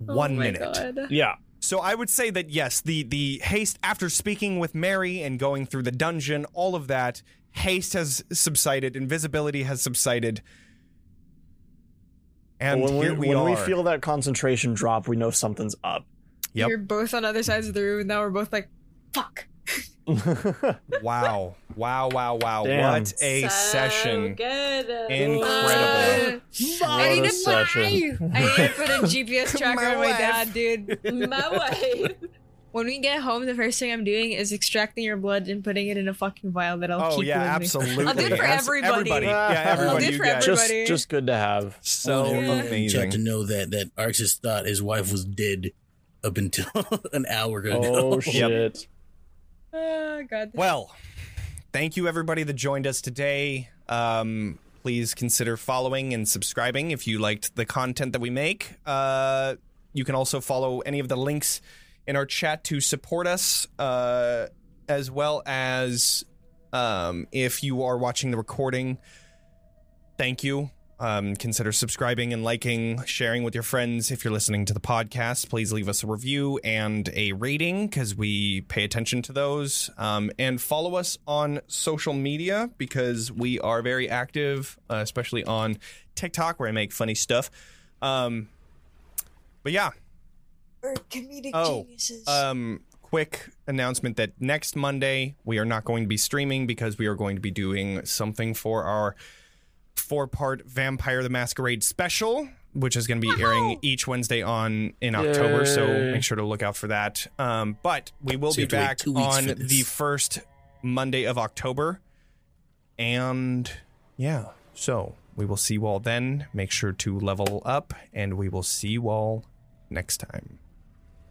oh one oh my minute. God. yeah, So I would say that yes, the the haste after speaking with Mary and going through the dungeon, all of that haste has subsided, invisibility has subsided, and when, here we, we, when are. we feel that concentration drop, we know something's up. Yep. You're both on other sides of the room, and now we're both like, fuck. wow, wow, wow, wow! Damn. What a So session! Good. Incredible. Uh, I need a to session. I need to put a GPS tracker My on my wife. dad, dude. My wife. When we get home, the first thing I'm doing is extracting your blood and putting it in a fucking vial that I'll Oh keep yeah, with me. absolutely. I'll do it for Abs- everybody. Everybody, yeah, I'll everybody. do it for guys. just, everybody. just good to have. so I want everyone in the chat to know that that Arxes thought his wife was dead up until an hour ago. Oh shit! Oh god. Well, thank you everybody that joined us today. Um, please consider following and subscribing if you liked the content that we make. Uh, you can also follow any of the links in our chat to support us, uh, as well as um, if you are watching the recording. Thank you. Um, consider subscribing and liking, sharing with your friends. If you're listening to the podcast, please leave us a review and a rating because we pay attention to those. Um, and follow us on social media because we are very active, uh, especially on TikTok where I make funny stuff. Um, but yeah, We're comedic Oh, geniuses. um, quick announcement that next Monday we are not going to be streaming because we are going to be doing something for our four part Vampire the Masquerade special, which is going to be airing each Wednesday on in October. So make sure to look out for that. Um, but we will So be you have to wait back on the first Monday of October. And yeah, so we will see you all then. Make sure to level up, and we will see you all next time.